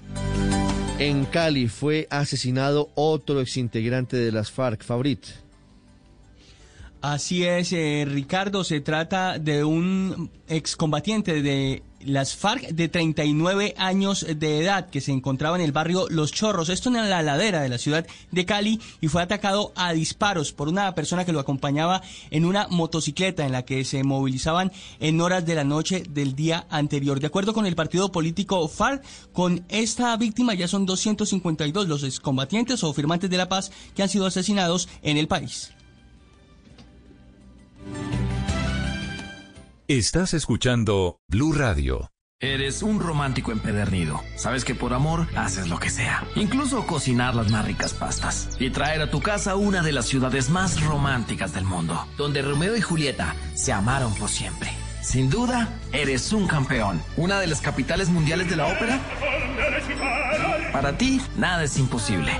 Speaker 2: En Cali fue asesinado otro exintegrante de las FARC, Fabrit.
Speaker 37: Así es, eh, Ricardo, se trata de un excombatiente de
Speaker 50: las FARC de 39 años de edad que se encontraba en el barrio Los Chorros, esto en la ladera de la ciudad de Cali, y fue atacado a disparos por una persona que lo acompañaba en una motocicleta en la que se movilizaban en horas de la noche del día anterior. De acuerdo con el partido político FARC, con esta víctima ya son 252 los excombatientes o firmantes de la paz que han sido asesinados en el país.
Speaker 14: Estás escuchando Blue Radio.
Speaker 51: Eres un romántico empedernido. Sabes que por amor haces lo que sea. Incluso cocinar las más ricas pastas. Y traer a tu casa una de las ciudades más románticas del mundo. Donde Romeo y Julieta se amaron por siempre. Sin duda, eres un campeón. Una de las capitales mundiales de la ópera. Para ti, nada es imposible.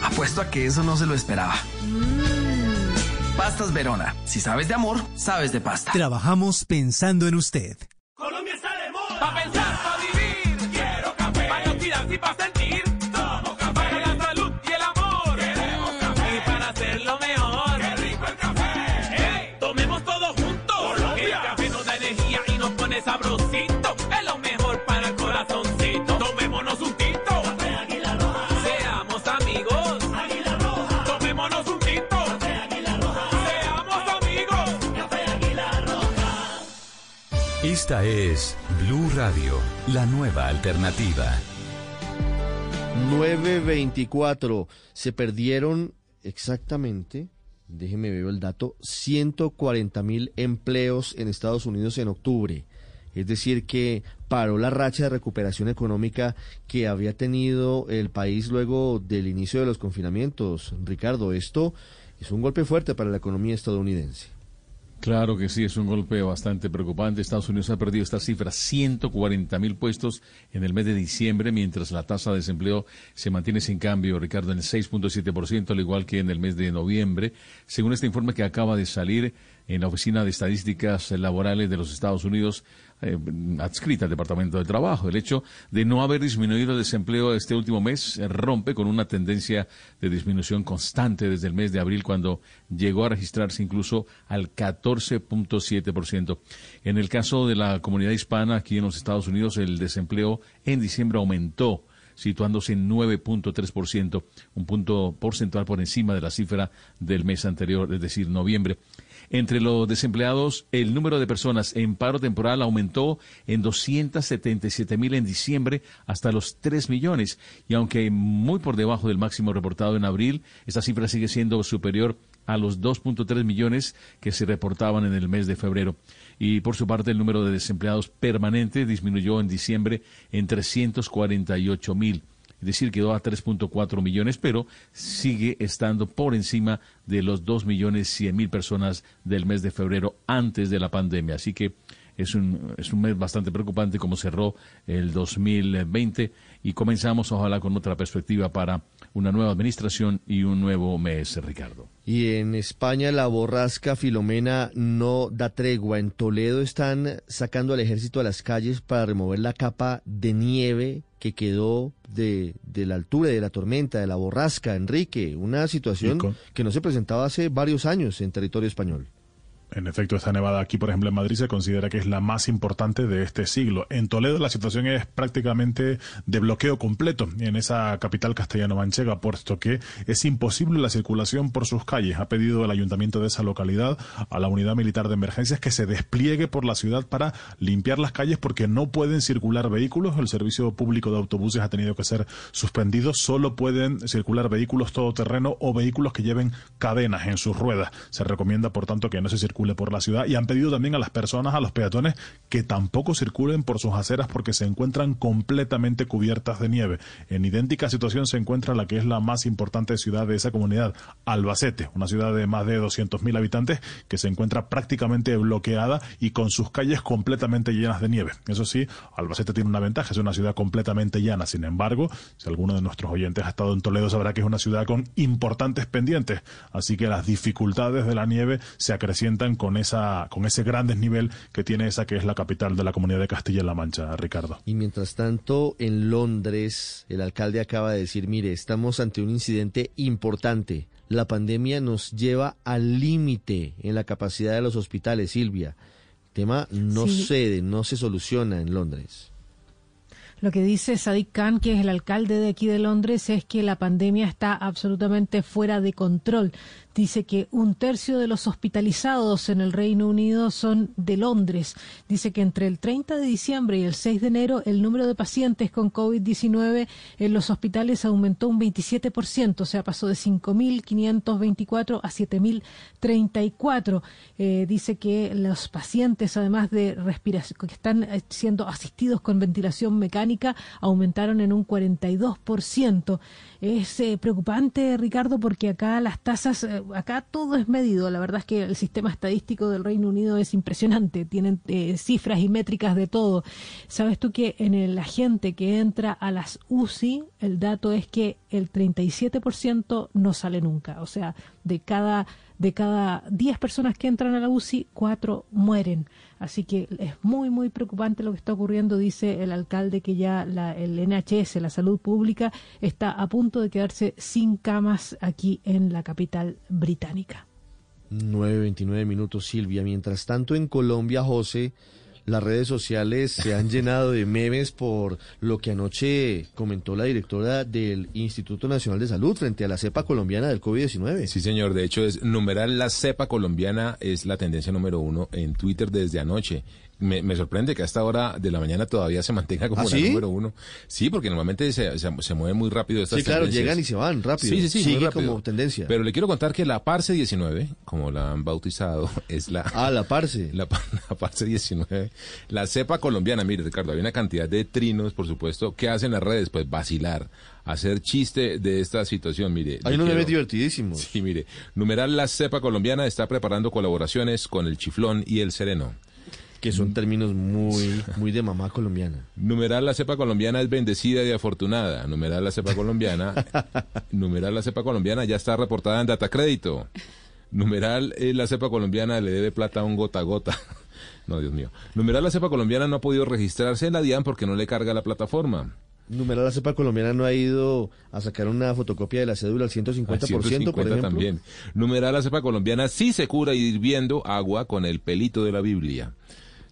Speaker 51: Apuesto a que eso no se lo esperaba. Pastas Verona. Si sabes de amor, sabes de pasta.
Speaker 17: Trabajamos pensando en usted.
Speaker 52: Colombia está
Speaker 14: Esta es Blue Radio, la nueva alternativa.
Speaker 2: 924. Se perdieron exactamente, déjeme ver el dato, 140 mil empleos en Estados Unidos en octubre. Es decir, que paró la racha de recuperación económica que había tenido el país luego del inicio de los confinamientos. Ricardo, esto es un golpe fuerte para la economía estadounidense.
Speaker 3: Claro que sí, es un golpe bastante preocupante. Estados Unidos ha perdido esta cifra, 140 mil puestos en el mes de diciembre, mientras la tasa de desempleo se mantiene sin cambio, Ricardo, en el 6.7%, al igual que en el mes de noviembre. Según este informe que acaba de salir en la Oficina de Estadísticas Laborales de los Estados Unidos, eh, adscrita al Departamento de Trabajo. El hecho de no haber disminuido el desempleo este último mes eh, rompe con una tendencia de disminución constante desde el mes de abril, cuando llegó a registrarse incluso al 14.7%. En el caso de la comunidad hispana aquí en los Estados Unidos, el desempleo en diciembre aumentó situándose en 9.3%, un punto porcentual por encima de la cifra del mes anterior, es decir, noviembre. Entre los desempleados, el número de personas en paro temporal aumentó en 277 mil en diciembre hasta los 3 millones. Y aunque muy por debajo del máximo reportado en abril, esta cifra sigue siendo superior a los 2.3 millones que se reportaban en el mes de febrero. Y por su parte, el número de desempleados permanentes disminuyó en diciembre en 348 mil es decir, quedó a 3.4 millones, pero sigue estando por encima de los 2 millones 100 mil personas del mes de febrero antes de la pandemia. Así que es un, es un mes bastante preocupante como cerró el 2020 y comenzamos ojalá con otra perspectiva para una nueva administración y un nuevo mes, Ricardo.
Speaker 2: Y en España la borrasca Filomena no da tregua. En Toledo están sacando al ejército a las calles para remover la capa de nieve que quedó de, de la altura de la tormenta, de la borrasca, Enrique. Una situación que no se presentaba hace varios años en territorio español.
Speaker 53: En efecto, esta nevada aquí, por ejemplo, en Madrid se considera que es la más importante de este siglo. En Toledo la situación es prácticamente de bloqueo completo en esa capital castellano-manchega, puesto que es imposible la circulación por sus calles. Ha pedido el ayuntamiento de esa localidad a la unidad militar de emergencias que se despliegue por la ciudad para limpiar las calles porque no pueden circular vehículos. El servicio público de autobuses ha tenido que ser suspendido. Solo pueden circular vehículos todoterreno o vehículos que lleven cadenas en sus ruedas. Se recomienda, por tanto, que no se circule por la ciudad y han pedido también a las personas, a los peatones, que tampoco circulen por sus aceras porque se encuentran completamente cubiertas de nieve. En idéntica situación se encuentra la que es la más importante ciudad de esa comunidad, Albacete, una ciudad de más de 200.000 habitantes que se encuentra prácticamente bloqueada y con sus calles completamente llenas de nieve. Eso sí, Albacete tiene una ventaja, es una ciudad completamente llana. Sin embargo, si alguno de nuestros oyentes ha estado en Toledo sabrá que es una ciudad con importantes pendientes, así que las dificultades de la nieve se acrecientan con esa con ese gran desnivel que tiene esa que es la capital de la comunidad de Castilla-La Mancha, Ricardo.
Speaker 2: Y mientras tanto, en Londres, el alcalde acaba de decir, mire, estamos ante un incidente importante. La pandemia nos lleva al límite en la capacidad de los hospitales, Silvia. tema no
Speaker 11: Sí.
Speaker 2: cede, no se soluciona en Londres.
Speaker 11: Lo que dice Sadiq Khan, que es el alcalde de aquí de Londres, es que la pandemia está absolutamente fuera de control. Dice que un tercio de los hospitalizados en el Reino Unido son de Londres. Dice que entre el 30 de diciembre y el 6 de enero el número de pacientes con COVID-19 en los hospitales aumentó un 27%, o sea, pasó de 5.524 a 7.034. Eh, dice que los pacientes, además de respiración, que están eh, siendo asistidos con ventilación mecánica, aumentaron en un 42%. Es eh, preocupante, Ricardo, porque acá las tasas, acá todo es medido. La verdad es que el sistema estadístico del Reino Unido es impresionante. Tienen eh, cifras y métricas de todo. ¿Sabes tú que en el- la gente que entra a las UCI, el dato es que el 37% no sale nunca? O sea, de cada de cada 10 personas que entran a la UCI, 4 mueren. Así que es muy, muy preocupante lo que está ocurriendo, dice el alcalde, que ya la, el NHS, la salud pública, está a punto de quedarse sin camas aquí en la capital británica.
Speaker 2: 9.29 minutos, Silvia. Mientras tanto, en Colombia, José, las redes sociales se han llenado de memes por lo que anoche comentó la directora del Instituto Nacional de Salud frente a la cepa colombiana del COVID-19.
Speaker 10: Sí, señor. De hecho, es numeral la cepa colombiana es la tendencia número uno en Twitter desde anoche. Me, me sorprende que a esta hora de la mañana todavía se mantenga como
Speaker 2: ¿Ah,
Speaker 10: la
Speaker 2: sí?
Speaker 10: número uno. Sí, porque normalmente se, se, se mueven muy rápido estas
Speaker 2: Sí, claro,
Speaker 10: tendencias.
Speaker 2: llegan y se van rápido.
Speaker 10: Sí, sí, sí,
Speaker 2: Sigue como tendencia.
Speaker 10: Pero le quiero contar que la Parse 19, como la han bautizado, es la...
Speaker 2: Ah, la Parse.
Speaker 10: La, la Parse 19. La cepa colombiana, mire, Ricardo, hay una cantidad de trinos, por supuesto, que hacen las redes, pues vacilar, hacer chiste de esta situación, mire.
Speaker 2: Hay unos memes divertidísimos.
Speaker 10: Sí, mire, numeral la cepa colombiana está preparando colaboraciones con el chiflón y el sereno.
Speaker 2: Que son términos muy, muy de mamá colombiana.
Speaker 10: Numeral la cepa colombiana es bendecida y afortunada. Numeral la cepa colombiana. numeral la cepa colombiana ya está reportada en Datacrédito. Numeral eh, la cepa colombiana le debe plata a un gota a gota. no, Dios mío. Numeral la cepa colombiana no ha podido registrarse en la DIAN porque no le carga la plataforma.
Speaker 2: Numeral la cepa colombiana no ha ido a sacar una fotocopia de la cédula al 150%,
Speaker 10: Al
Speaker 2: por
Speaker 10: 150
Speaker 2: ejemplo.
Speaker 10: también. Numeral la cepa colombiana sí se cura hirviendo agua con el pelito de la Biblia.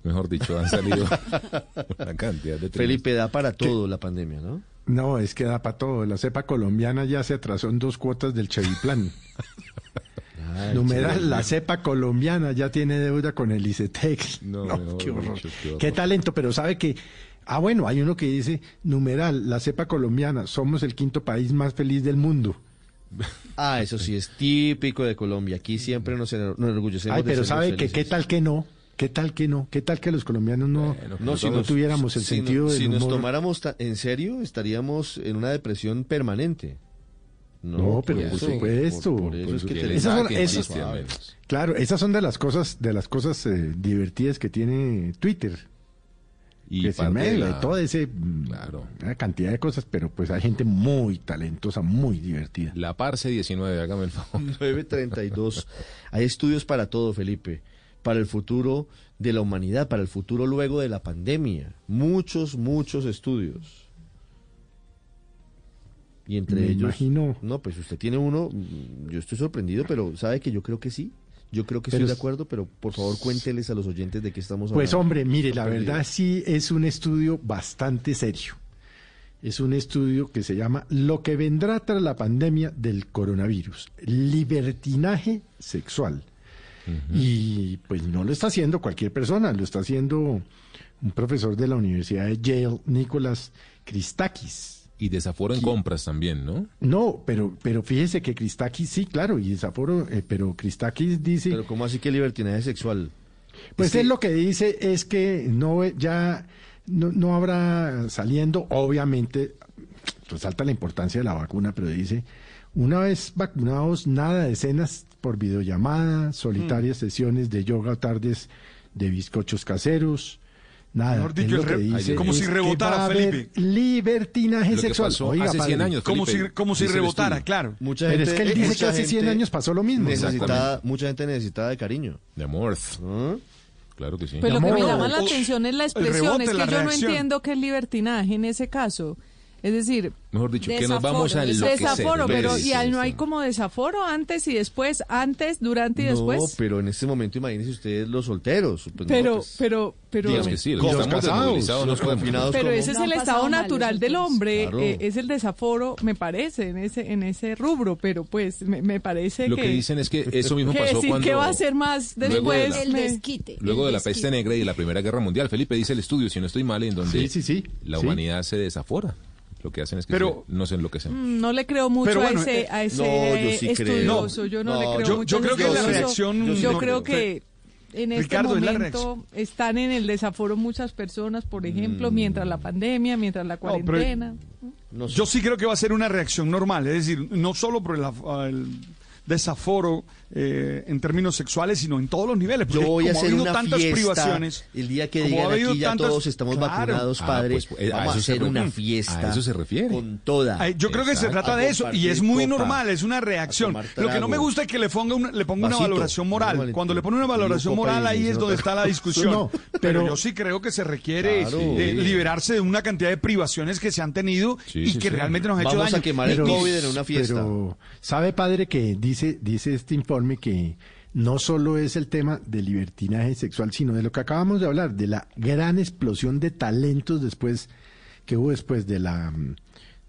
Speaker 10: Mejor dicho, han salido una cantidad de trinos.
Speaker 2: Felipe, da para todo la pandemia, ¿no?
Speaker 4: No, es que da para todo. La cepa colombiana ya se atrasó en dos cuotas del Cheviplan.
Speaker 2: Ay,
Speaker 4: Numeral,
Speaker 2: chévere.
Speaker 4: la cepa colombiana ya tiene deuda con el ICETEX.
Speaker 10: No,
Speaker 4: No,
Speaker 10: mejor
Speaker 4: qué horror.
Speaker 10: qué horror.
Speaker 4: Qué talento, pero sabe que... Ah, bueno, hay uno que dice, numeral, la cepa colombiana, somos el quinto país más feliz del mundo.
Speaker 2: Ah, eso sí, es típico de Colombia. Aquí siempre nos, enorgullecemos
Speaker 4: Ay,
Speaker 2: de
Speaker 4: pero
Speaker 2: ser
Speaker 4: sabe
Speaker 2: los
Speaker 4: que
Speaker 2: felices.
Speaker 4: qué tal que no, qué tal que no, qué tal que los colombianos no,
Speaker 2: No, si
Speaker 4: no
Speaker 2: nos-
Speaker 4: tuviéramos el
Speaker 2: si
Speaker 4: sentido
Speaker 2: nos,
Speaker 4: del
Speaker 2: si nos tomáramos ta- en serio, estaríamos en una depresión permanente.
Speaker 4: No, pero
Speaker 2: por eso,
Speaker 4: supuesto.
Speaker 2: Por, por eso es que tenemos
Speaker 4: Esas son-
Speaker 2: que
Speaker 4: esas-
Speaker 2: suave.
Speaker 4: Claro, esas son de las cosas, de las cosas eh, divertidas que tiene Twitter.
Speaker 10: Y
Speaker 4: que se
Speaker 10: de la-
Speaker 4: toda ese, mm, una cantidad de cosas, pero pues hay gente muy talentosa, muy divertida.
Speaker 10: La Parse 19, hágame el favor.
Speaker 2: 932. Hay estudios para todo, Felipe. Para el futuro de la humanidad, para el futuro luego de la pandemia. Muchos, muchos estudios. Y entre
Speaker 4: Me
Speaker 2: ellos.
Speaker 4: imagino.
Speaker 2: No, pues usted tiene uno. Yo estoy sorprendido, pero sabe que yo creo que sí. Yo creo que
Speaker 4: Pero
Speaker 2: estoy de acuerdo, pero por favor cuénteles a los oyentes de qué estamos hablando.
Speaker 4: Pues hombre, mire, la verdad sí es un estudio bastante serio. Es un estudio que se llama Lo que vendrá tras la pandemia del coronavirus, libertinaje sexual. Y pues no lo está haciendo cualquier persona, lo está haciendo un profesor de la Universidad de Yale, Nicolás Christakis.
Speaker 10: Y desaforo en compras también, ¿no?
Speaker 4: No, pero, pero fíjese que Christakis, sí, claro, y desaforo, eh, pero Christakis dice...
Speaker 2: Pero ¿cómo así que libertinaje sexual?
Speaker 4: Pues
Speaker 2: Es que-
Speaker 4: él lo que dice es que no ya no, no habrá saliendo, obviamente, resalta la importancia de la vacuna, pero dice, una vez vacunados, nada de cenas por videollamada, solitarias sesiones de yoga o tardes de bizcochos caseros. Nada,
Speaker 8: dicho,
Speaker 4: lo
Speaker 8: el
Speaker 4: que
Speaker 8: re-
Speaker 4: dice
Speaker 8: como si rebotara,
Speaker 4: va a haber
Speaker 8: Felipe.
Speaker 4: Libertinaje
Speaker 10: Lo que
Speaker 4: sexual.
Speaker 10: pasó
Speaker 4: Oiga,
Speaker 10: hace 100
Speaker 4: padre.
Speaker 10: años,
Speaker 8: Como si, como si
Speaker 10: el
Speaker 8: rebotara, claro.
Speaker 2: Mucha
Speaker 4: Pero
Speaker 2: gente,
Speaker 4: es que él dice
Speaker 2: mucha
Speaker 4: que hace 100
Speaker 2: gente
Speaker 4: años pasó lo mismo.
Speaker 2: Necesitada, mucha gente necesitada de cariño.
Speaker 10: De amor. Claro que sí.
Speaker 5: Pues lo que me llama la atención es la expresión,
Speaker 8: rebote,
Speaker 5: es que yo no
Speaker 8: reacción.
Speaker 5: entiendo qué es libertinaje en ese caso. Es decir,
Speaker 10: mejor dicho, desaforo, que nos vamos a enloquecer.
Speaker 5: Desaforo, pero y al no hay como desaforo antes y después, antes, durante y después.
Speaker 2: No, pero en este momento imagínense ustedes los solteros. Pues, pues
Speaker 5: pero, pero,
Speaker 10: pero, pero sí, los,
Speaker 2: confinados.
Speaker 5: Pero ese es el estado natural del hombre, eh, es el desaforo, me parece, en ese en ese rubro, pero pues me, me parece
Speaker 10: Lo
Speaker 5: que,
Speaker 10: dicen es que eso mismo pasó
Speaker 5: decir,
Speaker 10: cuando
Speaker 5: ¿Qué va a ser más después?
Speaker 10: Luego de la,
Speaker 9: el desquite.
Speaker 10: Luego de la peste negra y la Primera Guerra Mundial, Felipe dice el estudio, si no estoy mal, en donde la humanidad se desafora lo que hacen es que
Speaker 8: pero,
Speaker 10: se, nos enloquecemos.
Speaker 5: Mm, no le creo mucho
Speaker 8: eh,
Speaker 5: a ese,
Speaker 2: no, yo sí
Speaker 5: estudioso. Creo. Yo no, le creo mucho.
Speaker 8: Yo que la reacción...
Speaker 5: Yo, en este
Speaker 8: Ricardo,
Speaker 5: momento están en el desaforo muchas personas, por ejemplo,
Speaker 2: mm.
Speaker 5: mientras la pandemia, mientras la cuarentena.
Speaker 8: Yo sí creo que va a ser una reacción normal, es decir, no solo por el, el desaforo eh, en términos sexuales, sino en todos los niveles.
Speaker 2: Yo voy a
Speaker 8: hacer ha
Speaker 2: una
Speaker 8: tantas
Speaker 2: fiesta,
Speaker 8: privaciones.
Speaker 2: El día que digan todos estamos vacunados,
Speaker 10: ah,
Speaker 2: padre,
Speaker 10: ah, pues, a
Speaker 2: vamos a hacer una fiesta.
Speaker 10: A eso se refiere.
Speaker 2: Con toda.
Speaker 8: Yo creo que se trata de eso y es muy normal, es una reacción. Lo que no me gusta es que le ponga le ponga una valoración moral. Cuando le pone una valoración moral ahí es donde está la discusión. Pero yo sí creo que se requiere eh, liberarse de una cantidad de privaciones que se han tenido y que realmente nos ha hecho daño.
Speaker 2: Vamos a quemar el COVID en una fiesta.
Speaker 4: ¿sabe, padre, que dice dice este informe que no solo es el tema del libertinaje sexual, sino de lo que acabamos de hablar, de la gran explosión de talentos después que hubo después de la mm,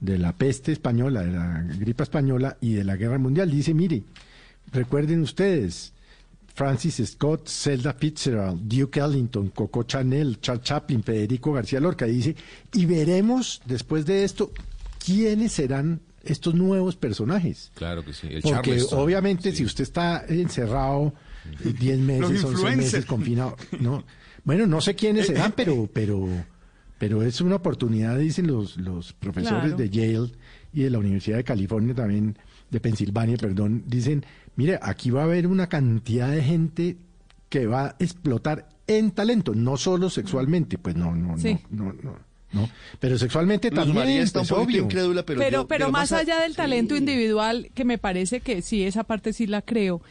Speaker 4: de la peste española, de la gripa española y de la guerra mundial. Dice, mire, recuerden ustedes, Francis Scott, Zelda Fitzgerald, Duke Ellington, Coco Chanel, Charles Chaplin, Federico García Lorca, dice, y veremos después de esto quiénes serán estos nuevos personajes.
Speaker 10: Claro que sí. El
Speaker 4: Porque obviamente si usted está encerrado eh, 10 meses, 11 meses confinado, no. Bueno, no sé quiénes eh, serán, eh. pero pero pero es una oportunidad, dicen los los profesores de Yale y de la Universidad de California también de Pensilvania, perdón, dicen, mire, aquí va a haber una cantidad de gente que va a explotar en talento, no solo sexualmente, pues no, no, no, no. no. ¿no? Pero sexualmente
Speaker 2: Luz
Speaker 4: también
Speaker 2: María está un
Speaker 4: obvio.
Speaker 2: incrédula, pero
Speaker 5: pero, más, allá del talento individual, que me parece que sí, esa parte sí la creo.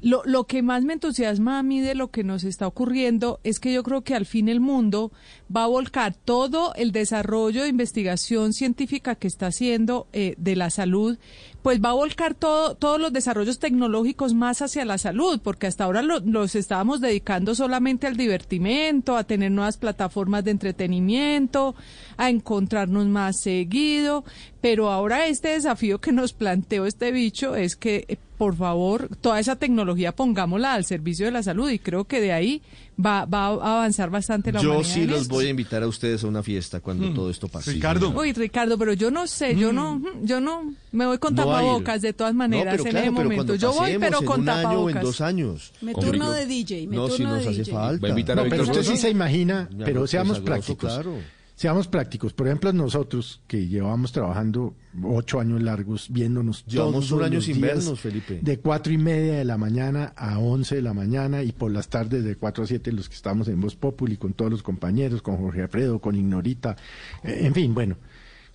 Speaker 5: Lo, lo, que más me entusiasma a mí de lo que nos está ocurriendo es que yo creo que al fin el mundo va a volcar todo el desarrollo de investigación científica que está haciendo eh, de la salud pues va a volcar todo, todos los desarrollos tecnológicos más hacia la salud, porque hasta ahora lo, los estábamos dedicando solamente al divertimento, a tener nuevas plataformas de entretenimiento, a encontrarnos más seguido, pero ahora este desafío que nos planteó este bicho es que, eh, por favor, toda esa tecnología pongámosla al servicio de la salud y creo que de ahí va, va a avanzar bastante la
Speaker 2: Yo sí los
Speaker 5: esto.
Speaker 2: voy a invitar a ustedes a una fiesta cuando
Speaker 8: mm.
Speaker 2: todo esto pase.
Speaker 8: Ricardo.
Speaker 5: Uy, Ricardo, pero yo no sé, mm. yo no, mm, yo no, me voy con
Speaker 2: no
Speaker 5: tapabocas de todas maneras
Speaker 2: no, pero
Speaker 5: en
Speaker 2: claro,
Speaker 5: ese
Speaker 2: pero
Speaker 5: momento. Yo voy, pero
Speaker 2: en
Speaker 5: con
Speaker 2: un tapabocas. Año, en dos años.
Speaker 9: Me turno de DJ, me
Speaker 2: no,
Speaker 9: turno si
Speaker 2: nos
Speaker 9: de
Speaker 2: hace
Speaker 9: DJ.
Speaker 2: Falta.
Speaker 10: A
Speaker 4: no, pero usted sí se imagina, pero seamos prácticos.
Speaker 2: Claro.
Speaker 4: Seamos prácticos. Por ejemplo, nosotros que llevamos trabajando ocho años largos, viéndonos
Speaker 2: llevamos
Speaker 4: todos
Speaker 2: un año sin vernos, Felipe.
Speaker 4: De cuatro y media de la mañana a once de la mañana y por las tardes de cuatro a siete los que estamos en Voz Populi con todos los compañeros, con Jorge Alfredo, con Ignorita, eh, en fin, bueno.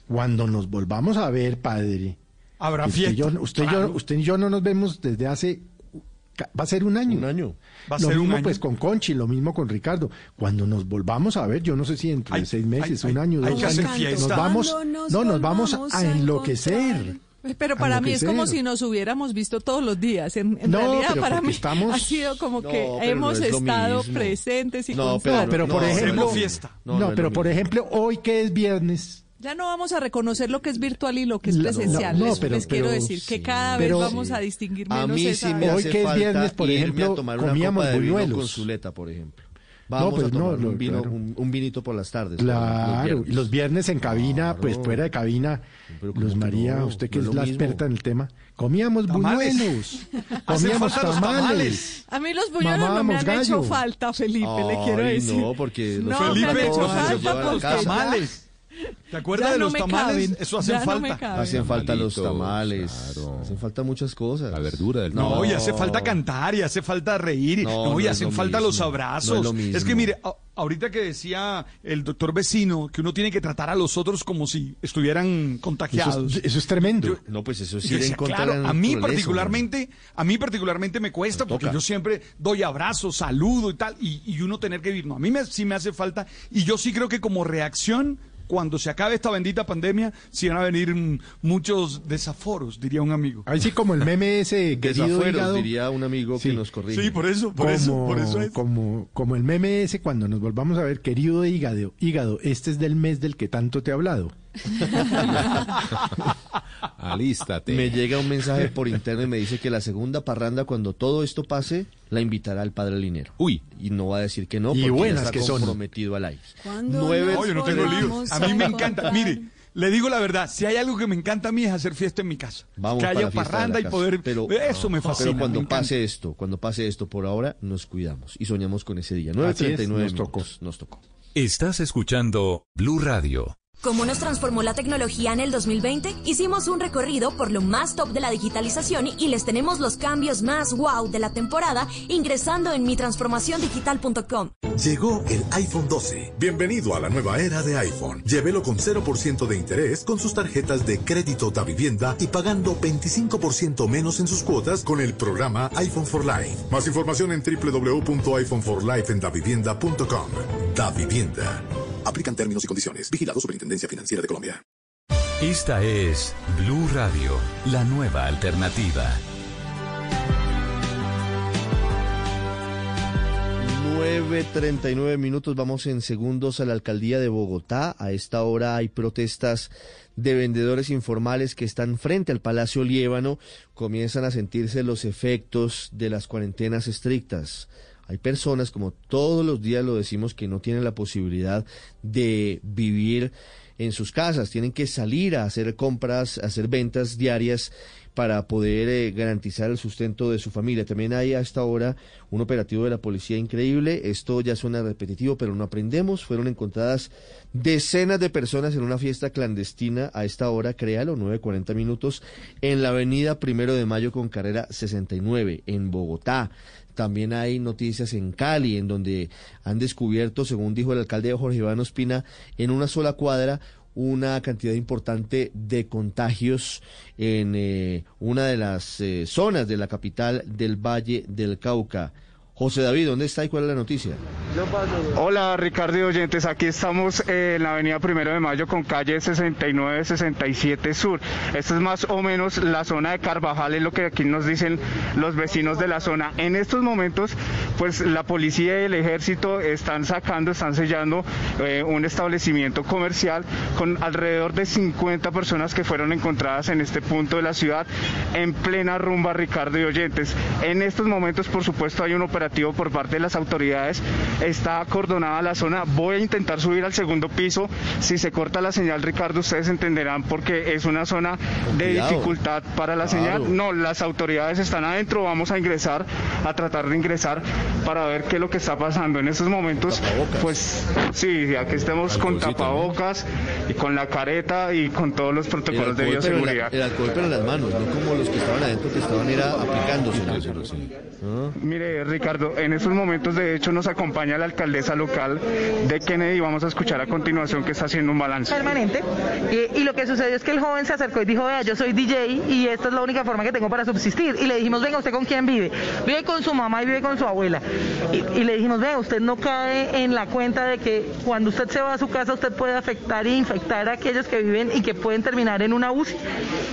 Speaker 4: Cuando nos volvamos a ver, padre,
Speaker 8: Habrá fiesta.
Speaker 4: Usted,
Speaker 8: claro.
Speaker 4: yo, usted y yo no nos vemos desde hace Va a ser un año.
Speaker 2: Un año.
Speaker 8: Va a
Speaker 4: lo
Speaker 8: ser
Speaker 4: mismo pues con Conchi, lo mismo con Ricardo. Cuando nos volvamos a ver, yo no sé si entre seis meses, un año, dos años, nos vamos, no, nos vamos a, enloquecer.
Speaker 5: Pero para mí es como si nos hubiéramos visto todos los días. En, realidad, para mí
Speaker 4: estamos...
Speaker 5: ha sido como que hemos estado presentes y
Speaker 2: no, pero,
Speaker 4: pero
Speaker 8: fiesta.
Speaker 4: No, pero por ejemplo, hoy que es viernes,
Speaker 5: ya no vamos a reconocer lo que es virtual y lo que es presencial.
Speaker 4: No, pero,
Speaker 5: les quiero decir que cada vez vamos a distinguir menos.
Speaker 2: A
Speaker 5: mí
Speaker 2: sí me
Speaker 4: hoy que es viernes, por ejemplo,
Speaker 2: comíamos una copa por ejemplo. Vamos
Speaker 4: pues
Speaker 2: a tomar un, vino, un, vinito por las tardes.
Speaker 4: Claro, los viernes, en cabina, pues fuera de cabina. Luz María, usted que
Speaker 2: es
Speaker 4: la experta en el tema. Comíamos buñuelos. Comíamos tamales.
Speaker 5: A mí los buñuelos no me han hecho falta, Felipe, le quiero decir.
Speaker 2: No, porque
Speaker 5: no, Felipe, me han hecho falta porque...
Speaker 8: tamales. ¿Te acuerdas de los tamales? Eso hacen falta.
Speaker 2: Hacen falta los tamales. Hacen falta muchas cosas.
Speaker 10: La verdura del
Speaker 8: No, y hace falta cantar, y hace falta reír.
Speaker 2: No,
Speaker 8: y hacen falta los abrazos.
Speaker 2: Es,
Speaker 8: que mire, ahorita que decía el doctor vecino que uno tiene que tratar a los otros como si estuvieran contagiados.
Speaker 4: Eso es, tremendo.
Speaker 2: No, pues eso sí.
Speaker 8: Decía, claro, a mí particularmente, a mí particularmente me cuesta porque yo siempre doy abrazos, saludo y tal, y, y uno tener que vivir. No, a mí me, sí me hace falta y yo sí creo que como reacción cuando se acabe esta bendita pandemia, si van a venir muchos desaforos, diría un amigo.
Speaker 4: Ahí sí, como el meme ese, querido
Speaker 2: Desafueros,
Speaker 4: hígado.
Speaker 2: diría un amigo
Speaker 4: Sí.
Speaker 2: que nos corrige.
Speaker 8: Sí, por eso, por eso, por eso es.
Speaker 4: Como, como el meme ese cuando nos volvamos a ver, querido hígado, hígado, este es del mes del que tanto te he hablado.
Speaker 10: Alístate.
Speaker 2: Me llega un mensaje por interno y me dice que la segunda parranda, cuando todo esto pase, la invitará al padre Linero.
Speaker 10: Uy.
Speaker 2: Y no va a decir que no,
Speaker 4: Y
Speaker 2: porque
Speaker 4: buenas
Speaker 2: está
Speaker 4: que son.
Speaker 2: comprometido al aire.
Speaker 9: ¿Cuándo
Speaker 2: Nueve-
Speaker 9: nos
Speaker 8: Oye, no tengo líos.
Speaker 9: volvamos
Speaker 8: A mí me encanta. Mire, le digo la verdad, si hay algo que me encanta a mí es hacer fiesta en mi casa.
Speaker 2: Vamos
Speaker 8: que haya parranda y poder...
Speaker 2: Pero,
Speaker 8: eso me fascina.
Speaker 2: pero cuando pase esto, cuando pase esto por ahora, nos cuidamos y soñamos con ese día.
Speaker 4: Así es,
Speaker 2: 9.39
Speaker 4: nos tocó.
Speaker 2: Nos tocó.
Speaker 14: Estás escuchando Blue Radio.
Speaker 34: ¿Cómo nos transformó la tecnología en el 2020? Hicimos un recorrido por lo más top de la digitalización y les tenemos los cambios más wow de la temporada ingresando en mitransformaciondigital.com.
Speaker 54: Llegó el iPhone 12. Bienvenido a la nueva era de iPhone. Llévelo con 0% de interés con sus tarjetas de crédito da vivienda y pagando 25% menos en sus cuotas con el programa iPhone for Life. Más información en www.iPhoneforlifeendavivienda.com. Da Vivienda. Aplican términos y condiciones. Vigilado Superintendencia Financiera de Colombia.
Speaker 14: Esta es Blue Radio, la nueva alternativa.
Speaker 2: 9.39 minutos, vamos en segundos a la alcaldía de Bogotá. A esta hora hay protestas de vendedores informales que están frente al Palacio Liébano. Comienzan a sentirse los efectos de las cuarentenas estrictas. Hay personas, como todos los días lo decimos, que no tienen la posibilidad de vivir en sus casas. Tienen que salir a hacer compras, a hacer ventas diarias para poder eh, garantizar el sustento de su familia. También hay a esta hora un operativo de la policía increíble. Esto ya suena repetitivo, pero no aprendemos. Fueron encontradas decenas de personas en una fiesta clandestina a esta hora, créalo, 9.40 minutos, en la avenida Primero de Mayo con carrera 69, en Bogotá. También hay noticias en Cali, en donde han descubierto, según dijo el alcalde Jorge Iván Ospina, en una sola cuadra una cantidad importante de contagios en eh, una de las eh, zonas de la capital del Valle del Cauca. José David, ¿dónde está y cuál es la noticia?
Speaker 37: Hola Ricardo y oyentes, aquí estamos en la avenida Primero de Mayo con calle 69-67 Sur. Esta es más o menos la zona de Carvajal, es lo que aquí nos dicen los vecinos de la zona. En estos momentos, pues la policía y el ejército están sacando, están sellando eh, un establecimiento comercial con alrededor de 50 personas que fueron encontradas en este punto de la ciudad en plena rumba Ricardo y oyentes. En estos momentos, por supuesto, hay un operativo por parte de las autoridades. Está acordonada la zona. Voy a intentar subir al segundo piso. Si se corta la señal, Ricardo, ustedes entenderán porque es una zona de
Speaker 2: Cuidado.
Speaker 37: dificultad para la
Speaker 2: Claro.
Speaker 37: señal. No, las autoridades están adentro. Vamos a ingresar, a tratar de ingresar para ver qué es lo que está pasando. En estos momentos, pues sí, aquí estemos con
Speaker 2: ¿no?
Speaker 37: tapabocas y con la careta y con todos los protocolos de
Speaker 2: alcohol, pero en la-
Speaker 37: bioseguridad.
Speaker 2: el alcohol, pero en las manos, no como los que estaban adentro que estaban era aplicándose.
Speaker 37: Mire, Ricardo, en estos momentos de hecho nos acompaña la alcaldesa local de Kennedy. Vamos a escuchar a continuación que está haciendo un balance.
Speaker 55: permanente y, lo que sucedió es que el joven se acercó y dijo, vea, yo soy DJ y esta es la única forma que tengo para subsistir. Y le dijimos, venga, ¿usted con quién vive? Vive con su mamá y vive con su abuela. Y, y le dijimos, venga, usted no cae en la cuenta de que cuando usted se va a su casa usted puede afectar e infectar a aquellos que viven y que pueden terminar en una UCI.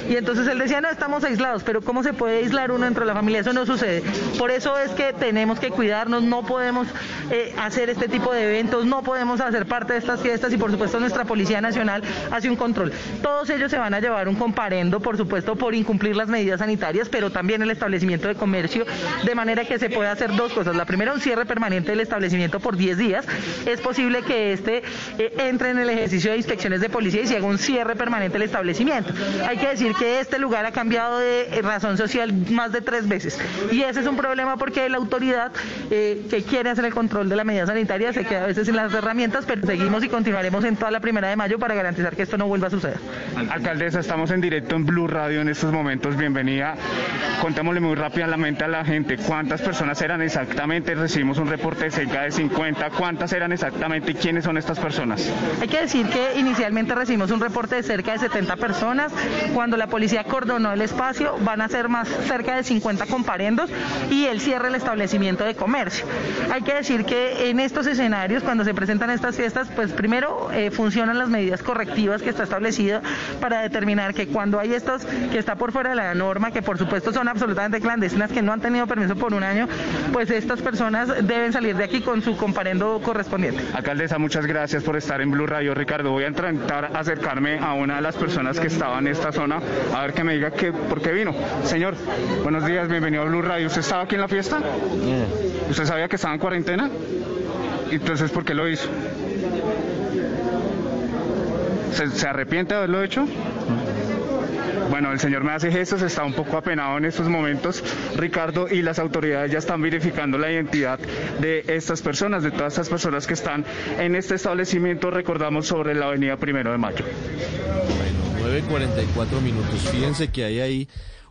Speaker 55: Y entonces él decía, no, estamos aislados, pero ¿cómo se puede aislar uno dentro de la familia? Eso no sucede. Por eso es que tenemos que cuidarnos, no podemos eh, hacer este tipo de eventos, no podemos hacer parte de estas fiestas y por supuesto nuestra Policía Nacional hace un control. Todos ellos se van a llevar un comparendo, por supuesto, por incumplir las medidas sanitarias, pero también el establecimiento de comercio, de manera que se puede hacer dos cosas. La primera, un cierre permanente del establecimiento por 10 días. Es posible que este eh, entre en el ejercicio de inspecciones de policía y se haga un cierre permanente del establecimiento. Hay que decir que este lugar ha cambiado de eh, razón social más de tres veces. Y ese es un problema porque la autoridad eh, que quiere hacer el control de la medida sanitaria se queda a veces sin las herramientas, pero seguimos y continuaremos en toda la primera de mayo para garantizar que esto no vuelva a suceder.
Speaker 37: Alcaldesa, estamos en directo en Blue Radio en estos momentos. Bienvenida. Contémosle muy rápidamente a la gente cuántas personas eran exactamente. Recibimos un reporte de cerca de 50. ¿Cuántas eran exactamente y quiénes son estas personas?
Speaker 55: Hay que decir que inicialmente recibimos un reporte de cerca de 70 personas. Cuando la policía cordonó el espacio, van a ser más cerca de 50 comparendos y el cierre del establecimiento de comercio. Hay que decir que en estos escenarios, cuando se presentan estas fiestas, pues primero eh, funcionan las medidas correctivas que está establecido para determinar que cuando hay estos que está por fuera de la norma, que por supuesto son absolutamente clandestinas, que no han tenido permiso por un año, pues estas personas deben salir de aquí con su comparendo correspondiente.
Speaker 37: Alcaldesa, muchas gracias por estar en Blue Radio. Ricardo, voy a intentar acercarme a una de las personas que estaban en esta zona, a ver que me diga que, por qué vino. Señor, buenos días, bienvenido a Blue Radio. ¿Usted estaba aquí en la fiesta? ¿Usted sabía que estaba en cuarentena? Entonces, ¿por qué lo hizo? ¿Se, se arrepiente de haberlo hecho? Bueno, el señor me hace gestos, está un poco apenado en estos momentos, Ricardo, y las autoridades ya están verificando la identidad de estas personas, de todas estas personas que están en este establecimiento, recordamos, sobre la avenida Primero de Mayo.
Speaker 2: 9.44 minutos. Fíjense que hay ahí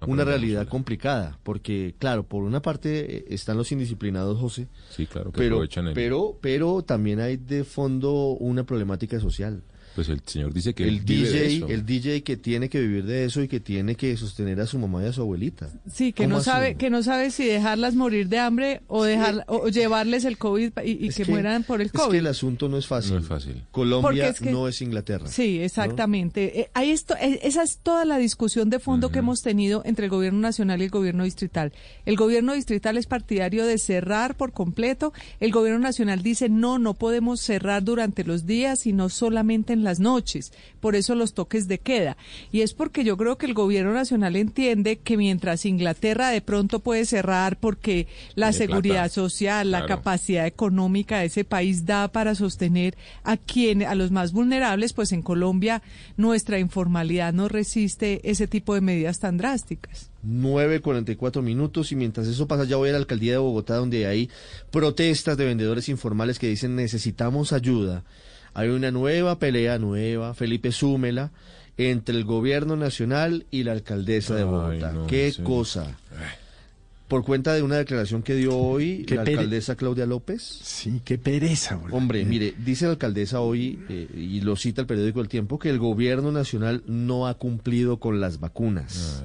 Speaker 2: una realidad complicada, porque claro, por una parte eh, están los indisciplinados, José,
Speaker 10: Sí, claro, que
Speaker 2: pero,
Speaker 10: aprovechan el...
Speaker 2: pero, pero también hay de fondo una problemática social.
Speaker 10: Pues el señor dice que
Speaker 2: El
Speaker 10: él vive de
Speaker 2: DJ,
Speaker 10: eso.
Speaker 2: el DJ que tiene que vivir de eso y que tiene que sostener a su mamá y a su abuelita.
Speaker 5: Sí, que
Speaker 2: ¿Cómo
Speaker 5: no sabe, que no sabe si dejarlas morir de hambre o dejar, o llevarles el COVID y, y
Speaker 2: Es
Speaker 5: que, mueran por el
Speaker 2: Es
Speaker 5: COVID.
Speaker 2: que el asunto no es fácil.
Speaker 10: No es fácil.
Speaker 2: Colombia
Speaker 5: es que-
Speaker 2: no es Inglaterra.
Speaker 5: Sí, exactamente. Eh, ahí esto, eh, esa es toda la discusión de fondo que hemos tenido entre el gobierno nacional y el gobierno distrital. El gobierno distrital es partidario de cerrar por completo. El gobierno nacional dice no, no podemos cerrar durante los días, sino solamente en las noches. Por eso los toques de queda. Y es porque yo creo que el gobierno nacional entiende que mientras Inglaterra de pronto puede cerrar porque la seguridad
Speaker 56: plata.
Speaker 5: social, la
Speaker 56: Claro.
Speaker 5: capacidad económica de ese país da para sostener a quien a los más vulnerables, pues en Colombia nuestra informalidad no resiste ese tipo de medidas tan drásticas.
Speaker 2: 9.44 minutos y mientras eso pasa ya voy a la alcaldía de Bogotá donde hay protestas de vendedores informales que dicen necesitamos ayuda. Hay una nueva pelea nueva, Felipe Súmela, entre el gobierno nacional y la alcaldesa de Bogotá.
Speaker 10: no,
Speaker 2: Qué
Speaker 10: sí.
Speaker 2: cosa. Por cuenta de una declaración que dio hoy
Speaker 4: Qué
Speaker 2: la
Speaker 4: pere-
Speaker 2: alcaldesa Claudia López.
Speaker 4: Sí, qué pereza. boludo.
Speaker 2: Hombre, mire, dice la alcaldesa hoy, eh, y lo cita el periódico El Tiempo, que el gobierno nacional no ha cumplido con las vacunas.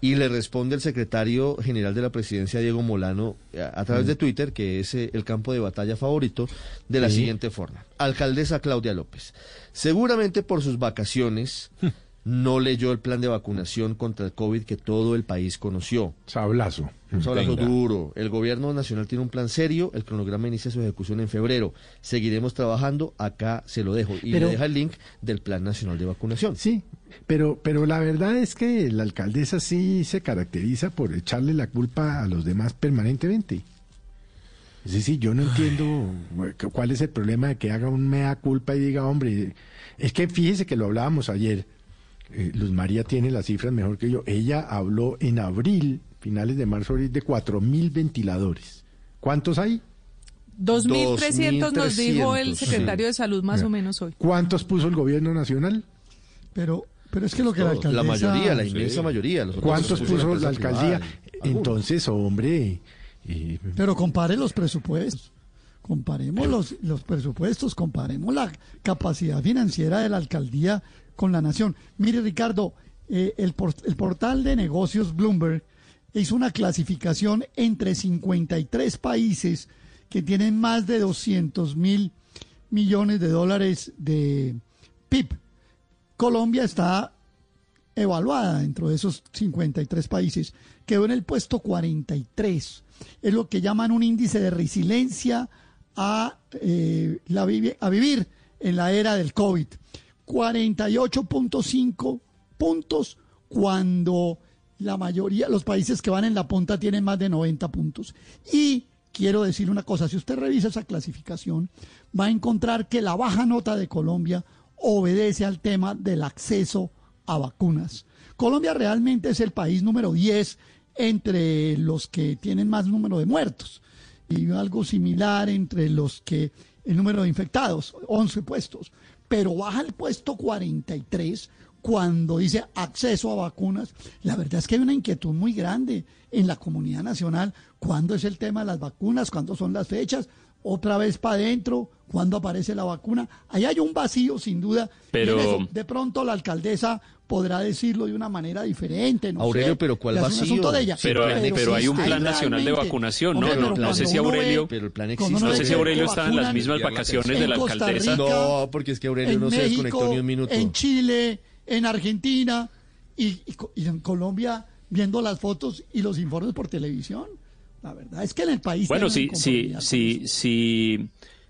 Speaker 2: Y le responde el secretario general de la presidencia, Diego Molano, a, a través de Twitter, que es eh, el campo de batalla favorito, de la
Speaker 4: Sí.
Speaker 2: siguiente forma. Alcaldesa Claudia López, seguramente por sus vacaciones no leyó el plan de vacunación contra el COVID que todo el país conoció.
Speaker 4: Sablazo.
Speaker 2: Sablazo
Speaker 4: Venga.
Speaker 2: duro. El gobierno nacional tiene un plan serio, el cronograma inicia su ejecución en febrero. Seguiremos trabajando, acá se lo dejo. Y
Speaker 4: Pero-
Speaker 2: le deja el link del plan nacional de vacunación.
Speaker 4: Sí, pero, pero la verdad es que la alcaldesa sí se caracteriza por echarle la culpa a los demás permanentemente. Es decir, yo no entiendo cu- cuál es el problema de que haga un mea culpa y diga, hombre, es que fíjese que lo hablábamos ayer. eh, Luz María tiene las cifras mejor que yo. Ella habló en abril, finales de marzo, abril, de cuatro mil ventiladores. ¿Cuántos hay?
Speaker 5: 2.300 nos dijo el
Speaker 4: 2.300,
Speaker 5: secretario
Speaker 4: sí.
Speaker 5: de Salud más o menos hoy.
Speaker 4: ¿Cuántos puso el gobierno nacional?
Speaker 6: Pero, pero es que lo que la
Speaker 2: Todos,
Speaker 6: alcaldesa...
Speaker 2: la mayoría, la inmensa mayoría. Los
Speaker 4: ¿Cuántos puso la alcaldía?
Speaker 2: privada.
Speaker 4: Entonces, hombre,
Speaker 6: Pero compare los presupuestos. Comparemos los, los presupuestos, comparemos la capacidad financiera de la alcaldía con la nación. Mire, Ricardo, eh, el, por- el portal de negocios Bloomberg hizo una clasificación entre 53 países que tienen más de 200 mil millones de dólares de PIB. Colombia está evaluada dentro de esos 53 países. Quedó en el puesto 43. Es lo que llaman un índice de resiliencia a, eh, la vivir en la era del COVID. 48.5 puntos cuando la mayoría, los países que van en la punta tienen más de 90 puntos. Y quiero decir una cosa, si usted revisa esa clasificación, va a encontrar que la baja nota de Colombia obedece al tema del acceso a vacunas. Colombia realmente es el país número 10 entre los que tienen más número de muertos y algo similar entre los que el número de infectados, 11 puestos, pero baja el puesto 43 cuando dice acceso a vacunas. La verdad es que hay una inquietud muy grande en la comunidad nacional. ¿Cuándo es el tema de las vacunas? ¿Cuándo son las fechas? Otra vez para adentro, cuando aparece la vacuna. Ahí hay un vacío, sin duda.
Speaker 7: Pero-
Speaker 6: eso, de pronto la alcaldesa podrá decirlo de una manera diferente. No
Speaker 2: Aurelio,
Speaker 6: sé.
Speaker 2: pero ¿cuál vacío?
Speaker 6: asunto de ella.
Speaker 7: Pero, pero hay un
Speaker 6: existe
Speaker 7: plan nacional de vacunación, ¿no?
Speaker 6: Hombre,
Speaker 7: No,
Speaker 6: pero
Speaker 7: no sé si
Speaker 6: uno ve-
Speaker 7: Aurelio,
Speaker 2: Pero el plan
Speaker 6: uno
Speaker 7: no sé si Aurelio está en las mismas vacaciones de la alcaldesa.
Speaker 6: Rica,
Speaker 2: No, porque es que Aurelio
Speaker 6: en
Speaker 2: no se
Speaker 6: México,
Speaker 2: desconectó ni un minuto.
Speaker 6: En Chile, en Argentina y, y y en Colombia viendo las fotos y los informes por televisión. La verdad es que en el país
Speaker 7: Bueno,
Speaker 6: tienen
Speaker 7: si, si,
Speaker 6: inconformidad.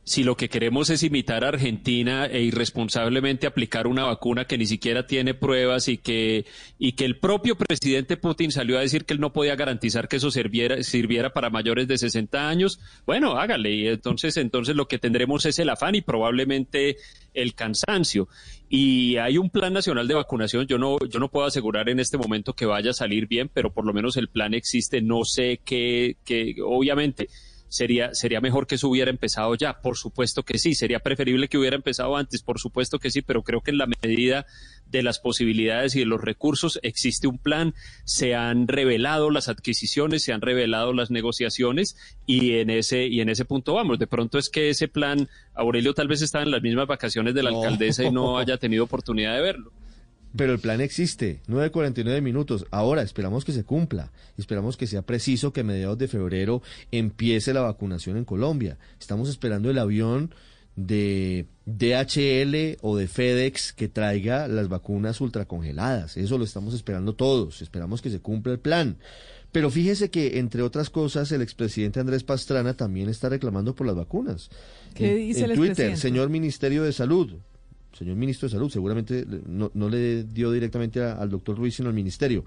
Speaker 7: Si, lo que queremos es imitar a Argentina e irresponsablemente aplicar una vacuna que ni siquiera tiene pruebas y que, y que el propio presidente Putin salió a decir que él no podía garantizar que eso sirviera, sirviera para mayores de 60 años, bueno, hágale. Y entonces, entonces lo que tendremos es el afán y probablemente el cansancio. Y hay un plan nacional de vacunación. Yo no, yo no puedo asegurar en este momento que vaya a salir bien, pero por lo menos el plan existe. No sé qué, qué obviamente sería, sería mejor que eso hubiera empezado ya. Por supuesto que sí. Sería preferible que hubiera empezado antes. Por supuesto que sí. Pero creo que en la medida de las posibilidades y de los recursos existe un plan. Se han revelado las adquisiciones, se han revelado las negociaciones y en ese, y en ese punto vamos. De pronto es que ese plan, Aurelio tal vez estaba en las mismas vacaciones de la
Speaker 2: No.
Speaker 7: alcaldesa y no haya tenido oportunidad de verlo.
Speaker 2: Pero el plan existe, 9.49 minutos. Ahora esperamos que se cumpla. Esperamos que sea preciso que a mediados de febrero empiece la vacunación en Colombia. Estamos esperando el avión de DHL o de FedEx que traiga las vacunas ultracongeladas. Eso lo estamos esperando todos. Esperamos que se cumpla el plan. Pero fíjese que, entre otras cosas, el expresidente Andrés Pastrana también está reclamando por las vacunas.
Speaker 5: ¿Qué
Speaker 2: en,
Speaker 5: dice
Speaker 2: en
Speaker 5: el
Speaker 2: Twitter, señor Ministerio de Salud, señor ministro de Salud, seguramente no, no le dio directamente a- al doctor Ruiz, sino al ministerio.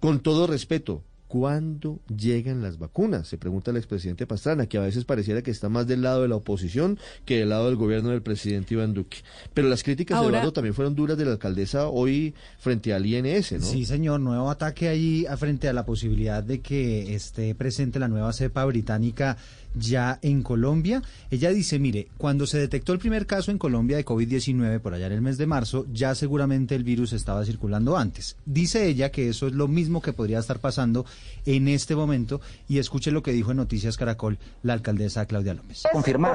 Speaker 2: Con todo respeto, ¿cuándo llegan las vacunas? Se pregunta el expresidente Pastrana, que a veces pareciera que está más del lado de la oposición que del lado del gobierno del presidente Iván Duque. Pero las críticas,
Speaker 57: Ahora-
Speaker 2: Eduardo, también fueron duras de la alcaldesa hoy frente al INS, ¿no?
Speaker 57: Sí, señor, nuevo ataque ahí frente a la posibilidad de que esté presente la nueva cepa británica ya en Colombia. Ella dice, mire, cuando se detectó el primer caso en Colombia de COVID-19 por allá en el mes de marzo, ya seguramente el virus estaba circulando antes. Dice ella que eso es lo mismo que podría estar pasando en este momento y escuche lo que dijo en Noticias Caracol la alcaldesa Claudia López.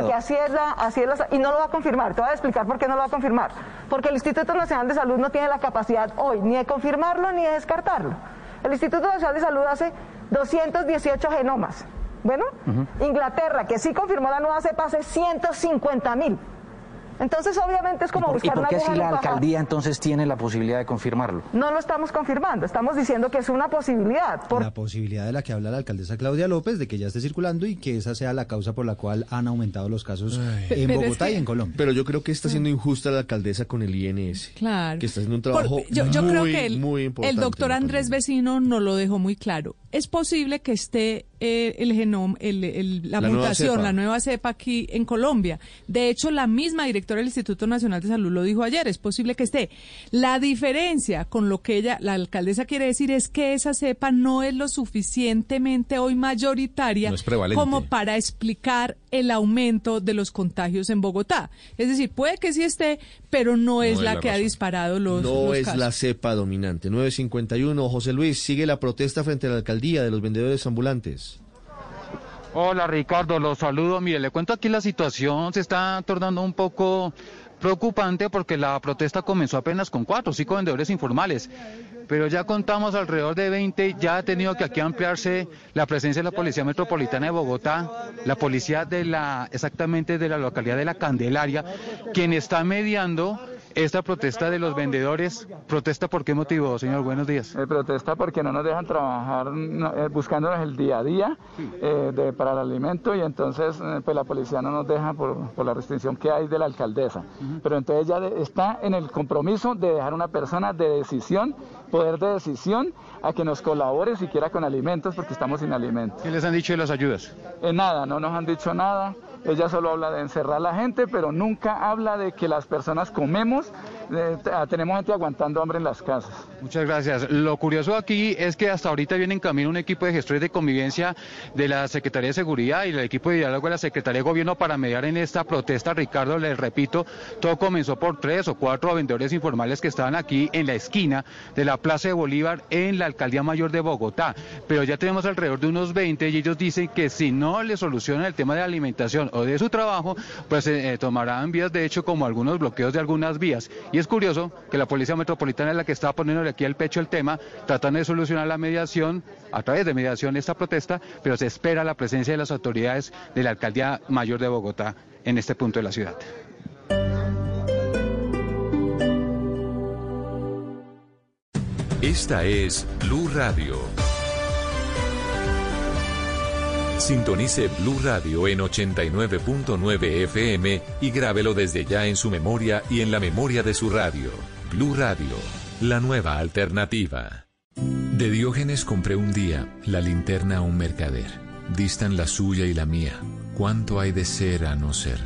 Speaker 58: Porque así es, la, así es la- y no lo va a confirmar. Te voy a explicar por qué no lo va a confirmar. Porque el Instituto Nacional de Salud no tiene la capacidad hoy ni de confirmarlo ni de descartarlo. El Instituto Nacional de Salud hace 218 genomas. Bueno, Inglaterra, que sí confirmó la nueva cepa, hace 150 mil. Entonces, obviamente, es como
Speaker 59: ¿Y
Speaker 58: buscar
Speaker 59: por
Speaker 58: una
Speaker 59: qué
Speaker 58: aguja
Speaker 59: si la alcaldía entonces tiene la posibilidad de confirmarlo?
Speaker 58: No lo estamos confirmando, estamos diciendo que es una posibilidad. Por-
Speaker 57: La posibilidad de la que habla la alcaldesa Claudia López de que ya esté circulando y que esa sea la causa por la cual han aumentado los casos en
Speaker 2: Pero
Speaker 57: Bogotá
Speaker 2: es que-
Speaker 57: y en Colombia.
Speaker 2: Pero yo creo que está siendo injusta la alcaldesa con el INS.
Speaker 5: Claro.
Speaker 2: Que está haciendo un
Speaker 5: Por-
Speaker 2: trabajo
Speaker 5: yo, yo
Speaker 2: muy,
Speaker 5: creo que el,
Speaker 2: muy importante.
Speaker 5: el doctor Andrés Vecino nos lo dejó muy claro. Es posible que esté eh, el genoma, el- el- la, mutación,
Speaker 2: cepa.
Speaker 5: la nueva cepa aquí en Colombia. De hecho, la misma directora del Instituto Nacional de Salud lo dijo ayer. Es posible que esté. La diferencia con lo que ella, la alcaldesa quiere decir es que esa cepa no es lo suficientemente hoy mayoritaria
Speaker 10: No es prevalente.
Speaker 5: como para explicar el aumento de los contagios en Bogotá. Es decir, puede que sí esté, pero no es
Speaker 2: es
Speaker 5: la,
Speaker 2: la
Speaker 5: que ha disparado los,
Speaker 2: No
Speaker 5: los
Speaker 2: es
Speaker 5: casos.
Speaker 2: la cepa dominante. 951, José Luis, sigue la protesta frente a la alcaldía de los vendedores ambulantes.
Speaker 41: Hola Ricardo, los saludo. Mire, le cuento aquí la situación se está tornando un poco preocupante porque la protesta comenzó apenas con cuatro cinco vendedores informales, pero ya contamos alrededor de 20, ya ha tenido que aquí ampliarse la presencia de la Policía Metropolitana de Bogotá, la policía de la, exactamente de la localidad de La Candelaria, quien está mediando esta protesta de los vendedores. ¿Protesta por qué motivo, señor? Buenos días.
Speaker 30: Eh, protesta porque no nos dejan trabajar no, eh, buscándonos el día a día eh, de- para el alimento y entonces pues la policía no nos deja por, por la restricción que hay de la alcaldesa. Pero entonces ya de- está en el compromiso de dejar una persona de decisión, poder de decisión, a que nos colabore siquiera con alimentos porque estamos sin alimentos.
Speaker 41: ¿Qué les han dicho de las ayudas?
Speaker 30: Nada, no nos han dicho nada. Ella solo habla de encerrar a la gente, pero nunca habla de que las personas comemos
Speaker 60: eh, tenemos gente aguantando hambre en las casas.
Speaker 41: Muchas gracias. Lo curioso aquí es que hasta ahorita viene en camino un equipo de gestores de convivencia de la Secretaría de Seguridad y el equipo de diálogo de la Secretaría de Gobierno para mediar en esta protesta. Ricardo, les repito, todo comenzó por tres o cuatro vendedores informales que estaban aquí en la esquina de la Plaza de Bolívar en la Alcaldía Mayor de Bogotá. Pero ya tenemos alrededor de unos 20 y ellos dicen que si no le solucionan el tema de alimentación de su trabajo, pues eh, eh, tomarán vías de hecho como algunos bloqueos de algunas vías. Y es curioso que la Policía Metropolitana es la que está poniéndole aquí al pecho el tema, tratando de solucionar la mediación, a través de mediación esta protesta, pero se espera la presencia de las autoridades de la Alcaldía Mayor de Bogotá en este punto de la ciudad.
Speaker 14: Esta es Blue Radio. Sintonice Blue Radio en 89.9 FM y grábelo desde ya en su memoria y en la memoria de su radio. Blue Radio, la nueva alternativa. De Diógenes compré un día la linterna a un mercader. Distan la suya y la mía. ¿Cuánto hay de ser a no ser?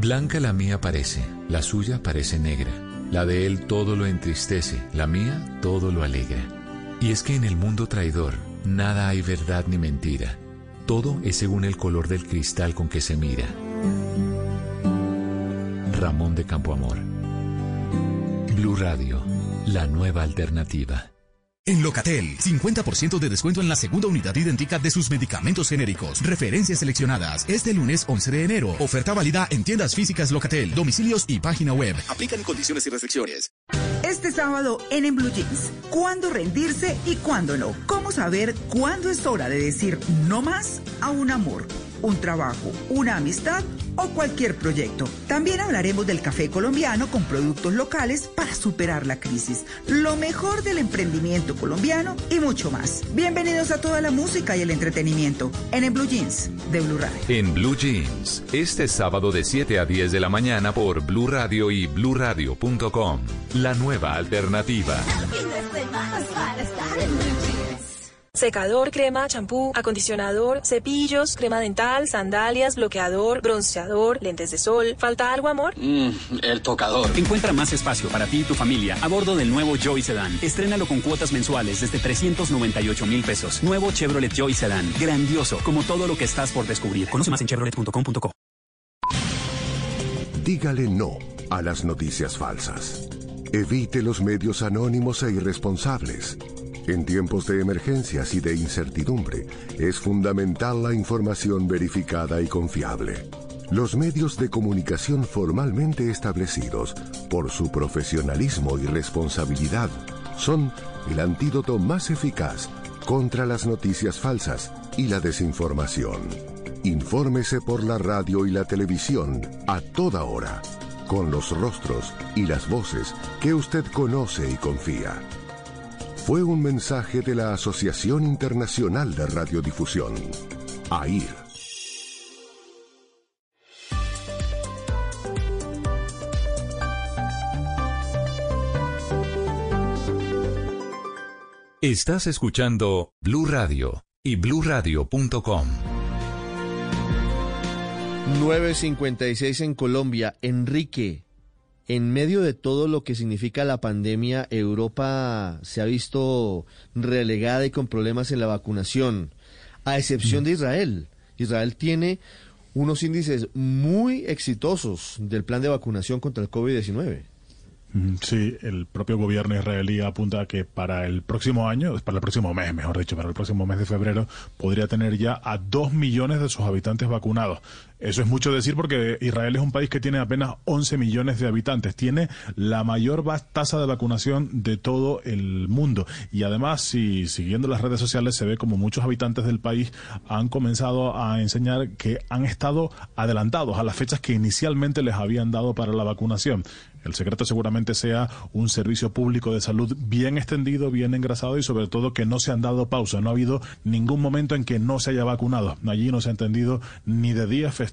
Speaker 14: Blanca la mía parece, la suya parece negra. La de él todo lo entristece, la mía todo lo alegra. Y es que en el mundo traidor nada hay verdad ni mentira. Todo es según el color del cristal con que se mira. Ramón de Campoamor. Blue Radio, la nueva alternativa.
Speaker 61: En Locatel, 50% de descuento en la segunda unidad idéntica de sus medicamentos genéricos. Referencias seleccionadas. Este lunes 11 de enero. Oferta válida en tiendas físicas Locatel, domicilios y página web. Aplican condiciones y restricciones.
Speaker 13: Este sábado en En Blue Jeans. ¿Cuándo rendirse y cuándo no? ¿Cómo saber cuándo es hora de decir no más a un amor? Un trabajo, una amistad o cualquier proyecto. También hablaremos del café colombiano con productos locales para superar la crisis, lo mejor del emprendimiento colombiano y mucho más. Bienvenidos a toda la música y el entretenimiento en el Blue Jeans de Blue Radio.
Speaker 14: En Blue Jeans, este sábado de 7 a 10 de la mañana por Blue Radio y bluradio.com. La nueva alternativa.
Speaker 62: Secador, crema, champú, acondicionador, cepillos, crema dental, sandalias, bloqueador, bronceador, lentes de sol. ¿Falta algo, amor?
Speaker 63: Mm, el tocador. Encuentra más espacio para ti y tu familia a bordo del nuevo Joy Sedan. Estrénalo con cuotas mensuales desde 398 mil pesos. Nuevo Chevrolet Joy Sedan. Grandioso, como todo lo que estás por descubrir. Conoce más en chevrolet.com.co.
Speaker 64: Dígale no a las noticias falsas. Evite los medios anónimos e irresponsables. En tiempos de emergencias y de incertidumbre, es fundamental la información verificada y confiable. Los medios de comunicación formalmente establecidos, por su profesionalismo y responsabilidad, son el antídoto más eficaz contra las noticias falsas y la desinformación. Infórmese por la radio y la televisión a toda hora, con los rostros y las voces que usted conoce y confía fue un mensaje de la Asociación Internacional de Radiodifusión, AIR.
Speaker 14: Estás escuchando Blue Radio y bluradio.com.
Speaker 2: 9.56 en Colombia. Enrique, en medio de todo lo que significa la pandemia, Europa se ha visto relegada y con problemas en la vacunación, a excepción de Israel. Israel tiene unos índices muy exitosos del plan de vacunación contra el COVID-19.
Speaker 53: Sí, el propio gobierno israelí apunta a que para el próximo año, para el próximo mes, mejor dicho, para el próximo mes de febrero, podría tener ya a dos millones de sus habitantes vacunados. Eso es mucho decir porque Israel es un país que tiene apenas 11 millones de habitantes. Tiene la mayor tasa de vacunación de todo el mundo. Y además, si siguiendo las redes sociales se ve como muchos habitantes del país han comenzado a enseñar que han estado adelantados a las fechas que inicialmente les habían dado para la vacunación. El secreto seguramente sea un servicio público de salud bien extendido, bien engrasado y sobre todo que no se han dado pausa. No ha habido ningún momento en que no se haya vacunado. Allí no se ha entendido ni de día festivo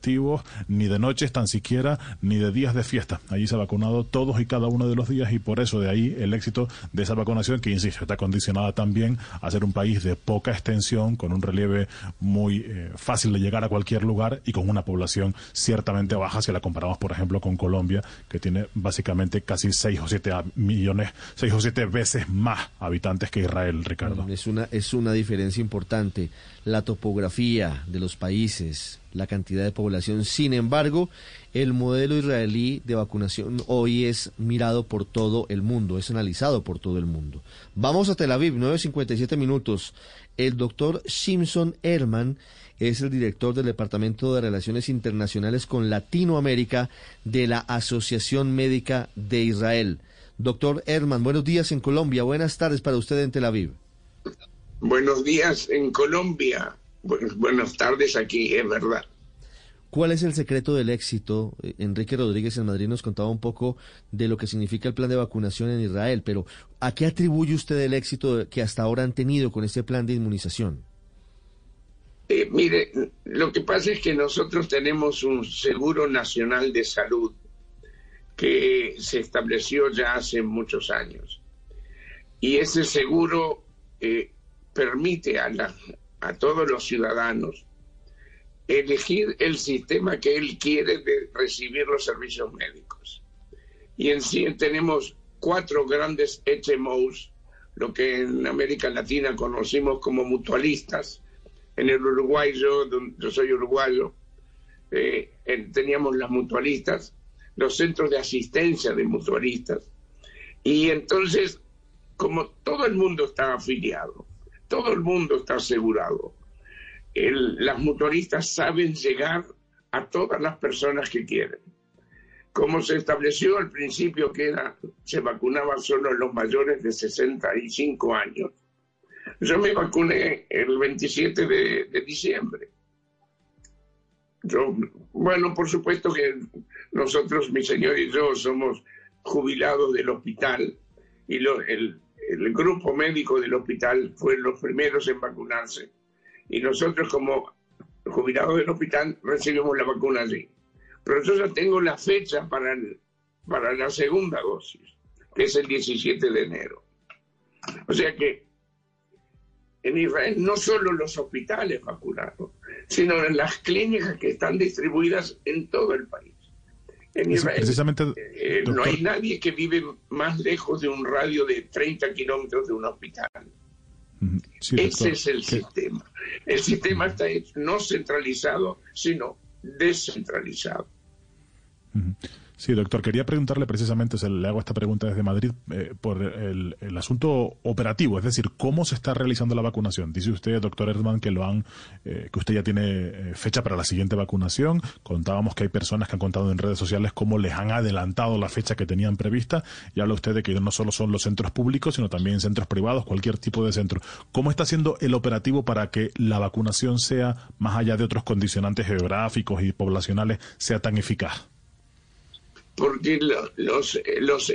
Speaker 53: ni de noches tan siquiera, ni de días de fiesta. Allí se ha vacunado todos y cada uno de los días y por eso de ahí el éxito de esa vacunación que, insisto, está condicionada también a ser un país de poca extensión, con un relieve muy eh, fácil de llegar a cualquier lugar y con una población ciertamente baja si la comparamos, por ejemplo, con Colombia, que tiene básicamente casi 6 o 7 millones, 6 o 7 veces más habitantes que Israel, Ricardo.
Speaker 2: Es una, es una diferencia importante. La topografía de los países, la cantidad de población. Sin embargo, el modelo israelí de vacunación hoy es mirado por todo el mundo, es analizado por todo el mundo. Vamos a Tel Aviv, 9.57 minutos. El doctor Simpson Herman es el director del Departamento de Relaciones Internacionales con Latinoamérica de la Asociación Médica de Israel. Doctor Herman, buenos días en Colombia, buenas tardes para usted en Tel Aviv.
Speaker 65: Buenos días en Colombia, buenas tardes aquí, es verdad.
Speaker 2: ¿Cuál es el secreto del éxito? Eh, Enrique Rodríguez en Madrid nos contaba un poco de lo que significa el plan de vacunación en Israel, pero ¿a qué atribuye usted el éxito que hasta ahora han tenido con este plan de inmunización?
Speaker 65: Eh, mire, lo que pasa es que nosotros tenemos un seguro nacional de salud que se estableció ya hace muchos años. Y ese seguro eh, permite a, a todos los ciudadanos elegir el sistema que él quiere de recibir los servicios médicos. Y en sí tenemos cuatro grandes HMOs, lo que en América Latina conocimos como mutualistas. En el Uruguay, yo, yo soy uruguayo, eh, teníamos las mutualistas, los centros de asistencia de mutualistas. Y entonces, como todo el mundo está afiliado, todo el mundo está asegurado, las motoristas saben llegar a todas las personas que quieren. Como se estableció al principio que se vacunaban solo los mayores de 65 años. Yo me vacuné el 27 de, diciembre. Yo, bueno, por supuesto que nosotros, mi señor y yo, somos jubilados del hospital y el, el grupo médico del hospital fue los primeros en vacunarse y nosotros como jubilados del hospital recibimos la vacuna allí. Pero yo ya tengo la fecha para, para la segunda dosis, que es el 17 de enero. O sea que en Israel no solo los hospitales vacunados, sino en las clínicas que están distribuidas en todo el país. En Israel. eh, no hay nadie que vive más lejos de un radio de 30 kilómetros de un hospital. Ese es el sistema. El sistema está no centralizado, sino descentralizado.
Speaker 53: Sí, doctor, quería preguntarle precisamente, le hago esta pregunta desde Madrid, eh, por el, asunto operativo, es decir, cómo se está realizando la vacunación. Dice usted, doctor Erdman, que lo han, eh, que usted ya tiene eh, fecha para la siguiente vacunación. Contábamos que hay personas que han contado en redes sociales cómo les han adelantado la fecha que tenían prevista. Y habla usted de que no solo son los centros públicos, sino también centros privados, cualquier tipo de centro. ¿Cómo está siendo el operativo para que la vacunación sea, más allá de otros condicionantes geográficos y poblacionales, sea tan eficaz?
Speaker 65: Porque los, los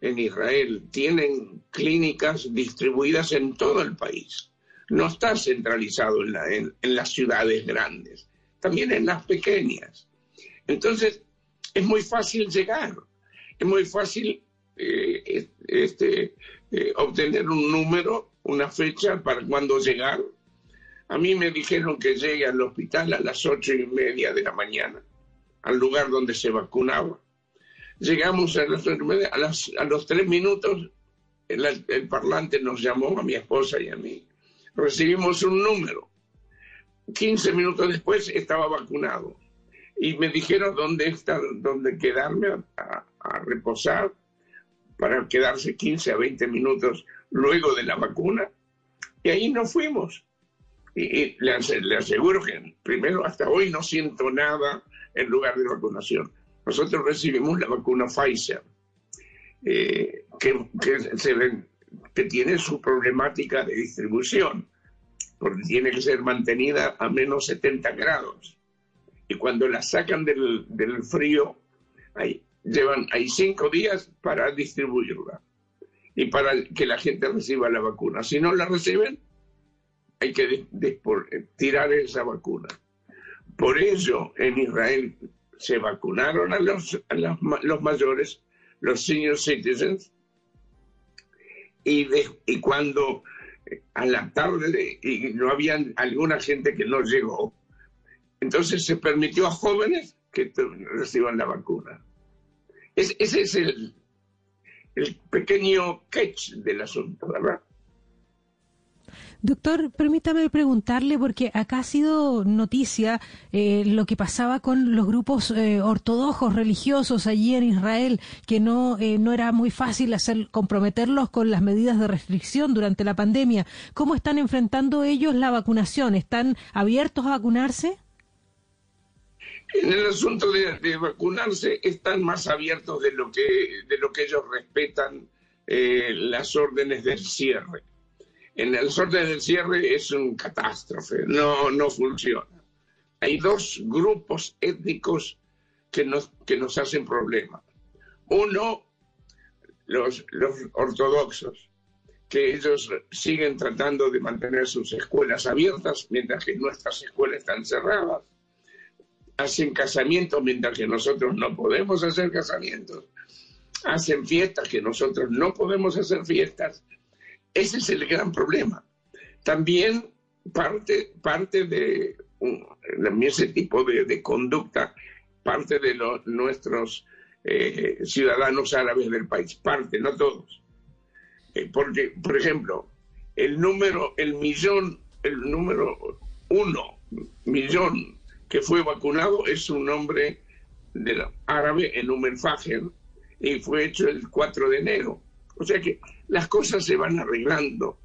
Speaker 65: en Israel tienen clínicas distribuidas en todo el país. No está centralizado en, las ciudades grandes, también en las pequeñas. Entonces, es muy fácil llegar, es muy fácil eh, este, eh, obtener un número, una fecha para cuando llegar. A mí me dijeron que llegue al hospital a las ocho y media de la mañana al lugar donde se vacunaba. Llegamos a, a, los tres minutos, el, parlante nos llamó a mi esposa y a mí. Recibimos un número. 15 minutos después estaba vacunado. Y me dijeron dónde, está, dónde quedarme a, reposar para quedarse 15 a 20 minutos luego de la vacuna. Y ahí nos fuimos. Y, le, le, aseguro que primero hasta hoy no siento nada, en lugar de vacunación. Nosotros recibimos la vacuna Pfizer, eh, que, que tiene su problemática de distribución, porque tiene que ser mantenida a menos 70 grados. Y cuando la sacan del, del frío, hay, llevan, hay cinco días para distribuirla y para que la gente reciba la vacuna. Si no la reciben, hay que tirar esa vacuna por ello en Israel se vacunaron a los, mayores, los senior citizens, y, cuando a la tarde y no había alguna gente que no llegó, entonces se permitió a jóvenes que reciban la vacuna. Es, ese es el, el pequeño catch del asunto, ¿verdad?
Speaker 11: Doctor, permítame preguntarle, porque acá ha sido noticia eh, lo que pasaba con los grupos eh, ortodoxos religiosos allí en Israel, que no, eh, no era muy fácil hacer, comprometerlos con las medidas de restricción durante la pandemia. ¿Cómo están enfrentando ellos la vacunación? ¿Están abiertos a vacunarse?
Speaker 65: En el asunto de, de vacunarse están más abiertos de lo que, de lo que ellos respetan las órdenes del cierre en el orden del cierre es un catástrofe, no, no funciona. Hay dos grupos étnicos que nos, que nos hacen problemas. Uno, los, los ortodoxos, que ellos siguen tratando de mantener sus escuelas abiertas mientras que nuestras escuelas están cerradas. Hacen casamientos mientras que nosotros no podemos hacer casamientos. Hacen fiestas que nosotros no podemos hacer fiestas ese es el gran problema. También parte, parte de ese tipo de, conducta, parte de los, nuestros eh, ciudadanos árabes del país, parte, no todos. Eh, porque, por ejemplo, el número, el millón, el número uno, millón que fue vacunado es un hombre del árabe en Umelfagen y fue hecho el 4 de enero. O sea que las cosas se van arreglando,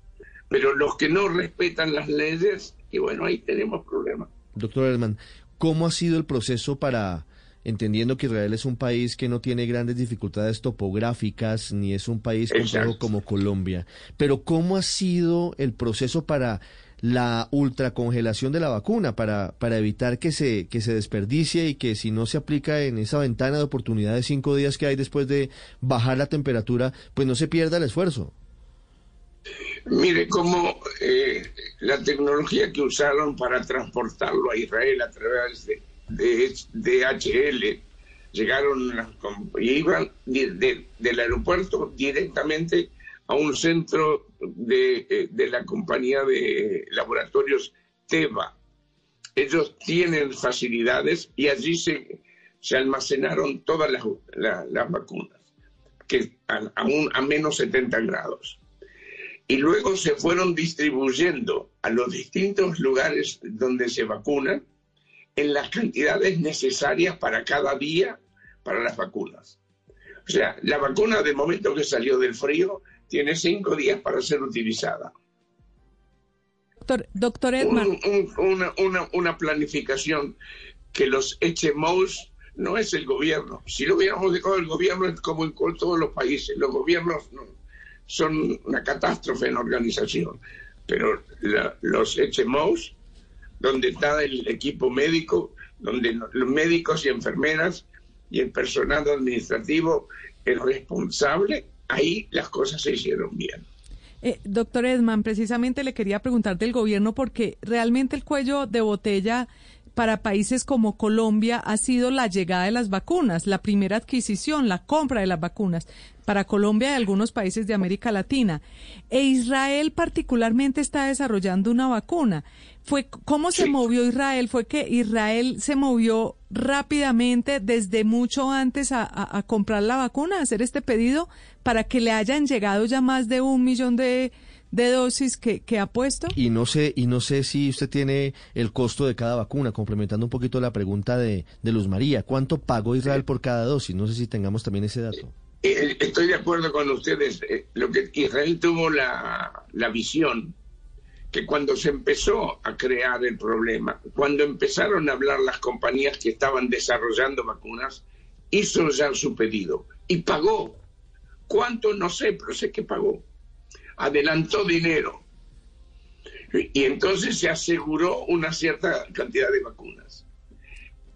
Speaker 65: pero los que no respetan las leyes, y bueno, ahí tenemos problemas.
Speaker 2: Doctor Herman, ¿cómo ha sido el proceso para, entendiendo que Israel es un país que no tiene grandes dificultades topográficas, ni es un país complejo como Colombia, pero ¿cómo ha sido el proceso para la ultracongelación de la vacuna para, para evitar que se, que se desperdicie y que si no se aplica en esa ventana de oportunidad de cinco días que hay después de bajar la temperatura, pues no se pierda el esfuerzo.
Speaker 65: Mire, como eh, la tecnología que usaron para transportarlo a Israel a través de, de DHL, llegaron, iban del aeropuerto directamente a un centro eh, de, la compañía de laboratorios Teva. Ellos tienen facilidades y allí se, se almacenaron todas las, las vacunas, que a, a menos 70 grados. Y luego se fueron distribuyendo a los distintos lugares donde se vacunan en las cantidades necesarias para cada día para las vacunas. O sea, la vacuna de momento que salió del frío tiene cinco días para ser utilizada.
Speaker 11: Doctor, doctor Edman.
Speaker 65: una, una, una, planificación que los HMOs no es el gobierno. Si lo hubiéramos dejado el gobierno es como en todos los países. Los gobiernos son una catástrofe en organización. Pero los HMOs, donde está el equipo médico, donde los médicos y enfermeras y el personal administrativo es responsable ahí las cosas se hicieron bien.
Speaker 66: Eh, doctor Edman, precisamente le quería preguntar del gobierno porque realmente el cuello de botella para países como Colombia ha sido la llegada de las vacunas, la primera adquisición, la compra de las vacunas. Para Colombia y algunos países de América Latina. E Israel particularmente está desarrollando una vacuna. Fue cómo se movió Israel, fue que Israel se movió rápidamente desde mucho antes a, comprar la vacuna, a hacer este pedido para que le hayan llegado ya más de un millón de, dosis que, ha puesto.
Speaker 2: Y no sé, y no sé si usted tiene el costo de cada vacuna, complementando un poquito la pregunta de, de Luz María, ¿cuánto pagó Israel por cada dosis? No sé si tengamos también ese dato.
Speaker 65: Eh, estoy de acuerdo con ustedes. Eh, lo que Israel tuvo la, la visión que cuando se empezó a crear el problema, cuando empezaron a hablar las compañías que estaban desarrollando vacunas, hizo ya su pedido y pagó. ¿Cuánto? No sé, pero sé que pagó. Adelantó dinero. Y entonces se aseguró una cierta cantidad de vacunas.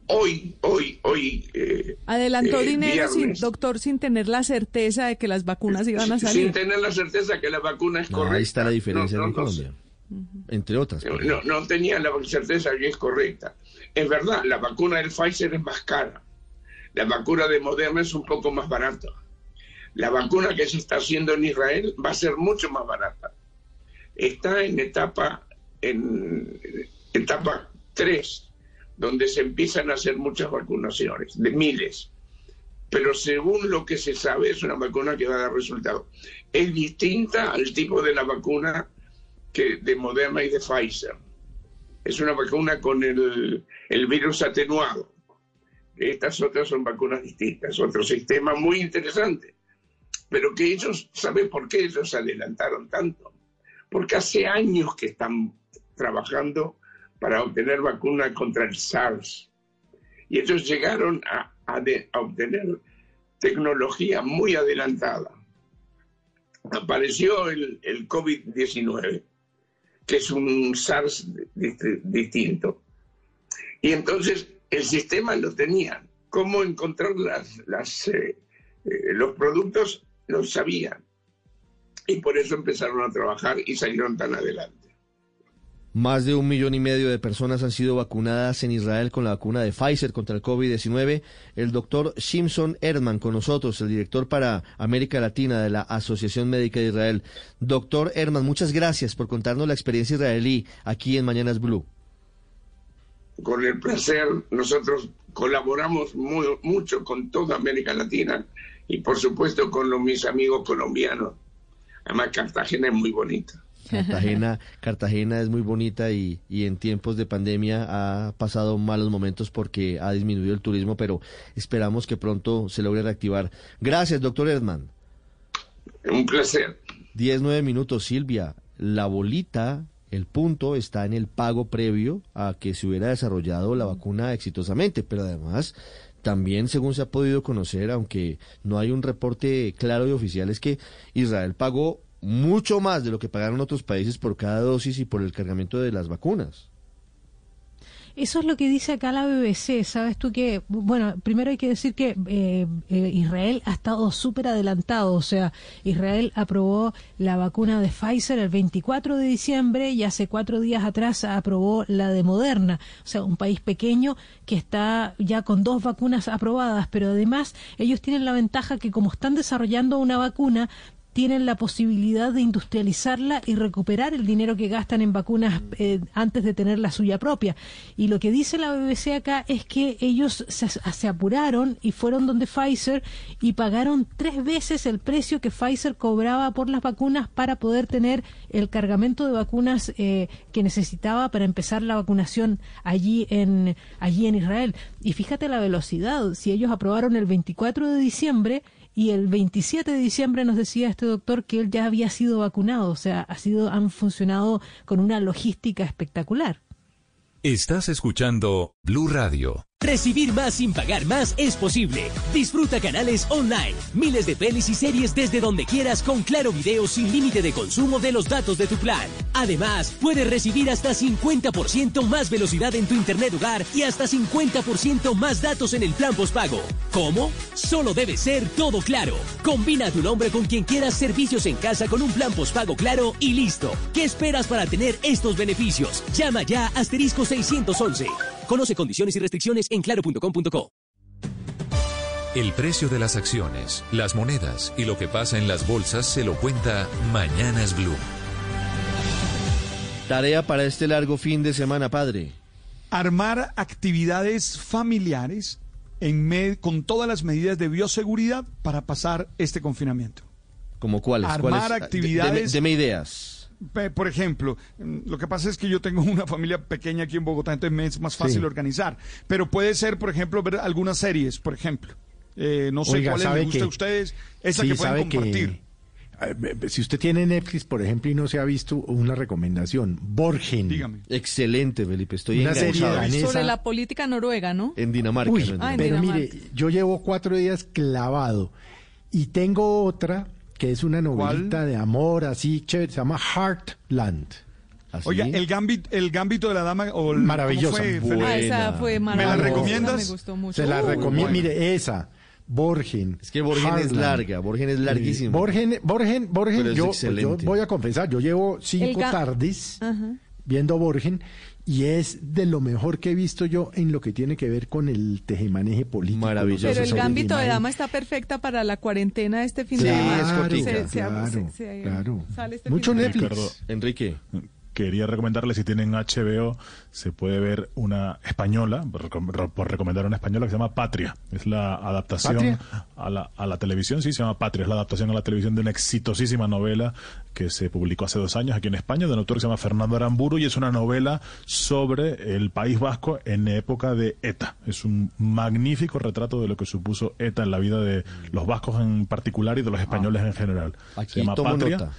Speaker 65: Hoy, hoy, hoy.
Speaker 66: Eh, Adelantó eh, dinero, sin, doctor, sin tener la certeza de que las vacunas iban a salir.
Speaker 65: Sin tener la certeza de que la vacuna es correcta.
Speaker 2: Ahí está la diferencia en Colombia entre otras.
Speaker 65: No, no tenía la certeza que es correcta. Es verdad, la vacuna del Pfizer es más cara. La vacuna de Moderna es un poco más barata. La vacuna que se está haciendo en Israel va a ser mucho más barata. Está en etapa en etapa 3, donde se empiezan a hacer muchas vacunaciones, de miles. Pero según lo que se sabe, es una vacuna que va a dar resultado. Es distinta al tipo de la vacuna que de Moderna y de Pfizer. Es una vacuna con el, el virus atenuado. Estas otras son vacunas distintas, otro sistema muy interesante. Pero que ellos, ¿saben por qué ellos adelantaron tanto? Porque hace años que están trabajando para obtener vacuna contra el SARS. Y ellos llegaron a, obtener tecnología muy adelantada. Apareció el, el COVID-19, que es un SARS distinto. Y entonces el sistema lo tenían. Cómo encontrar las, eh, eh, los productos lo sabían. Y por eso empezaron a trabajar y salieron tan adelante.
Speaker 2: Más de un millón y medio de personas han sido vacunadas en Israel con la vacuna de Pfizer contra el COVID-19. El doctor Simpson Erdman con nosotros, el director para América Latina de la Asociación Médica de Israel. Doctor Erdman, muchas gracias por contarnos la experiencia israelí aquí en Mañanas Blue.
Speaker 65: Con el placer, nosotros colaboramos mucho con toda América Latina y por supuesto con los, mis amigos colombianos. Además, Cartagena es muy bonita.
Speaker 2: Cartagena, Cartagena es muy bonita y, y, en tiempos de pandemia ha pasado malos momentos porque ha disminuido el turismo, pero esperamos que pronto se logre reactivar. Gracias, doctor Edman.
Speaker 65: Un placer.
Speaker 2: Diez, nueve minutos, Silvia. La bolita, el punto está en el pago previo a que se hubiera desarrollado la vacuna exitosamente, pero además también, según se ha podido conocer, aunque no hay un reporte claro y oficial, es que Israel pagó mucho más de lo que pagaron otros países por cada dosis y por el cargamento de las vacunas.
Speaker 11: Eso es lo que dice acá la BBC. Sabes tú que, bueno, primero hay que decir que eh, eh, Israel ha estado súper adelantado. O sea, Israel aprobó la vacuna de Pfizer el 24 de diciembre y hace cuatro días atrás aprobó la de Moderna. O sea, un país pequeño que está ya con dos vacunas aprobadas, pero además ellos tienen la ventaja que como están desarrollando una vacuna, tienen la posibilidad de industrializarla y recuperar el dinero que gastan en vacunas eh, antes de tener la suya propia. Y lo que dice la BBC acá es que ellos se, apuraron y fueron donde Pfizer y pagaron tres veces el precio que Pfizer cobraba por las vacunas para poder tener el cargamento de vacunas eh, que necesitaba para empezar la vacunación allí en, allí en Israel. Y fíjate la velocidad, si ellos aprobaron el 24 de diciembre, y el 27 de diciembre nos decía este doctor que él ya había sido vacunado, o sea, ha sido, han funcionado con una logística espectacular.
Speaker 14: Estás escuchando Blue Radio.
Speaker 67: Recibir más sin pagar más es posible. Disfruta canales online, miles de pelis y series desde donde quieras con Claro Video sin límite de consumo de los datos de tu plan. Además, puedes recibir hasta 50% más velocidad en tu internet hogar y hasta 50% más datos en el plan postpago. ¿Cómo? Solo debe ser todo claro. Combina tu nombre con quien quieras servicios en casa con un plan postpago claro y listo. ¿Qué esperas para tener estos beneficios? Llama ya asterisco 611. Conoce condiciones y restricciones en claro.com.co.
Speaker 14: El precio de las acciones, las monedas y lo que pasa en las bolsas se lo cuenta Mañanas Blue.
Speaker 2: Tarea para este largo fin de semana, padre.
Speaker 8: Armar actividades familiares en con todas las medidas de bioseguridad para pasar este confinamiento.
Speaker 2: ¿Como cuáles?
Speaker 8: Armar actividades.
Speaker 2: deme ideas
Speaker 8: por ejemplo, mm, lo que pasa es que yo tengo una familia pequeña aquí en Bogotá, entonces me es más fácil organizar. Pero puede ser, por ejemplo, ver algunas series, por ejemplo. Eh, no sé cuál les gusta a ustedes, esa que pueden compartir.
Speaker 68: si usted tiene Netflix, por ejemplo, y no se ha visto una recomendación, Borgen.
Speaker 8: Dígame.
Speaker 2: Excelente, Felipe. Estoy una
Speaker 66: serie Sobre la política noruega, ¿no?
Speaker 2: En Dinamarca.
Speaker 68: Ah, pero mire, yo llevo cuatro días clavado y tengo otra que es una novelita de amor así chévere, se llama Heartland.
Speaker 8: Oiga, el gambito, el gambito de la dama o
Speaker 68: maravillosa.
Speaker 66: Ah, esa fue
Speaker 8: ¿Me la recomiendas?
Speaker 66: Me gustó mucho.
Speaker 68: Se la recomiendo, mire esa.
Speaker 4: Borgen.
Speaker 2: Es que Borgen es larga, Borgen es larguísimo.
Speaker 4: Borgen, Borgen, Borgen, yo, yo, voy a confesar, yo llevo cinco tardes viendo Borgen y es de lo mejor que he visto yo en lo que tiene que ver con el tejemaneje político.
Speaker 2: Maravilloso.
Speaker 5: Pero el gambito de dama está perfecta para la cuarentena de este fin de
Speaker 4: semana. Sí, es claro, claro. Este Mucho Netflix.
Speaker 2: Enrique
Speaker 53: quería recomendarle, si tienen HBO, se puede ver una española, por, recomendar una española que se llama Patria. Es la adaptación a la, a la televisión, sí, se llama Patria, es la adaptación a la televisión de una exitosísima novela que se publicó hace dos años aquí en España, de un autor que se llama Fernando Aramburu, y es una novela sobre el País Vasco en época de ETA. Es un magnífico retrato de lo que supuso ETA en la vida de los vascos en particular y de los españoles en general.
Speaker 2: se llama Patria.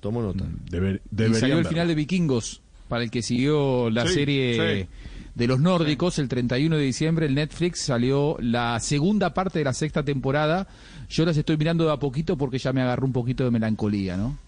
Speaker 2: Tomo nota.
Speaker 30: Mm, salió el final de Vikingos, para el que siguió la serie de los nórdicos, el 31 de diciembre, el Netflix salió la segunda parte de la sexta temporada. Yo las estoy mirando de a poquito porque ya me agarró un poquito de melancolía, ¿no?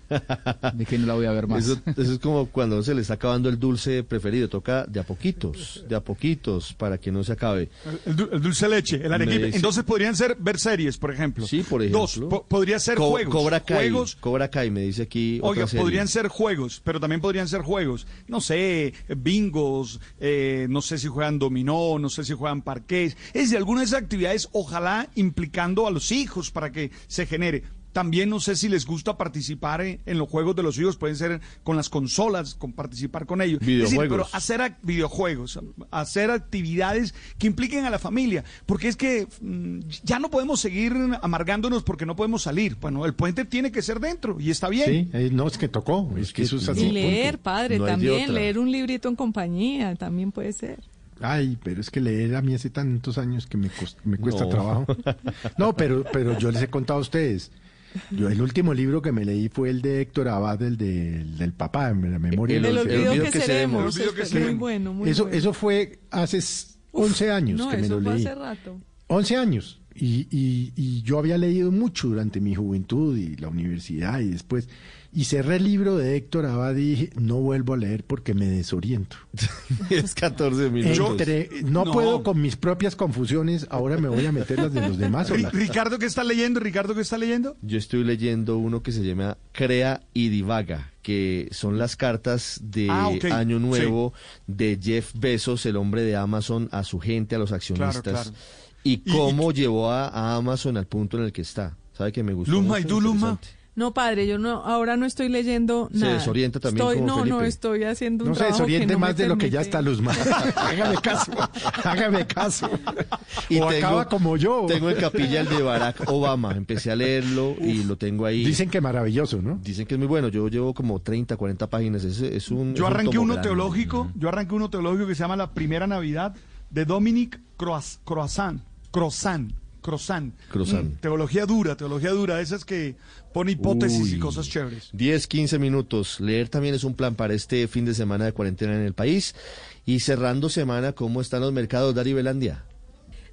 Speaker 30: De que no la voy a ver más.
Speaker 2: Eso, es como cuando se le está acabando el dulce preferido, toca de a poquitos, de a poquitos para que no se acabe.
Speaker 8: El, dulce leche, el arequipe. Entonces podrían ser ver series, por ejemplo.
Speaker 2: Sí, por ejemplo.
Speaker 8: Dos, podría ser juegos.
Speaker 2: Cobra Kai,
Speaker 8: juegos.
Speaker 2: Cobra Kai me dice aquí.
Speaker 8: Oiga, podrían ser juegos, pero también podrían ser juegos. No sé, bingos, eh, no sé si juegan dominó, no sé si juegan parqués. Es de algunas de esas actividades, ojalá implicando a los hijos para que se genere también no sé si les gusta participar en, los juegos de los hijos, pueden ser con las consolas, con participar con ellos.
Speaker 2: Videojuegos.
Speaker 8: pero hacer videojuegos, hacer actividades que impliquen a la familia, porque es que mm, ya no podemos seguir amargándonos porque no podemos salir. Bueno, el puente tiene que ser dentro y está bien.
Speaker 4: Sí, eh, no es que tocó, es que eso es así.
Speaker 5: Y leer, padre, también, leer un librito en compañía, también puede ser.
Speaker 4: Ay, pero es que leer a mí hace tantos años que me, me cuesta trabajo. No, pero, pero yo les he contado a ustedes. Yo el último libro que me leí fue el de Héctor Abad, el de, del papá, en la memoria.
Speaker 5: El, el, olvido, que, seremos, muy bueno, muy
Speaker 4: eso,
Speaker 5: bueno.
Speaker 4: Eso fue hace 11 años que me lo leí.
Speaker 5: hace rato.
Speaker 4: 11 años. Y, y, y yo había leído mucho durante mi juventud y la universidad y después. Y cerré el libro de Héctor Abad y dije, no vuelvo a leer porque me desoriento.
Speaker 2: es 14 minutos.
Speaker 4: no, puedo con mis propias confusiones, ahora me voy a meter las de los demás.
Speaker 8: Ricardo, ¿qué está leyendo? Ricardo, ¿qué está leyendo?
Speaker 2: Yo estoy leyendo uno que se llama Crea y Divaga, que son las cartas de ah, Año Nuevo de Jeff Bezos, el hombre de Amazon, a su gente, a los accionistas. Y cómo llevó a, Amazon al punto en el que está. ¿Sabe que me gustó?
Speaker 8: Luma, ¿y tú, Luma?
Speaker 5: No, padre, yo no, ahora no estoy leyendo nada.
Speaker 2: Se desorienta también
Speaker 5: estoy,
Speaker 2: como
Speaker 5: No, no, estoy haciendo un
Speaker 4: no
Speaker 5: trabajo
Speaker 4: se desoriente
Speaker 5: no
Speaker 4: más de lo que ya está Luzma. hágame caso, hágame caso. Y o acaba como yo.
Speaker 2: Tengo el capilla el de Barack Obama, empecé a leerlo y lo tengo ahí.
Speaker 4: Dicen que maravilloso, ¿no?
Speaker 2: Dicen que es muy bueno, yo llevo como 30, 40 páginas, es, es un
Speaker 8: Yo arranqué uno teológico, yo arranqué uno teológico que se llama La Primera Navidad de Dominic Croissant, Croissant Crozan.
Speaker 2: Mm,
Speaker 8: teología dura, teología dura, esas que pone hipótesis y cosas chéveres.
Speaker 2: 10, 15 minutos. Leer también es un plan para este fin de semana de cuarentena en el país. Y cerrando semana, ¿cómo están los mercados, Dari Belandia?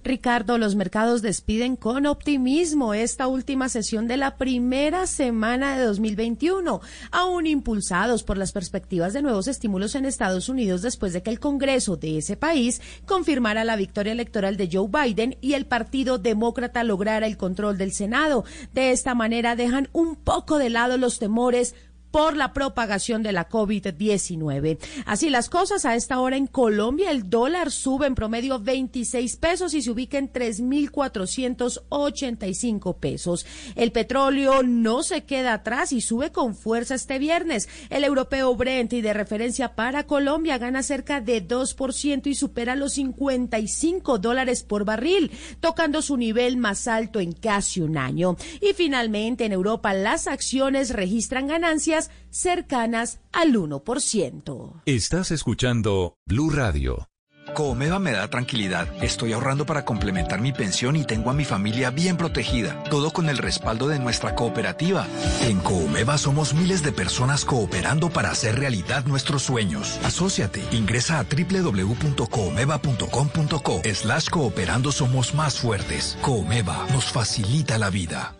Speaker 69: Ricardo, los mercados despiden con optimismo esta última sesión de la primera semana de 2021, aún impulsados por las perspectivas de nuevos estímulos en Estados Unidos después de que el Congreso de ese país confirmara la victoria electoral de Joe Biden y el Partido Demócrata lograra el control del Senado. De esta manera dejan un poco de lado los temores por la propagación de la COVID-19. Así las cosas, a esta hora en Colombia el dólar sube en promedio 26 pesos y se ubica en 3.485 pesos. El petróleo no se queda atrás y sube con fuerza este viernes. El europeo Brent y de referencia para Colombia gana cerca de 2% y supera los 55 dólares por barril, tocando su nivel más alto en casi un año. Y finalmente en Europa las acciones registran ganancias cercanas al 1%.
Speaker 14: Estás escuchando Blue Radio.
Speaker 54: Comeva me da tranquilidad. Estoy ahorrando para complementar mi pensión y tengo a mi familia bien protegida. Todo con el respaldo de nuestra cooperativa. En Comeva somos miles de personas cooperando para hacer realidad nuestros sueños. Asociate. Ingresa a www.comeva.com.co. Slash cooperando somos más fuertes. Comeva nos facilita la vida.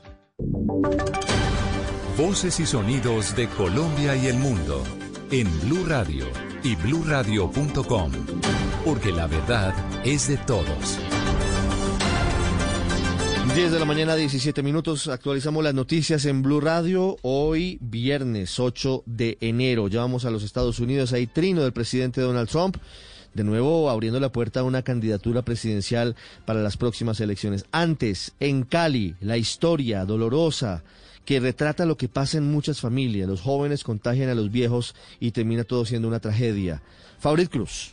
Speaker 14: Voces y sonidos de Colombia y el mundo en Blue Radio y bluradio.com, porque la verdad es de todos.
Speaker 2: 10 de la mañana, 17 minutos. Actualizamos las noticias en Blue Radio. Hoy, viernes 8 de enero. Ya vamos a los Estados Unidos. Hay trino del presidente Donald Trump. De nuevo, abriendo la puerta a una candidatura presidencial para las próximas elecciones. Antes, en Cali, la historia dolorosa que retrata lo que pasa en muchas familias. Los jóvenes contagian a los viejos y termina todo siendo una tragedia. Fabrit Cruz.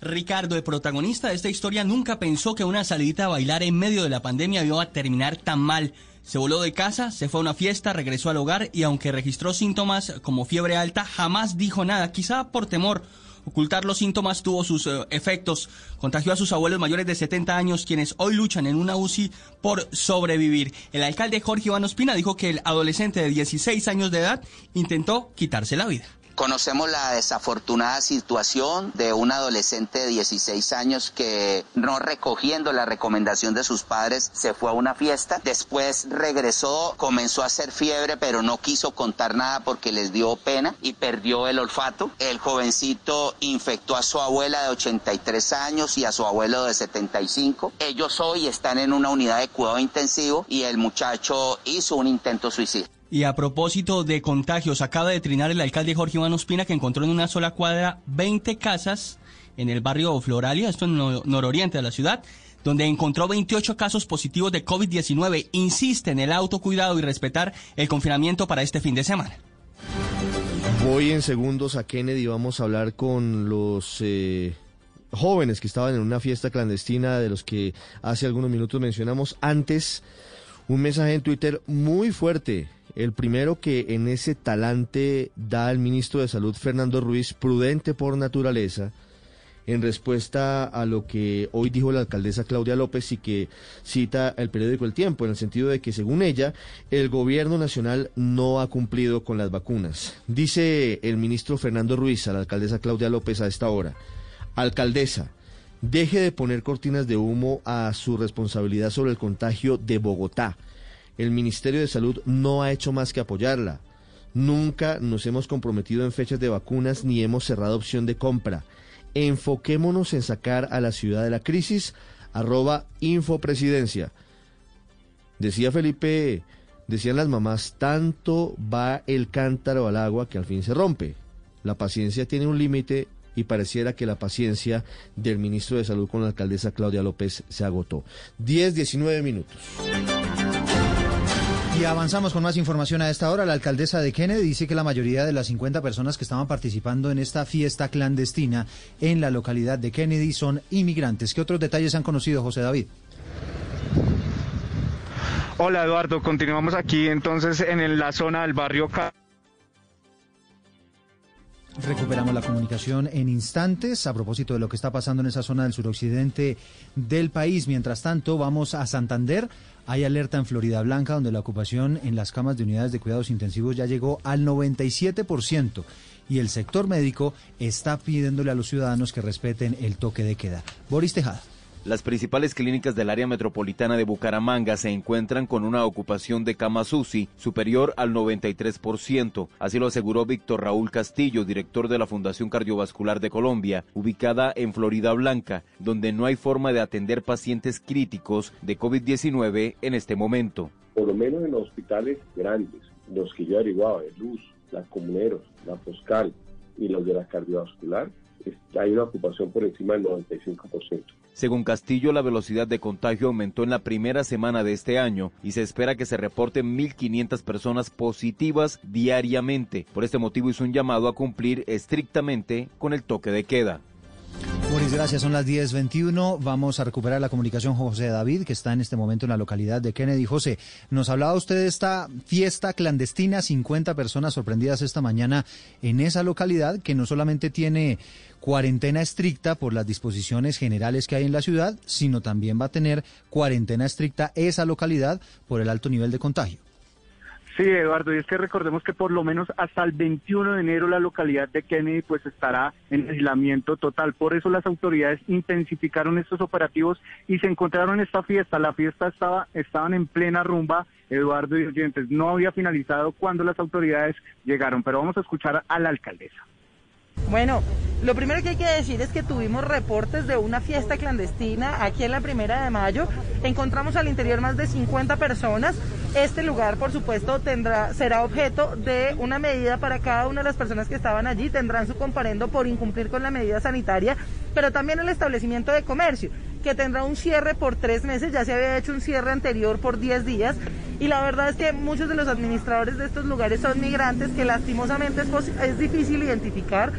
Speaker 70: Ricardo, el protagonista de esta historia, nunca pensó que una salidita a bailar en medio de la pandemia iba a terminar tan mal. Se voló de casa, se fue a una fiesta, regresó al hogar y aunque registró síntomas como fiebre alta, jamás dijo nada, quizá por temor. Ocultar los síntomas tuvo sus eh, efectos. Contagió a sus abuelos mayores de 70 años, quienes hoy luchan en una UCI por sobrevivir. El alcalde Jorge Iván Ospina dijo que el adolescente de 16 años de edad intentó quitarse la vida.
Speaker 71: Conocemos la desafortunada situación de un adolescente de 16 años que no recogiendo la recomendación de sus padres se fue a una fiesta, después regresó, comenzó a hacer fiebre pero no quiso contar nada porque les dio pena y perdió el olfato. El jovencito infectó a su abuela de 83 años y a su abuelo de 75. Ellos hoy están en una unidad de cuidado intensivo y el muchacho hizo un intento suicidio.
Speaker 70: Y a propósito de contagios, acaba de trinar el alcalde Jorge Iván Ospina que encontró en una sola cuadra 20 casas en el barrio Floralia, esto en el nororiente de la ciudad, donde encontró 28 casos positivos de COVID-19. Insiste en el autocuidado y respetar el confinamiento para este fin de semana.
Speaker 2: Voy en segundos a Kennedy, vamos a hablar con los eh, jóvenes que estaban en una fiesta clandestina de los que hace algunos minutos mencionamos. Antes, un mensaje en Twitter muy fuerte el primero que en ese talante da el ministro de Salud Fernando Ruiz, prudente por naturaleza, en respuesta a lo que hoy dijo la alcaldesa Claudia López y que cita el periódico El Tiempo, en el sentido de que, según ella, el gobierno nacional no ha cumplido con las vacunas. Dice el ministro Fernando Ruiz a la alcaldesa Claudia López a esta hora, alcaldesa, deje de poner cortinas de humo a su responsabilidad sobre el contagio de Bogotá el Ministerio de Salud no ha hecho más que apoyarla. Nunca nos hemos comprometido en fechas de vacunas ni hemos cerrado opción de compra. Enfoquémonos en sacar a la ciudad de la crisis. Arroba Infopresidencia. Decía Felipe, decían las mamás, tanto va el cántaro al agua que al fin se rompe. La paciencia tiene un límite y pareciera que la paciencia del ministro de Salud con la alcaldesa Claudia López se agotó. 10, 19 minutos.
Speaker 57: Y avanzamos con más información a esta hora. La alcaldesa de Kennedy dice que la mayoría de las 50 personas que estaban participando en esta fiesta clandestina en la localidad de Kennedy son inmigrantes. ¿Qué otros detalles han conocido, José David?
Speaker 69: Hola Eduardo, continuamos aquí entonces en la zona del barrio
Speaker 57: Recuperamos la comunicación en instantes a propósito de lo que está pasando en esa zona del suroccidente del país. Mientras tanto, vamos a Santander. Hay alerta en Florida Blanca, donde la ocupación en las camas de unidades de cuidados intensivos ya llegó al 97% y el sector médico está pidiéndole a los ciudadanos que respeten el toque de queda. Boris Tejada.
Speaker 72: Las principales clínicas del área metropolitana de Bucaramanga se encuentran con una ocupación de camas UCI superior al 93%. Así lo aseguró Víctor Raúl Castillo, director de la Fundación Cardiovascular de Colombia, ubicada en Florida Blanca, donde no hay forma de atender pacientes críticos de COVID-19 en este momento.
Speaker 73: Por lo menos en los hospitales grandes, los que yo averiguaba, de Luz, la Comuneros, la Foscal y los de la cardiovascular, hay una ocupación por encima del 95%.
Speaker 72: Según Castillo, la velocidad de contagio aumentó en la primera semana de este año y se espera que se reporten 1.500 personas positivas diariamente. Por este motivo hizo un llamado a cumplir estrictamente con el toque de queda.
Speaker 57: Boris, gracias. Son las 10.21. Vamos a recuperar la comunicación José David, que está en este momento en la localidad de Kennedy. José, nos hablaba usted de esta fiesta clandestina, 50 personas sorprendidas esta mañana en esa localidad, que no solamente tiene cuarentena estricta por las disposiciones generales que hay en la ciudad, sino también va a tener cuarentena estricta esa localidad por el alto nivel de contagio.
Speaker 69: Sí, Eduardo, y es que recordemos que por lo menos hasta el 21 de enero la localidad de Kennedy pues estará en aislamiento total. Por eso las autoridades intensificaron estos operativos y se encontraron en esta fiesta. La fiesta estaba estaban en plena rumba, Eduardo y oyentes. No había finalizado cuando las autoridades llegaron, pero vamos a escuchar a la alcaldesa.
Speaker 55: Bueno, lo primero que hay que decir es que tuvimos reportes de una fiesta clandestina aquí en la primera de mayo. Encontramos al interior más de 50 personas. Este lugar, por supuesto, tendrá, será objeto de una medida para cada una de las personas que estaban allí. Tendrán su comparendo por incumplir con la medida sanitaria, pero también el establecimiento de comercio, que tendrá un cierre por tres meses. Ya se había hecho un cierre anterior por 10 días. Y la verdad es que muchos de los administradores de estos lugares son migrantes que lastimosamente es, es difícil identificar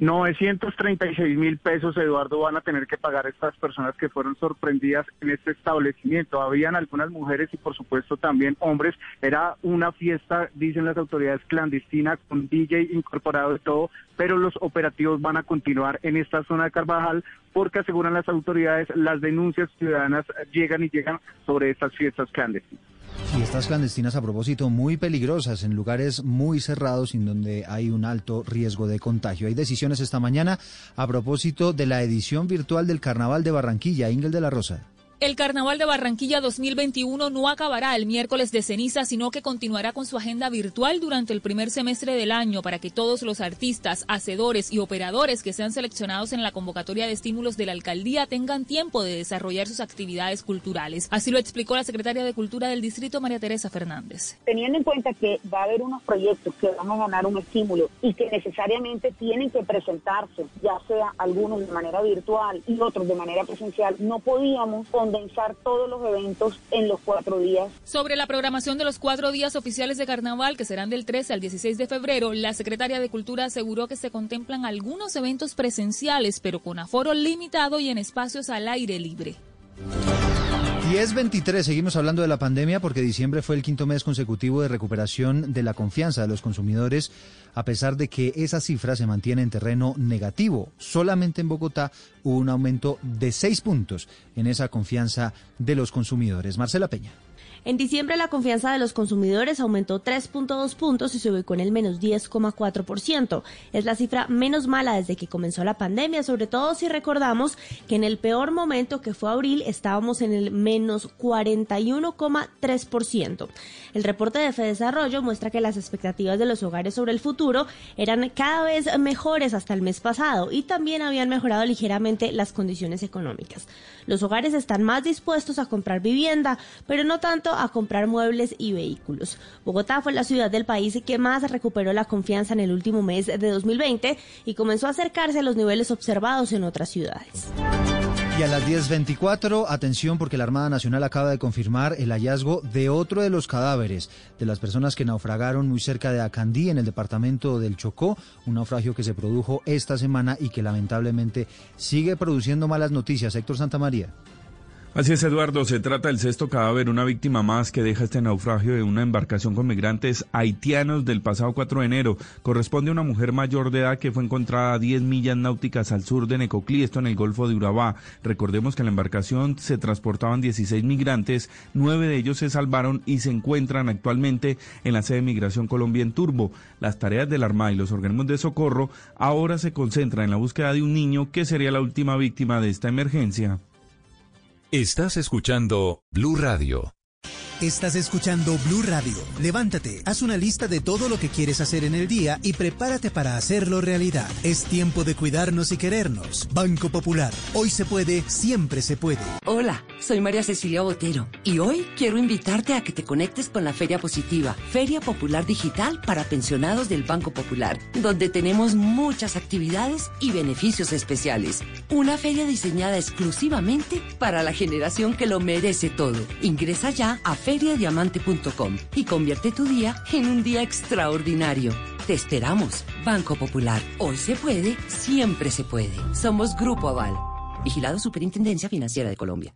Speaker 74: 936 mil pesos, Eduardo, van a tener que pagar estas personas que fueron sorprendidas en este establecimiento. Habían algunas mujeres y por supuesto también hombres. Era una fiesta, dicen las autoridades, clandestina con DJ incorporado y todo, pero los operativos van a continuar en esta zona de Carvajal porque aseguran las autoridades las denuncias ciudadanas llegan y llegan sobre estas fiestas clandestinas.
Speaker 57: Y estas clandestinas, a propósito, muy peligrosas en lugares muy cerrados en donde hay un alto riesgo de contagio. Hay decisiones esta mañana a propósito de la edición virtual del Carnaval de Barranquilla. Ingel de la Rosa.
Speaker 75: El Carnaval de Barranquilla 2021 no acabará el miércoles de ceniza, sino que continuará con su agenda virtual durante el primer semestre del año para que todos los artistas, hacedores y operadores que sean seleccionados en la convocatoria de estímulos de la alcaldía tengan tiempo de desarrollar sus actividades culturales. Así lo explicó la secretaria de Cultura del distrito, María Teresa Fernández.
Speaker 76: Teniendo en cuenta que va a haber unos proyectos que van a ganar un estímulo y que necesariamente tienen que presentarse, ya sea algunos de manera virtual y otros de manera presencial, no podíamos condensar todos los eventos en los cuatro días.
Speaker 75: Sobre la programación de los cuatro días oficiales de carnaval, que serán del 13 al 16 de febrero, la secretaria de Cultura aseguró que se contemplan algunos eventos presenciales, pero con aforo limitado y en espacios al aire libre.
Speaker 57: 10.23, seguimos hablando de la pandemia porque diciembre fue el quinto mes consecutivo de recuperación de la confianza de los consumidores, a pesar de que esa cifra se mantiene en terreno negativo. Solamente en Bogotá hubo un aumento de seis puntos en esa confianza de los consumidores. Marcela Peña.
Speaker 69: En diciembre la confianza de los consumidores aumentó 3.2 puntos y se ubicó en el menos 10,4%. Es la cifra menos mala desde que comenzó la pandemia, sobre todo si recordamos que en el peor momento que fue abril estábamos en el menos 41,3%. El reporte de Fedesarrollo muestra que las expectativas de los hogares sobre el futuro eran cada vez mejores hasta el mes pasado y también habían mejorado ligeramente las condiciones económicas. Los hogares están más dispuestos a comprar vivienda, pero no tanto a comprar muebles y vehículos. Bogotá fue la ciudad del país que más recuperó la confianza en el último mes de 2020 y comenzó a acercarse a los niveles observados en otras ciudades.
Speaker 57: Y a las 10.24, atención porque la Armada Nacional acaba de confirmar el hallazgo de otro de los cadáveres de las personas que naufragaron muy cerca de Acandí, en el departamento del Chocó, un naufragio que se produjo esta semana y que lamentablemente sigue produciendo malas noticias. Héctor Santamaría.
Speaker 49: Así es, Eduardo. Se trata del sexto cadáver, una víctima más que deja este naufragio de una embarcación con migrantes haitianos del pasado 4 de enero. Corresponde a una mujer mayor de edad que fue encontrada a 10 millas náuticas al sur de Necoclí, esto en el Golfo de Urabá. Recordemos que en la embarcación se transportaban 16 migrantes, nueve de ellos se salvaron y se encuentran actualmente en la sede de Migración Colombia en Turbo. Las tareas del Armada y los organismos de socorro ahora se concentran en la búsqueda de un niño que sería la última víctima de esta emergencia.
Speaker 14: Estás escuchando Blue Radio.
Speaker 17: Estás escuchando Blue Radio. Levántate, haz una lista de todo lo que quieres hacer en el día y prepárate para hacerlo realidad. Es tiempo de cuidarnos y querernos. Banco Popular. Hoy se puede, siempre se puede.
Speaker 34: Hola, soy María Cecilia Botero y hoy quiero invitarte a que te conectes con la Feria Positiva, Feria Popular Digital para pensionados del Banco Popular, donde tenemos muchas actividades y beneficios especiales. Una feria diseñada exclusivamente para la generación que lo merece todo. Ingresa ya a feriadiamante.com y convierte tu día en un día extraordinario. Te esperamos, Banco Popular. Hoy se puede, siempre se puede. Somos Grupo Aval. Vigilado Superintendencia Financiera de Colombia.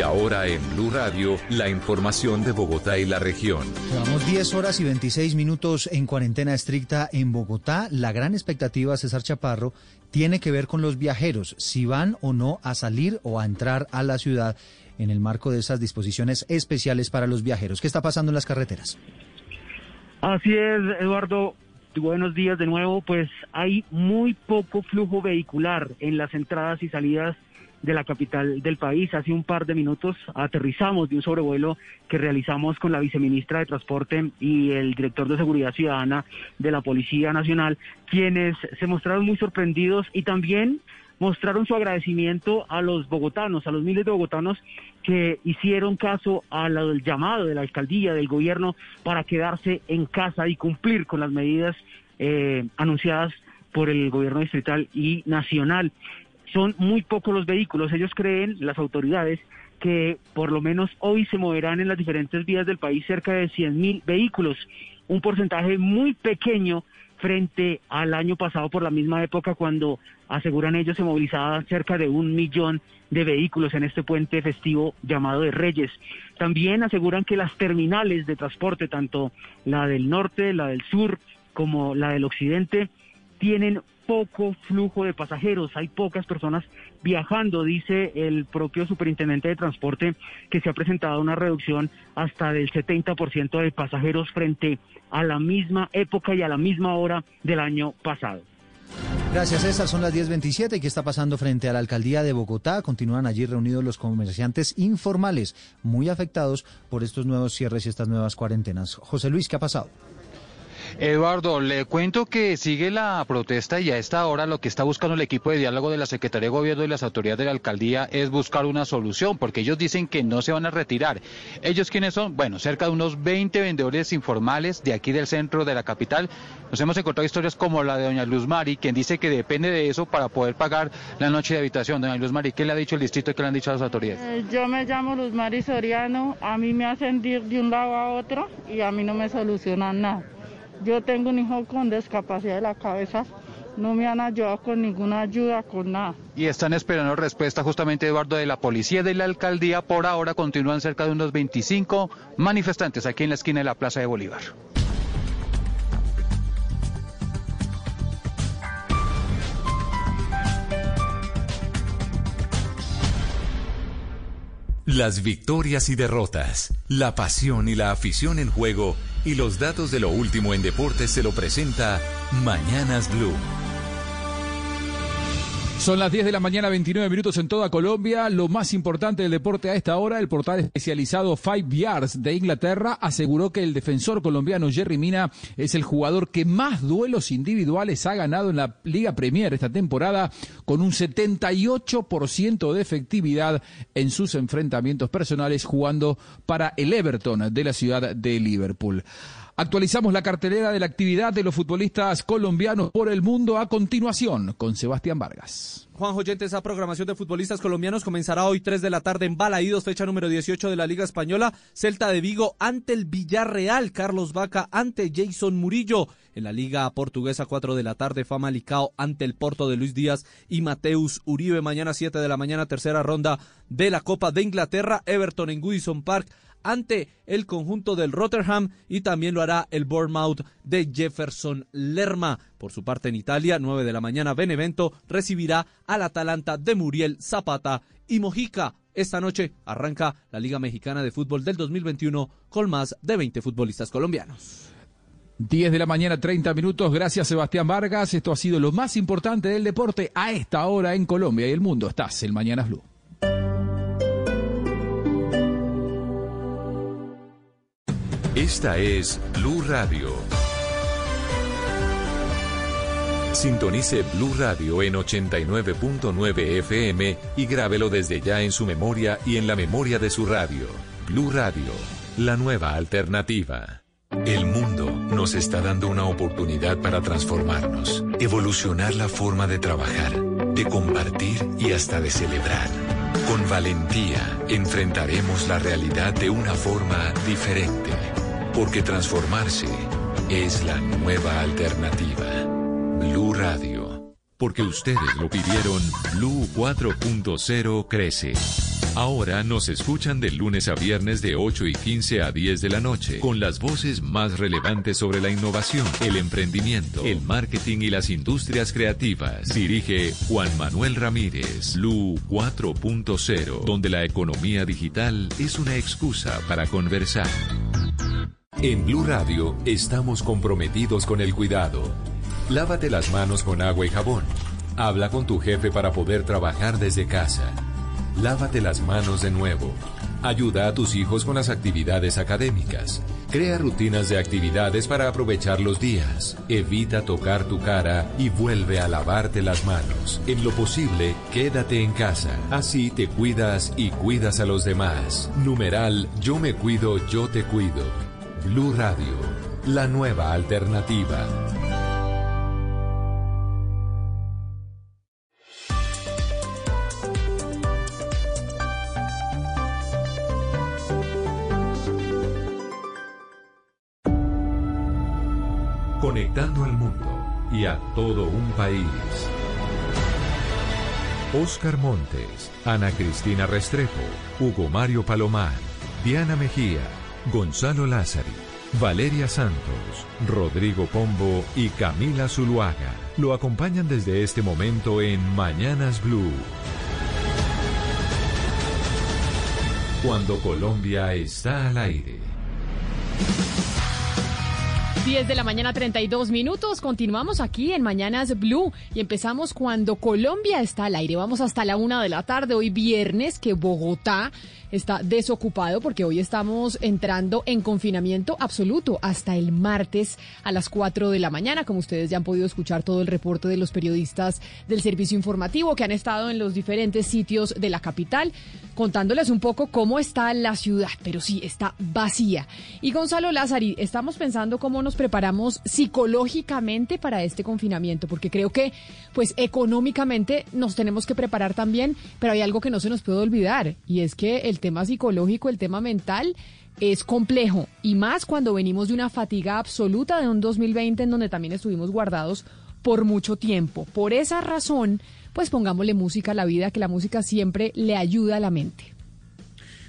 Speaker 14: Y ahora en Blue Radio, la información de Bogotá y la región.
Speaker 57: Llevamos 10 horas y 26 minutos en cuarentena estricta en Bogotá. La gran expectativa, César Chaparro, tiene que ver con los viajeros, si van o no a salir o a entrar a la ciudad en el marco de esas disposiciones especiales para los viajeros. ¿Qué está pasando en las carreteras?
Speaker 74: Así es, Eduardo. Buenos días de nuevo. Pues hay muy poco flujo vehicular en las entradas y salidas
Speaker 69: de la capital del país. Hace un par de minutos aterrizamos de un sobrevuelo que realizamos con la viceministra de Transporte y el director de Seguridad Ciudadana de la Policía Nacional, quienes se mostraron muy sorprendidos y también mostraron su agradecimiento a los bogotanos, a los miles de bogotanos que hicieron caso al llamado de la alcaldía, del gobierno, para quedarse en casa y cumplir con las medidas eh, anunciadas por el gobierno distrital y nacional. Son muy pocos los vehículos. Ellos creen, las autoridades, que por lo menos hoy se moverán en las diferentes vías del país cerca de 100 mil vehículos, un porcentaje muy pequeño frente al año pasado por la misma época cuando aseguran ellos se movilizaban cerca de un millón de vehículos en este puente festivo llamado de Reyes. También aseguran que las terminales de transporte, tanto la del norte, la del sur como la del occidente, tienen poco flujo de pasajeros, hay pocas personas viajando, dice el propio superintendente de transporte que se ha presentado una reducción hasta del 70% de pasajeros frente a la misma época y a la misma hora del año pasado.
Speaker 57: Gracias, César. Son las 10.27. ¿Y qué está pasando frente a la alcaldía de Bogotá? Continúan allí reunidos los comerciantes informales, muy afectados por estos nuevos cierres y estas nuevas cuarentenas. José Luis, ¿qué ha pasado?
Speaker 41: Eduardo, le cuento que sigue la protesta y a esta hora lo que está buscando el equipo de diálogo de la Secretaría de Gobierno y las autoridades de la alcaldía es buscar una solución, porque ellos dicen que no se van a retirar. ¿Ellos quiénes son? Bueno, cerca de unos 20 vendedores informales de aquí del centro de la capital. Nos hemos encontrado historias como la de doña Luz Mari, quien dice que depende de eso para poder pagar la noche de habitación. Doña Luz Mari, ¿qué le ha dicho el distrito y qué le han dicho a las autoridades?
Speaker 77: Eh, yo me llamo Luz Mari Soriano, a mí me hacen ir de un lado a otro y a mí no me solucionan nada. Yo tengo un hijo con discapacidad de la cabeza, no me han ayudado con ninguna ayuda, con nada.
Speaker 41: Y están esperando respuesta justamente, Eduardo, de la policía y de la alcaldía. Por ahora continúan cerca de unos 25 manifestantes aquí en la esquina de la Plaza de Bolívar.
Speaker 14: Las victorias y derrotas, la pasión y la afición en juego y los datos de lo último en deportes se lo presenta Mañanas Blue.
Speaker 30: Son las 10 de la mañana, 29 minutos en toda Colombia. Lo más importante del deporte a esta hora, el portal especializado Five Yards de Inglaterra aseguró que el defensor colombiano Jerry Mina es el jugador que más duelos individuales ha ganado en la Liga Premier esta temporada, con un 78% de efectividad en sus enfrentamientos personales jugando para el Everton de la ciudad de Liverpool. Actualizamos la cartelera de la actividad de los futbolistas colombianos por el mundo a continuación con Sebastián Vargas.
Speaker 78: Juan Joyente, esa programación de futbolistas colombianos comenzará hoy 3 de la tarde en Balaídos, fecha número 18 de la Liga Española. Celta de Vigo ante el Villarreal, Carlos Vaca ante Jason Murillo. En la Liga Portuguesa, 4 de la tarde, Fama Licao ante el Porto de Luis Díaz y Mateus Uribe. Mañana 7 de la mañana, tercera ronda de la Copa de Inglaterra, Everton en Goodison Park ante el conjunto del Rotterdam y también lo hará el Bournemouth de Jefferson Lerma. Por su parte en Italia, 9 de la mañana, Benevento recibirá al Atalanta de Muriel Zapata y Mojica. Esta noche arranca la Liga Mexicana de Fútbol del 2021 con más de 20 futbolistas colombianos.
Speaker 30: 10 de la mañana, 30 minutos. Gracias, Sebastián Vargas. Esto ha sido lo más importante del deporte a esta hora en Colombia y el mundo. Estás en Mañanas Blue.
Speaker 14: Esta es Blue Radio. Sintonice Blue Radio en 89.9 FM y grábelo desde ya en su memoria y en la memoria de su radio. Blue Radio, la nueva alternativa. El mundo nos está dando una oportunidad para transformarnos, evolucionar la forma de trabajar, de compartir y hasta de celebrar. Con valentía enfrentaremos la realidad de una forma diferente porque transformarse es la nueva alternativa. Blue Radio. Porque ustedes lo pidieron, Blue 4.0 crece. Ahora nos escuchan de lunes a viernes de 8 y 15 a 10 de la noche con las voces más relevantes sobre la innovación, el emprendimiento, el marketing y las industrias creativas. Dirige Juan Manuel Ramírez, Blue 4.0, donde la economía digital es una excusa para conversar. En Blue Radio estamos comprometidos con el cuidado. Lávate las manos con agua y jabón. Habla con tu jefe para poder trabajar desde casa. Lávate las manos de nuevo. Ayuda a tus hijos con las actividades académicas. Crea rutinas de actividades para aprovechar los días. Evita tocar tu cara y vuelve a lavarte las manos. En lo posible, quédate en casa. Así te cuidas y cuidas a los demás. Numeral Yo me cuido, yo te cuido. Blue Radio, la nueva alternativa. Conectando al mundo y a todo un país. Oscar Montes, Ana Cristina Restrepo, Hugo Mario Palomar, Diana Mejía, Gonzalo Lázari, Valeria Santos, Rodrigo Pombo y Camila Zuluaga lo acompañan desde este momento en Mañanas Blue. Cuando Colombia está al aire.
Speaker 79: 10 de la mañana 32 minutos. Continuamos aquí en Mañanas Blue y empezamos cuando Colombia está al aire. Vamos hasta la una de la tarde, hoy viernes, que Bogotá está desocupado porque hoy estamos entrando en confinamiento absoluto hasta el martes a las 4 de la mañana, como ustedes ya han podido escuchar todo el reporte de los periodistas del servicio informativo que han estado en los diferentes sitios de la capital contándoles un poco cómo está la ciudad, pero sí, está vacía. Y Gonzalo Lázari, estamos pensando cómo nos preparamos psicológicamente para este confinamiento, porque creo que pues económicamente nos tenemos que preparar también, pero hay algo que no se nos puede olvidar y es que el tema psicológico, el tema mental, es complejo y más cuando venimos de una fatiga absoluta de un 2020 en donde también estuvimos guardados por mucho tiempo. Por esa razón, pues pongámosle música a la vida, que la música siempre le ayuda a la mente.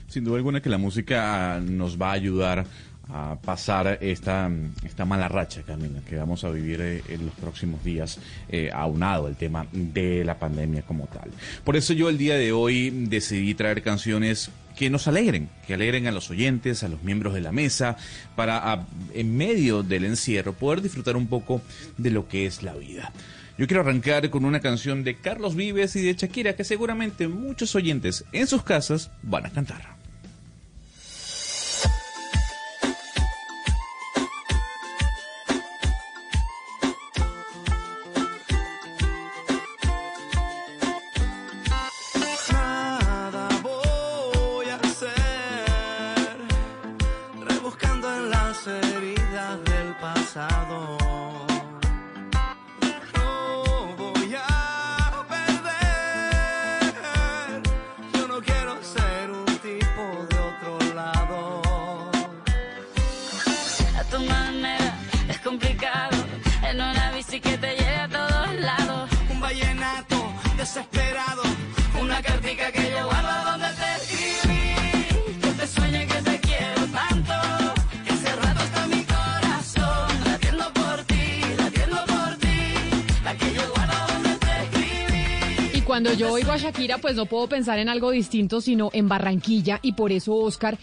Speaker 80: Sin duda alguna que la música nos va a ayudar a pasar esta, esta mala racha, Camila, que vamos a vivir eh, en los próximos días, eh, aunado el tema de la pandemia como tal. Por eso yo el día de hoy decidí traer canciones que nos alegren, que alegren a los oyentes, a los miembros de la mesa, para en medio del encierro poder disfrutar un poco de lo que es la vida. Yo quiero arrancar con una canción de Carlos Vives y de Shakira que seguramente muchos oyentes en sus casas van a cantar.
Speaker 79: A Shakira, pues no puedo pensar en algo distinto, sino en Barranquilla, y por eso, Oscar,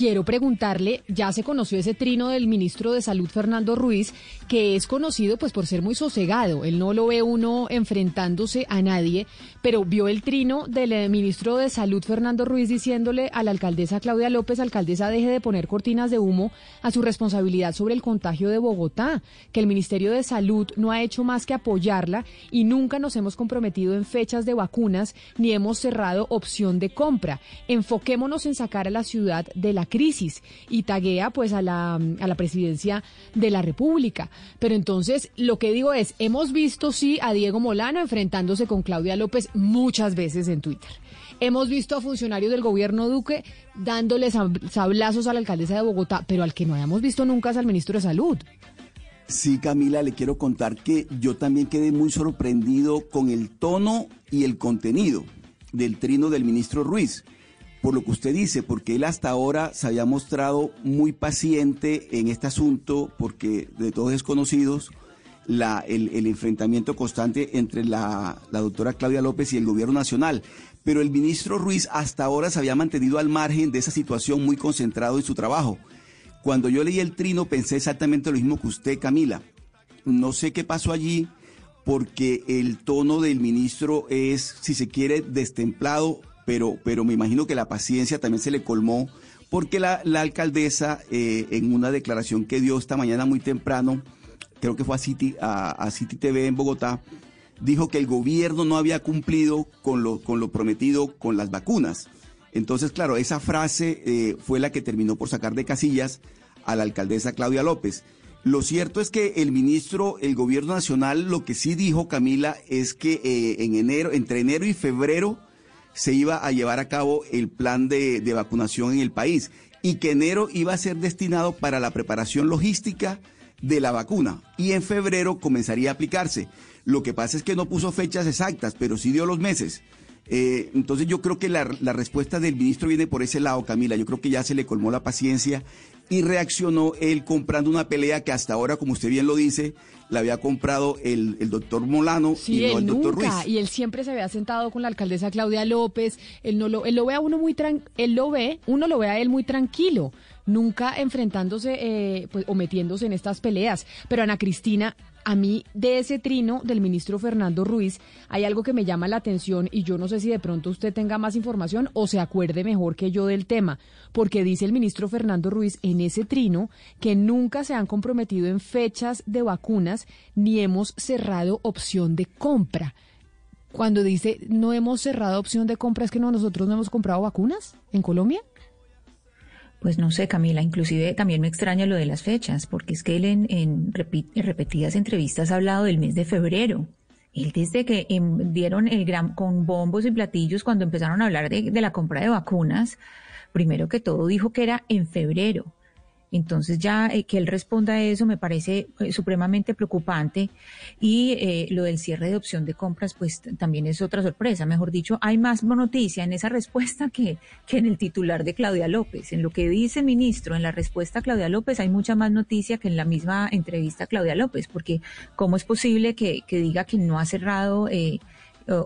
Speaker 79: quiero preguntarle, ya se conoció ese trino del ministro de Salud Fernando Ruiz, que es conocido pues por ser muy sosegado, él no lo ve uno enfrentándose a nadie, pero vio el trino del eh, ministro de Salud Fernando Ruiz diciéndole a la alcaldesa Claudia López, alcaldesa deje de poner cortinas de humo a su responsabilidad sobre el contagio de Bogotá, que el Ministerio de Salud no ha hecho más que apoyarla y nunca nos hemos comprometido en fechas de vacunas ni hemos cerrado opción de compra. Enfoquémonos en sacar a la ciudad de la crisis y taguea pues a la, a la presidencia de la República. Pero entonces lo que digo es, hemos visto sí a Diego Molano enfrentándose con Claudia López muchas veces en Twitter. Hemos visto a funcionarios del gobierno Duque dándoles sablazos a la alcaldesa de Bogotá, pero al que no hayamos visto nunca es al ministro de Salud.
Speaker 81: Sí, Camila, le quiero contar que yo también quedé muy sorprendido con el tono y el contenido del trino del ministro Ruiz por lo que usted dice, porque él hasta ahora se había mostrado muy paciente en este asunto, porque de todos desconocidos, el, enfrentamiento constante entre la, la doctora Claudia López y el gobierno nacional. Pero el ministro Ruiz hasta ahora se había mantenido al margen de esa situación muy concentrado en su trabajo. Cuando yo leí el trino pensé exactamente lo mismo que usted, Camila. No sé qué pasó allí porque el tono del ministro es, si se quiere, destemplado, pero, pero me imagino que la paciencia también se le colmó porque la, alcaldesa eh, en una declaración que dio esta mañana muy temprano, creo que fue a City, a, a City TV en Bogotá, dijo que el gobierno no había cumplido con lo, con lo prometido con las vacunas. Entonces, claro, esa frase eh, fue la que terminó por sacar de casillas a la alcaldesa Claudia López. Lo cierto es que el ministro, el gobierno nacional, lo que sí dijo Camila es que eh, en enero, entre enero y febrero, se iba a llevar a cabo el plan de, de vacunación en el país y que enero iba a ser destinado para la preparación logística de la vacuna y en febrero comenzaría a aplicarse. Lo que pasa es que no puso fechas exactas, pero sí dio los meses. Eh, entonces yo creo que la, la, respuesta del ministro viene por ese lado, Camila. Yo creo que ya se le colmó la paciencia y reaccionó él comprando una pelea que hasta ahora, como usted bien lo dice, la había comprado el, el doctor Molano
Speaker 79: sí,
Speaker 81: y no el doctor. Ruiz.
Speaker 79: Y él siempre se había sentado con la alcaldesa Claudia López. Él no lo, él lo ve a uno muy tran, él lo ve, uno lo ve a él muy tranquilo nunca enfrentándose eh, pues, o metiéndose en estas peleas. Pero Ana Cristina, a mí de ese trino del ministro Fernando Ruiz hay algo que me llama la atención y yo no sé si de pronto usted tenga más información o se acuerde mejor que yo del tema, porque dice el ministro Fernando Ruiz en ese trino que nunca se han comprometido en fechas de vacunas ni hemos cerrado opción de compra. Cuando dice no hemos cerrado opción de compra, ¿es que no, nosotros no hemos comprado vacunas en Colombia?
Speaker 82: Pues no sé, Camila, inclusive también me extraña lo de las fechas, porque es que él en, repetidas entrevistas ha hablado del mes de febrero. Él desde que em, dieron el gran, con bombos y platillos, cuando empezaron a hablar de, de la compra de vacunas, primero que todo dijo que era en febrero. Entonces ya eh, que él responda a eso me parece eh, supremamente preocupante y eh, lo del cierre de opción de compras pues también es otra sorpresa. Mejor dicho, hay más noticia en esa respuesta que, que en el titular de Claudia López. En lo que dice ministro, en la respuesta a Claudia López hay mucha más noticia que en la misma entrevista a Claudia López, porque ¿cómo es posible que, que diga que no ha cerrado...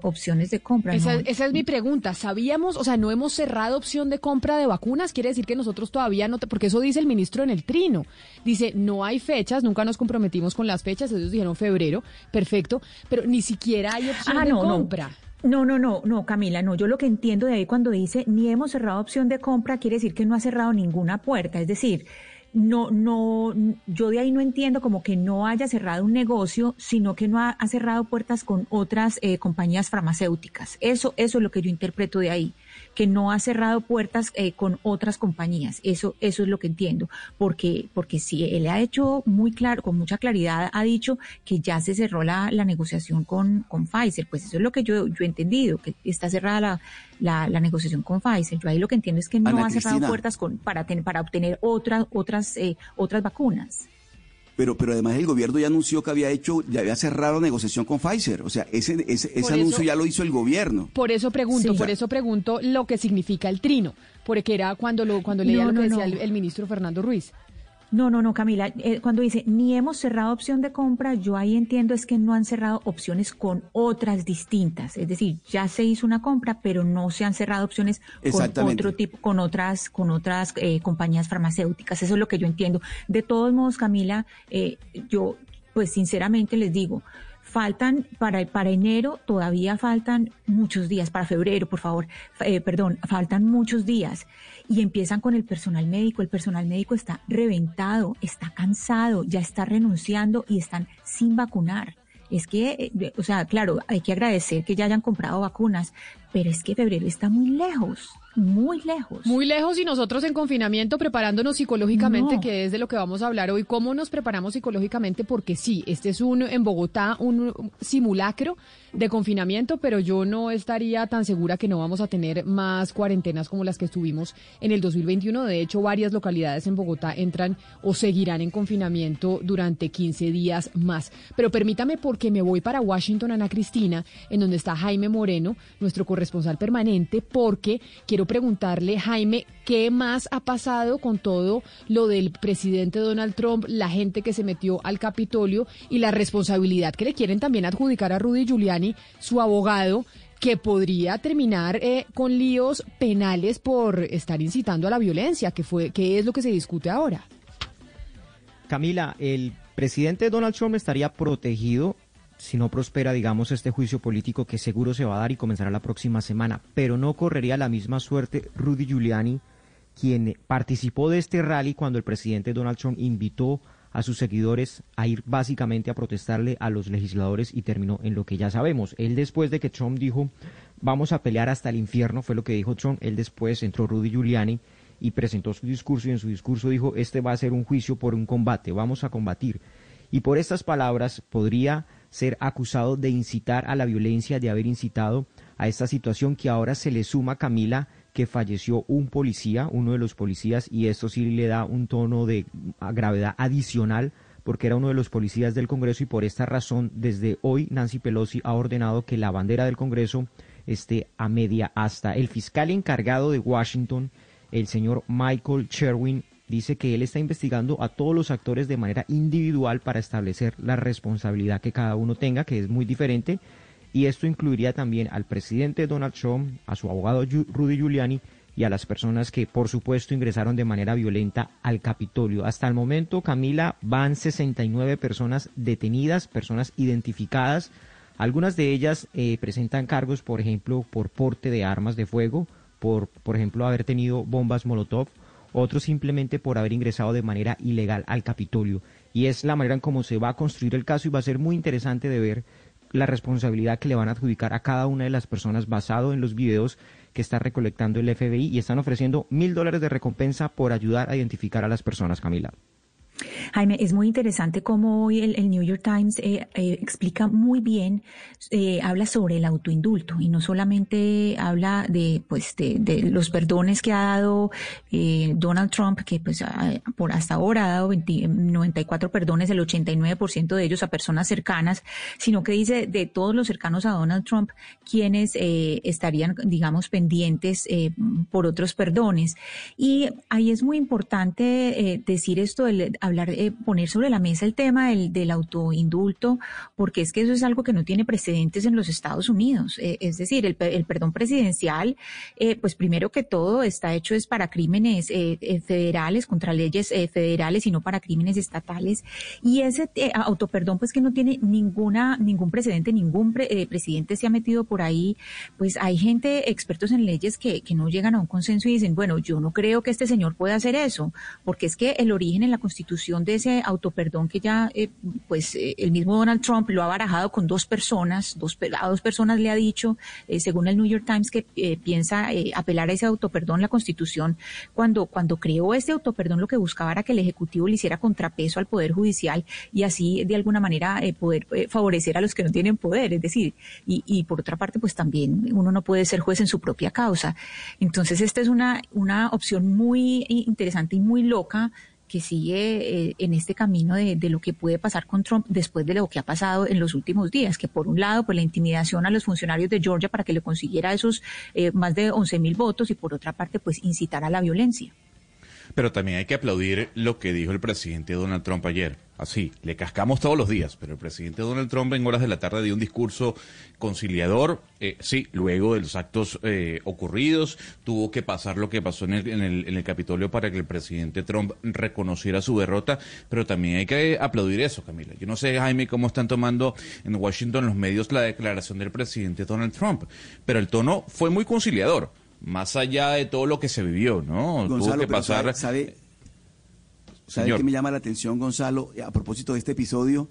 Speaker 82: Opciones de compra.
Speaker 79: Esa,
Speaker 82: ¿no?
Speaker 79: esa, es mi pregunta. ¿Sabíamos, o sea, no hemos cerrado opción de compra de vacunas? Quiere decir que nosotros todavía no, te, porque eso dice el ministro en el trino. Dice, no hay fechas, nunca nos comprometimos con las fechas, ellos dijeron febrero, perfecto, pero ni siquiera hay opción
Speaker 82: ah,
Speaker 79: de
Speaker 82: no,
Speaker 79: compra.
Speaker 82: No. No, no, no, no, Camila, no. Yo lo que entiendo de ahí cuando dice ni hemos cerrado opción de compra, quiere decir que no ha cerrado ninguna puerta. Es decir, no, no, yo de ahí no entiendo como que no haya cerrado un negocio, sino que no ha, cerrado puertas con otras eh, compañías farmacéuticas. Eso, eso es lo que yo interpreto de ahí, que no ha cerrado puertas eh, con otras compañías. Eso, eso es lo que entiendo, porque, porque si él ha hecho muy claro, con mucha claridad, ha dicho que ya se cerró la, la negociación con, con Pfizer, pues eso es lo que yo, yo he entendido, que está cerrada la, la, la negociación con Pfizer. Yo ahí lo que entiendo es que no
Speaker 81: Ana
Speaker 82: ha cerrado
Speaker 81: Cristina.
Speaker 82: puertas con, para, ten, para obtener otras, otras, eh, otras vacunas.
Speaker 81: Pero, pero además el gobierno ya anunció que había hecho, ya había cerrado negociación con Pfizer. O sea, ese, ese, ese anuncio
Speaker 79: eso-
Speaker 81: ya lo hizo el gobierno.
Speaker 79: Por eso pregunto,
Speaker 81: Sí.
Speaker 79: por eso pregunto lo que significa el trino, porque era cuando lo cuando leía
Speaker 82: No,
Speaker 79: lo que
Speaker 82: no,
Speaker 79: decía
Speaker 82: no.
Speaker 79: el, el ministro Fernando Ruiz.
Speaker 82: No, no, no, Camila. eh, cuando dice ni hemos cerrado opción de compra, yo ahí entiendo es que no han cerrado opciones con otras distintas. Es decir, ya se hizo una compra, pero no se han cerrado opciones con otro tipo, con otras, con otras eh, compañías farmacéuticas. Eso es lo que yo entiendo. De todos modos, Camila, eh, yo, pues sinceramente les digo. Faltan para, para enero, todavía faltan muchos días, para febrero, por favor, eh, perdón, faltan muchos días y empiezan con el personal médico. El personal médico está reventado, está cansado, ya está renunciando y están sin vacunar. Es que, eh, o sea, claro, hay que agradecer que ya hayan comprado vacunas, pero es que febrero está muy lejos, muy lejos.
Speaker 79: Muy lejos y nosotros en confinamiento preparándonos psicológicamente,
Speaker 82: No.
Speaker 79: que es de lo que vamos a hablar hoy. ¿Cómo nos preparamos psicológicamente? Porque sí, este es un en Bogotá un simulacro de confinamiento, pero yo no estaría tan segura que no vamos a tener más cuarentenas como las que estuvimos en el 2021. De hecho, varias localidades en Bogotá entran o seguirán en confinamiento durante 15 días más. Pero permítame porque me voy para Washington, Ana Cristina, en donde está Jaime Moreno, nuestro corresponsal permanente, porque quiero preguntarle, Jaime, ¿qué más ha pasado con todo lo del presidente Donald Trump, la gente que se metió al Capitolio y la responsabilidad que le quieren también adjudicar a Rudy Giuliani, su abogado? que podría terminar eh, con líos penales por estar incitando a la violencia, que fue que es lo que se discute ahora.
Speaker 83: Camila, el presidente Donald Trump estaría protegido
Speaker 38: si no prospera, digamos, este juicio político que seguro se va a dar y comenzará la próxima semana. Pero no correría la misma suerte Rudy Giuliani, quien participó de este rally cuando el presidente Donald Trump invitó a sus seguidores a ir básicamente a protestarle a los legisladores y terminó en lo que ya sabemos. Él después de que Trump dijo vamos a pelear hasta el infierno, fue lo que dijo Trump, él después entró Rudy Giuliani y presentó su discurso y en su discurso dijo este va a ser un juicio por un combate, vamos a combatir. Y por estas palabras podría ser acusado de incitar a la violencia, de haber incitado a esta situación que ahora se le suma, Camila, que falleció un policía, uno de los policías, y esto sí le da un tono de gravedad adicional porque era uno de los policías del Congreso y por esta razón desde hoy Nancy Pelosi ha ordenado que la bandera del Congreso esté a media asta. El fiscal encargado de Washington, el señor Michael Sherwin, dice que él está investigando a todos los actores de manera individual para establecer la responsabilidad que cada uno tenga, que es muy diferente, y esto incluiría también al presidente Donald Trump, a su abogado Rudy Giuliani y a las personas que, por supuesto, ingresaron de manera violenta al Capitolio. Hasta el momento, Camila, van 69 personas detenidas, personas identificadas. Algunas de ellas eh, presentan cargos, por ejemplo, por porte de armas de fuego, por, por ejemplo, haber tenido bombas Molotov, otros simplemente por haber ingresado de manera ilegal al Capitolio. Y es la manera en cómo se va a construir el caso y va a ser muy interesante de ver la responsabilidad que le van a adjudicar a cada una de las personas basado en los videos que está recolectando el FBI y están ofreciendo mil dólares de recompensa por ayudar a identificar a las personas, Camila.
Speaker 82: Jaime, es muy interesante cómo hoy el, New York Times eh, eh, explica muy bien, eh, habla sobre el autoindulto y no solamente habla de, pues, de, los perdones que ha dado Donald Trump, que pues por hasta ahora ha dado 94 perdones, el 89% de ellos a personas cercanas, sino que dice de todos los cercanos a Donald Trump, quienes estarían, digamos, pendientes por otros perdones. Y ahí es muy importante decir esto, hablar, eh, poner sobre la mesa el tema del, del, autoindulto, porque es que eso es algo que no tiene precedentes en los Estados Unidos. Eh, es decir, el, el, perdón presidencial, eh, pues primero que todo está hecho es para crímenes eh, federales, contra leyes federales y no para crímenes estatales. Y ese autoperdón, pues que no tiene ninguna, ningún precedente, ningún presidente se ha metido por ahí. Pues hay gente, expertos en leyes, que, que no llegan a un consenso y dicen, bueno, yo no creo que este señor pueda hacer eso, porque es que el origen en la Constitución de ese autoperdón que ya, eh, pues, eh, el mismo Donald Trump lo ha barajado con dos personas, dos, a dos personas le ha dicho, eh, según el New York Times, que piensa apelar a ese autoperdón, la Constitución, cuando, cuando creó ese autoperdón, lo que buscaba era que el Ejecutivo le hiciera contrapeso al Poder Judicial y así, de alguna manera, poder favorecer a los que no tienen poder, es decir, y, y por otra parte, pues también uno no puede ser juez en su propia causa. Entonces, esta es una, una opción muy interesante y muy loca que sigue eh, en este camino de, lo que puede pasar con Trump después de lo que ha pasado en los últimos días, que por un lado, pues la intimidación a los funcionarios de Georgia para que le consiguiera esos eh, más de 11 mil votos y por otra parte, pues incitar a la violencia.
Speaker 80: Pero también hay que aplaudir lo que dijo el presidente Donald Trump ayer. Así, le cascamos todos los días, pero el presidente Donald Trump en horas de la tarde dio un discurso conciliador. Eh, sí, luego de los actos eh, ocurridos, tuvo que pasar lo que pasó en el, en, el, en el Capitolio para que el presidente Trump reconociera su derrota, pero también hay que aplaudir eso, Camila. Yo no sé, Jaime, cómo están tomando en Washington los medios la declaración del presidente Donald Trump, pero el tono fue muy conciliador más allá de todo lo que se vivió, ¿no?
Speaker 81: Gonzalo, Tuvo que pasar. ¿Sabe, sabe, qué me llama la atención, Gonzalo, a propósito de este episodio?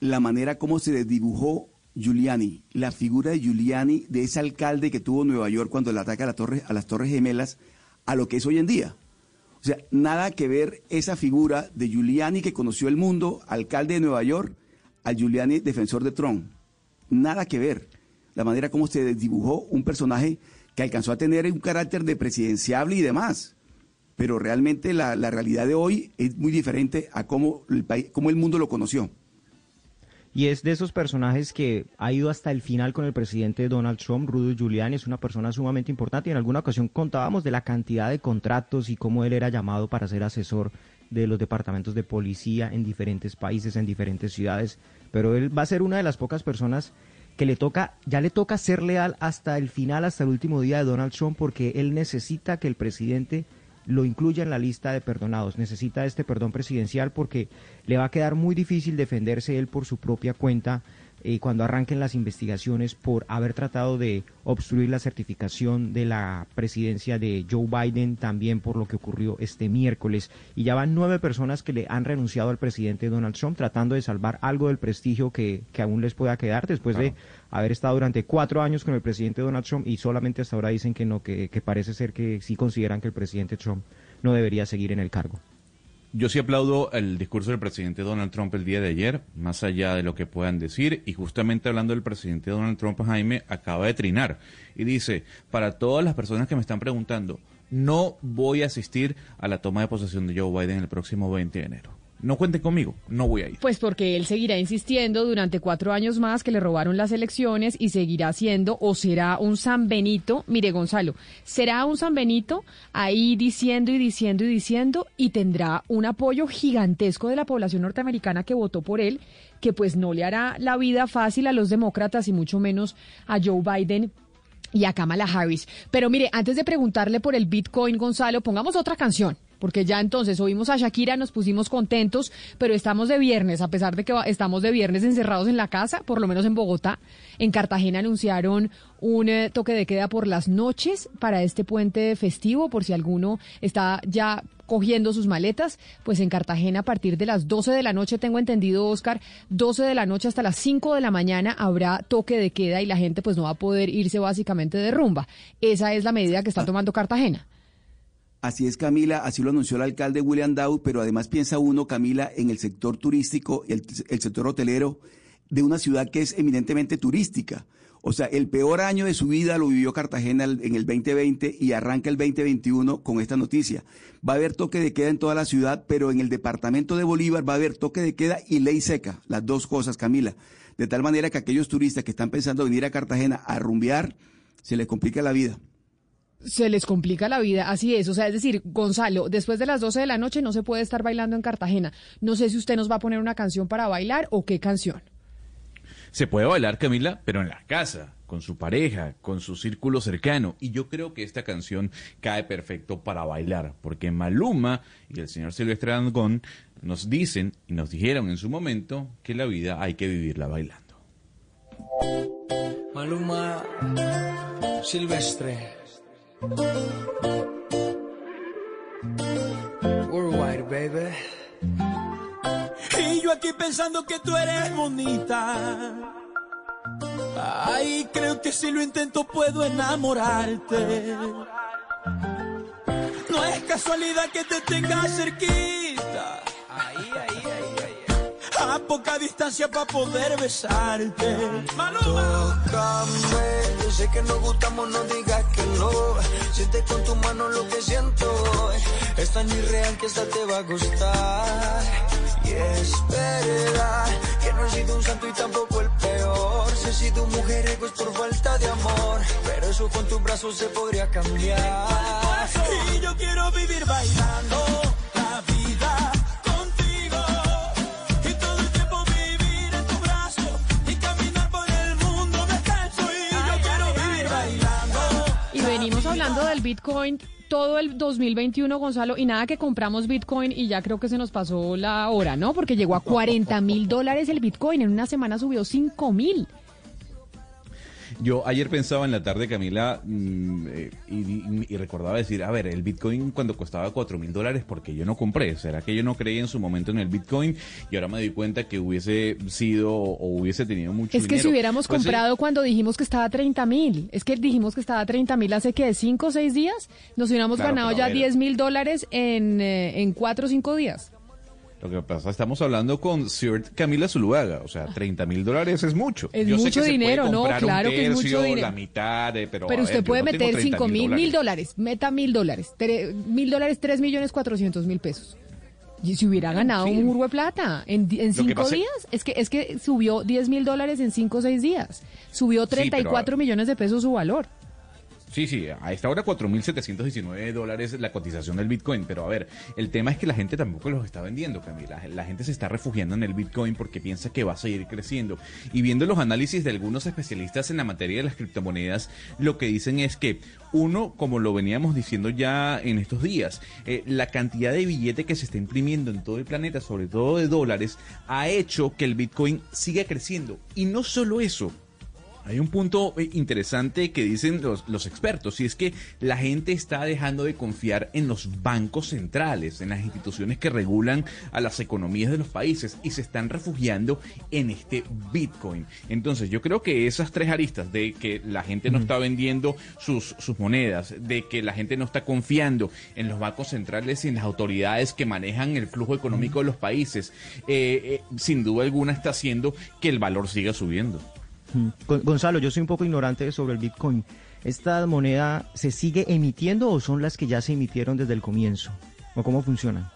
Speaker 81: La manera como se dibujó Giuliani, la figura de Giuliani, de ese alcalde que tuvo Nueva York cuando le ataca a, la torre, a las Torres Gemelas, a lo que es hoy en día. O sea, nada que ver esa figura de Giuliani que conoció el mundo, alcalde de Nueva York, al Giuliani defensor de Trump. Nada que ver. La manera como se dibujó un personaje que alcanzó a tener un carácter de presidenciable y demás. Pero realmente la, realidad de hoy es muy diferente a cómo el, país, cómo el mundo lo conoció.
Speaker 38: Y es de esos personajes que ha ido hasta el final con el presidente Donald Trump. Rudy Giuliani es una persona sumamente importante y en alguna ocasión contábamos de la cantidad de contratos y cómo él era llamado para ser asesor de los departamentos de policía en diferentes países, en diferentes ciudades. Pero él va a ser una de las pocas personas que le toca, ya le toca ser leal hasta el final, hasta el último día de Donald Trump, porque él necesita que el presidente lo incluya en la lista de perdonados. Necesita este perdón presidencial porque le va a quedar muy difícil defenderse él por su propia cuenta eh, cuando arranquen las investigaciones por haber tratado de obstruir la certificación de la presidencia de Joe Biden, también por lo que ocurrió este miércoles. Y ya van nueve personas que le han renunciado al presidente Donald Trump tratando de salvar algo del prestigio que, que aún les pueda quedar después de haber estado durante cuatro años con el presidente Donald Trump y solamente hasta ahora dicen que no, que, que parece ser que sí consideran que el presidente Trump no debería seguir en el cargo.
Speaker 80: Yo sí aplaudo el discurso del presidente Donald Trump el día de ayer, más allá de lo que puedan decir, y justamente hablando del presidente Donald Trump, Jaime acaba de trinar y dice, para todas las personas que me están preguntando, no voy a asistir a la toma de posesión de Joe Biden el próximo 20 de enero no cuenten conmigo, no voy a ir.
Speaker 79: Pues porque él seguirá insistiendo durante cuatro años más que le robaron las elecciones y seguirá siendo o será un San Benito, mire Gonzalo, será un San Benito ahí diciendo y diciendo y diciendo y tendrá un apoyo gigantesco de la población norteamericana que votó por él, que pues no le hará la vida fácil a los demócratas y mucho menos a Joe Biden y a Kamala Harris. Pero mire, antes de preguntarle por el Bitcoin, Gonzalo, pongamos otra canción porque ya entonces oímos a Shakira, nos pusimos contentos, pero estamos de viernes, a pesar de que estamos de viernes encerrados en la casa, por lo menos en Bogotá. En Cartagena anunciaron un eh, toque de queda por las noches para este puente festivo, por si alguno está ya cogiendo sus maletas, pues en Cartagena a partir de las 12 de la noche, tengo entendido, Oscar, 12 de la noche hasta las 5 de la mañana habrá toque de queda y la gente pues no va a poder irse básicamente de rumba. Esa es la medida que está tomando Cartagena.
Speaker 81: Así es, Camila, así lo anunció el alcalde William Dow, pero además piensa uno, Camila, en el sector turístico, el, el sector hotelero de una ciudad que es eminentemente turística. O sea, el peor año de su vida lo vivió Cartagena en el 2020 y arranca el 2021 con esta noticia. Va a haber toque de queda en toda la ciudad, pero en el departamento de Bolívar va a haber toque de queda y ley seca, las dos cosas, Camila. De tal manera que aquellos turistas que están pensando venir a Cartagena a rumbear, se les complica la vida
Speaker 79: se les complica la vida, así es. O sea, es decir, Gonzalo, después de las 12 de la noche no se puede estar bailando en Cartagena. No sé si usted nos va a poner una canción para bailar o qué canción.
Speaker 80: Se puede bailar, Camila, pero en la casa, con su pareja, con su círculo cercano. Y yo creo que esta canción cae perfecto para bailar, porque Maluma y el señor Silvestre Dangón nos dicen y nos dijeron en su momento que la vida hay que vivirla bailando.
Speaker 83: Maluma, Silvestre. Worldwide, baby. Y yo aquí pensando que tú eres bonita. Ay, creo que si lo intento puedo enamorarte. No es casualidad que te tenga cerquita. Ahí, ahí. A poca distancia para poder besarte. Maluma. Tócame, sé que nos gustamos, no digas que no. Siente con tu mano lo que siento. Es tan irreal que esta te va a gustar. Y es verdad que no he sido un santo y tampoco el peor. Si he sido mujer es por falta de amor. Pero eso con tus brazos se podría cambiar. Y yo quiero vivir bailando
Speaker 79: Bitcoin todo el 2021, Gonzalo, y nada que compramos Bitcoin y ya creo que se nos pasó la hora, ¿no? Porque llegó a 40 mil dólares el Bitcoin, en una semana subió 5 mil.
Speaker 80: Yo ayer pensaba en la tarde, Camila, mm, eh, y, recordaba decir, a ver, el Bitcoin cuando costaba 4 mil dólares, porque yo no compré? ¿Será que yo no creí en su momento en el Bitcoin? Y ahora me di cuenta que hubiese sido o hubiese tenido mucho
Speaker 79: Es que si hubiéramos
Speaker 80: Pues sí,
Speaker 79: comprado cuando dijimos que estaba a 30 mil, es que dijimos que estaba a 30 mil hace que 5 o 6 días, nos hubiéramos
Speaker 80: Claro,
Speaker 79: ganado ya
Speaker 80: a ver.
Speaker 79: 10 mil dólares en, eh, en 4 o 5 días.
Speaker 80: Lo que pasa, estamos hablando con Sir Camila Zuluaga, o sea, 30 mil dólares es mucho.
Speaker 79: Es
Speaker 80: Yo sé
Speaker 79: mucho
Speaker 80: que se puede
Speaker 79: dinero, ¿no?
Speaker 80: un
Speaker 79: Claro que es mucho dinero.
Speaker 80: la mitad, eh, pero,
Speaker 79: Pero usted
Speaker 80: ver,
Speaker 79: puede
Speaker 80: no
Speaker 79: meter
Speaker 80: 30
Speaker 79: 5 mil, mil
Speaker 80: dólares.
Speaker 79: meta mil dólares, mil dólares, 3 millones 400 mil pesos. Y si hubiera ganado un urbo de plata en, cinco días, es que es que subió 10 mil dólares en 5 o 6 días. Subió
Speaker 80: pero-
Speaker 79: 34 millones de pesos su valor.
Speaker 80: Sí, sí, a esta hora 4.719 dólares la cotización del Bitcoin, pero a ver, el tema es que la gente tampoco los está vendiendo, Camila. La gente se está refugiando en el Bitcoin porque piensa que va a seguir creciendo. Y viendo los análisis de algunos especialistas en la materia de las criptomonedas, lo que dicen es que uno, como lo veníamos diciendo ya en estos días, eh, la cantidad de billete que se está imprimiendo en todo el planeta, sobre todo de dólares, ha hecho que el Bitcoin siga creciendo. Y no solo eso, hay un punto eh, interesante que dicen los, expertos, y es que la gente está dejando de confiar en los bancos centrales, en las instituciones que regulan a las economías de los países, y se están refugiando en este Bitcoin. Entonces yo creo que esas tres aristas de que la gente no está vendiendo sus, sus monedas, de que la gente no está confiando en los bancos centrales y en las autoridades que manejan el flujo económico de los países, eh, eh, sin duda alguna está haciendo que el valor siga subiendo.
Speaker 38: Gonzalo, yo soy un poco ignorante sobre el Bitcoin. ¿Esta moneda se sigue emitiendo o son las que ya se emitieron desde el comienzo? ¿O cómo funcionan?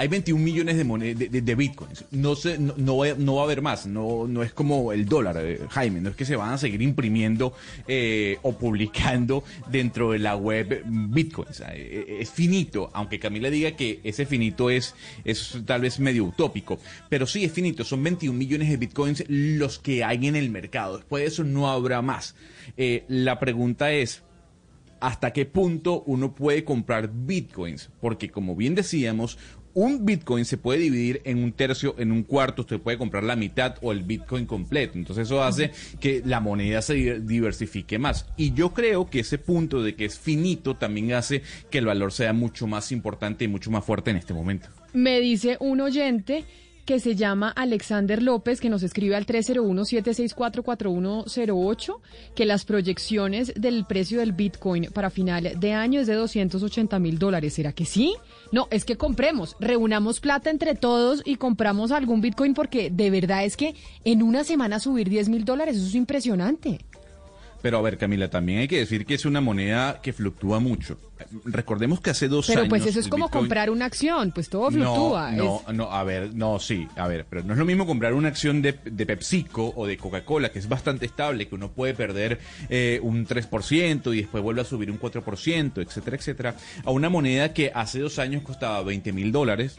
Speaker 80: Hay 21 millones de, bitcoins. No, se, no, va, a haber más. No, no es como el dólar, eh, Jaime. No es que se van a seguir imprimiendo eh, o publicando dentro de la web bitcoins. Eh, es finito, aunque Camila diga que ese finito es, es tal vez medio utópico. Pero sí es finito. Son 21 millones de bitcoins los que hay en el mercado. Después de eso no habrá más. la pregunta es hasta qué punto uno puede comprar bitcoins, porque como bien decíamos, un Bitcoin se puede dividir en un tercio, en un cuarto, usted puede comprar la mitad o el Bitcoin completo. Entonces eso hace que la moneda se diversifique más. Y yo creo que ese punto de que es finito también hace que el valor sea mucho más importante y mucho más fuerte en este momento.
Speaker 79: Me dice un oyente que se llama Alexander López, que nos escribe al 301-764-4108, que las proyecciones del precio del Bitcoin para final de año es de 280 mil dólares. ¿Será que sí? No, es que compremos, reunamos plata entre todos y compramos algún Bitcoin porque de verdad es que en una semana subir 10 mil dólares, eso es impresionante.
Speaker 80: Pero a ver, Camila, también hay que decir que es una moneda que fluctúa mucho. Recordemos que hace dos
Speaker 79: años.
Speaker 80: Pero
Speaker 79: pues eso es como comprar una acción, pues todo fluctúa.
Speaker 80: No, no, no, a ver, no, sí, a ver, pero no es lo mismo comprar una acción de, de PepsiCo o de Coca-Cola, que es bastante estable, que uno puede perder eh, un 3% y después vuelve a subir un 4%, etcétera, etcétera, a una moneda que hace dos años costaba 20 mil dólares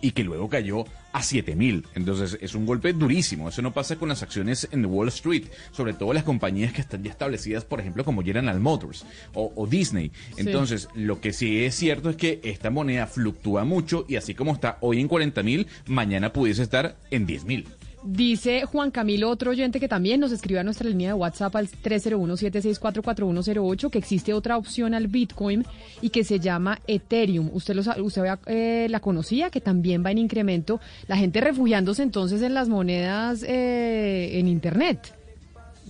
Speaker 80: y que luego cayó a 7 mil. Entonces es un golpe durísimo. Eso no pasa con las acciones en Wall Street, sobre todo las compañías que están ya establecidas, por ejemplo, como General Motors o, Disney. Entonces, lo que sí es cierto es que esta moneda fluctúa mucho y así como está hoy en 40 mil, mañana pudiese estar en 10 mil.
Speaker 79: Dice Juan Camilo, otro oyente que también nos escribe a nuestra línea de WhatsApp al 301-764-4108, que existe otra opción al Bitcoin y que se llama Ethereum. ¿Usted, lo, usted eh, la conocía? Que también va en incremento. La gente refugiándose entonces en las monedas eh, en Internet.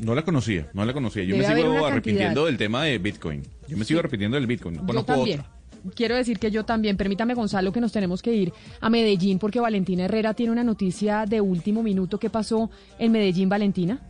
Speaker 80: No la conocía, no la conocía. Yo me sigo arrepintiendo del tema de Bitcoin. Yo me sigo arrepintiendo del Bitcoin.
Speaker 79: Yo también quiero decir que yo también, permítame Gonzalo, que nos tenemos que ir a Medellín porque Valentina Herrera tiene una noticia de último minuto. ¿Qué pasó en Medellín, Valentina?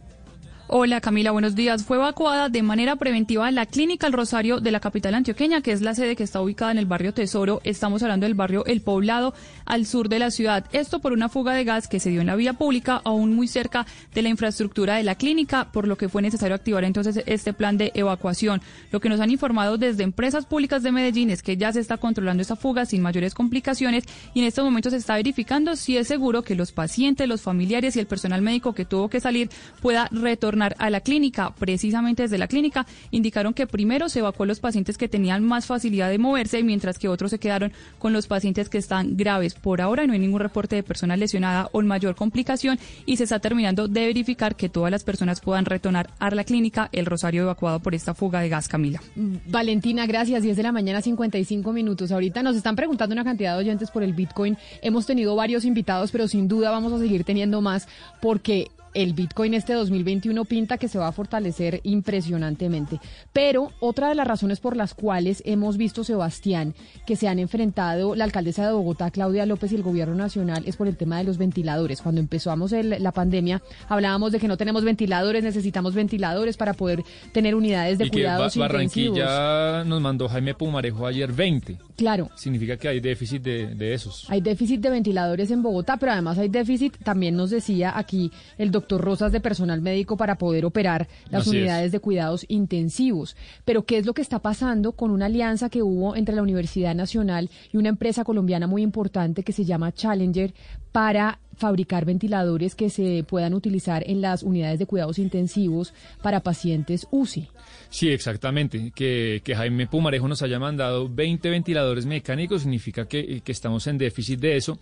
Speaker 84: Hola Camila, buenos días. Fue evacuada de manera preventiva la clínica El Rosario de la capital antioqueña, que es la sede que está ubicada en el barrio Tesoro. Estamos hablando del barrio El Poblado, al sur de la ciudad. Esto por una fuga de gas que se dio en la vía pública, aún muy cerca de la infraestructura de la clínica, por lo que fue necesario activar entonces este plan de evacuación. Lo que nos han informado desde empresas públicas de Medellín es que ya se está controlando esta fuga sin mayores complicaciones y en estos momentos se está verificando si es seguro que los pacientes, los familiares y el personal médico que tuvo que salir pueda retornar a la clínica. Precisamente desde la clínica indicaron que primero se evacuó los pacientes que tenían más facilidad de moverse, mientras que otros se quedaron con los pacientes que están graves. Por ahora no hay ningún reporte de persona lesionada o mayor complicación y se está terminando de verificar que todas las personas puedan retornar a la clínica el Rosario evacuado por esta fuga de gas, Camila.
Speaker 79: Valentina, gracias. 10 de la mañana, 55 minutos. Ahorita nos están preguntando una cantidad de oyentes por el Bitcoin. Hemos tenido varios invitados, pero sin duda vamos a seguir teniendo más porque el Bitcoin este 2021 pinta que se va a fortalecer impresionantemente. Pero otra de las razones por las cuales hemos visto, Sebastián, que se han enfrentado la alcaldesa de Bogotá, Claudia López, y el gobierno nacional es por el tema de los ventiladores. Cuando empezamos la pandemia, hablábamos de que no tenemos ventiladores, necesitamos ventiladores para poder tener unidades de cuidados
Speaker 85: intensivos. Barranquilla nos mandó Jaime Pumarejo ayer 20.
Speaker 79: Claro.
Speaker 85: Significa que hay déficit de, de esos.
Speaker 79: Hay déficit de ventiladores en Bogotá, pero además hay déficit, también nos decía aquí el doctor doctor Rosas de personal médico para poder operar las
Speaker 85: Así es.
Speaker 79: unidades de cuidados intensivos. Pero ¿qué es lo que está pasando con una alianza que hubo entre la Universidad Nacional y una empresa colombiana muy importante que se llama Challenger para fabricar ventiladores que se puedan utilizar en las unidades de cuidados intensivos para pacientes UCI?
Speaker 85: Sí, exactamente. Que, que Jaime Pumarejo nos haya mandado 20 ventiladores mecánicos significa que, que estamos en déficit de eso.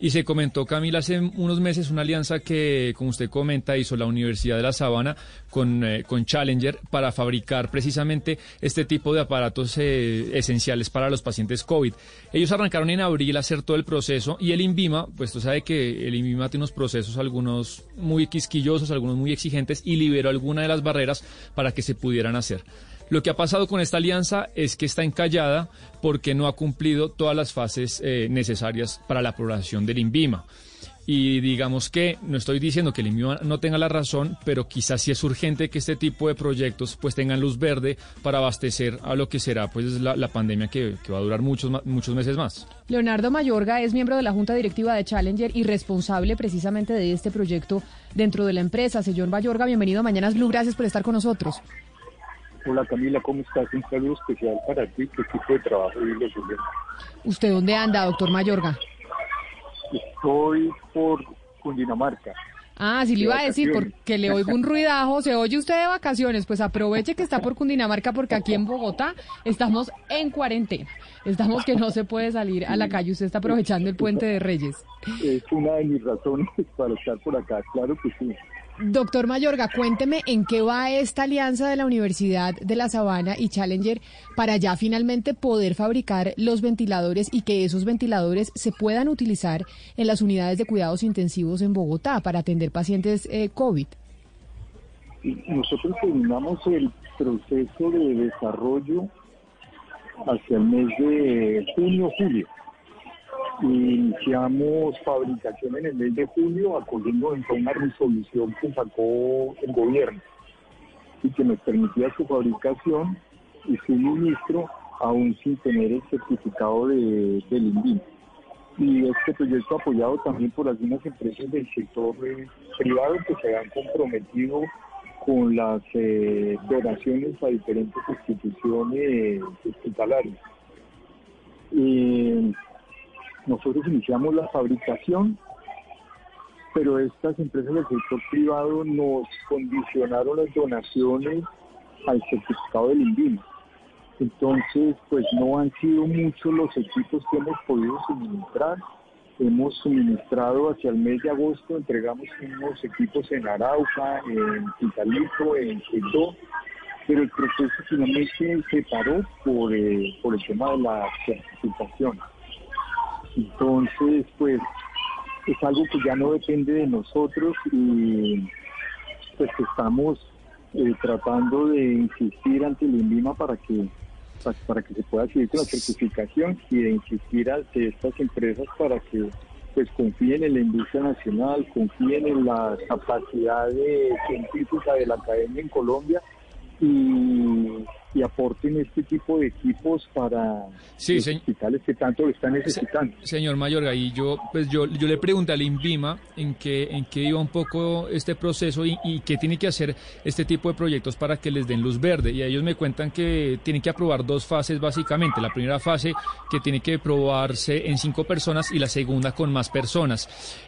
Speaker 85: Y se comentó, Camila, hace unos meses una alianza que, como usted comenta, hizo la Universidad de La Sabana con, eh, con Challenger para fabricar precisamente este tipo de aparatos eh, esenciales para los pacientes COVID. Ellos arrancaron en abril a hacer todo el proceso y el INVIMA, pues tú sabes que el INVIMA tiene unos procesos, algunos muy quisquillosos, algunos muy exigentes, y liberó alguna de las barreras para que se pudieran hacer. Lo que ha pasado con esta alianza es que está encallada porque no ha cumplido todas las fases eh, necesarias para la aprobación del INVIMA. Y digamos que no estoy diciendo que el INVIMA no tenga la razón, pero quizás sí es urgente que este tipo de proyectos pues tengan luz verde para abastecer a lo que será pues la, la pandemia que, que, va a durar muchos, muchos meses más.
Speaker 79: Leonardo Mayorga es miembro de la Junta Directiva de Challenger y responsable precisamente de este proyecto dentro de la empresa. Señor Mayorga, bienvenido a Mañanas Blue, gracias por estar con nosotros.
Speaker 86: Hola Camila, ¿cómo estás? Un saludo especial para ti, tu equipo de trabajo y los oyentes.
Speaker 79: ¿Usted dónde anda, doctor Mayorga?
Speaker 86: Estoy por Cundinamarca.
Speaker 79: Ah, sí le iba a decir, porque le oigo un ruidajo, se oye usted de vacaciones, pues aproveche que está por Cundinamarca porque aquí en Bogotá estamos en cuarentena. Estamos que no se puede salir a la calle, usted está aprovechando el puente de Reyes.
Speaker 86: Es una de mis razones para estar por acá, claro que sí.
Speaker 79: Doctor Mayorga, cuénteme en qué va esta alianza de la Universidad de La Sabana y Challenger para ya finalmente poder fabricar los ventiladores y que esos ventiladores se puedan utilizar en las unidades de cuidados intensivos en Bogotá para atender pacientes eh, COVID.
Speaker 86: Nosotros terminamos el proceso de desarrollo hacia el mes de junio-julio. Iniciamos fabricación en el mes de julio, acogiendo en una resolución que sacó el gobierno y que nos permitía su fabricación y suministro aún sin tener el certificado de, del. Y este proyecto apoyado también por algunas empresas del sector eh, privado que se han comprometido con las eh, donaciones a diferentes instituciones hospitalarias. Eh, nosotros iniciamos la fabricación, pero estas empresas del sector privado nos condicionaron las donaciones al certificado del INVIMA. Entonces, pues no han sido muchos los equipos que hemos podido suministrar. Hemos suministrado hacia el mes de agosto, entregamos unos equipos en Arauca, en Pitalito, en Quito, pero el proceso finalmente se paró por, eh, por el tema de la certificación. Entonces, pues es algo que ya no depende de nosotros y pues estamos eh, tratando de insistir ante el INVIMA para que para, que se pueda seguir con la certificación y de insistir ante estas empresas para que pues confíen en la industria nacional, confíen en la capacidad de científica de la academia en Colombia y, y aporten este tipo de equipos para
Speaker 85: Sí,
Speaker 86: los hospitales que tanto lo están necesitando.
Speaker 85: Señor Mayorga, y yo, pues yo, yo le pregunté al INVIMA en qué, en qué iba un poco este proceso y, y qué tiene que hacer este tipo de proyectos para que les den luz verde. Y ellos me cuentan que tienen que aprobar dos fases básicamente. La primera fase que tiene que probarse en cinco personas y la segunda con más personas.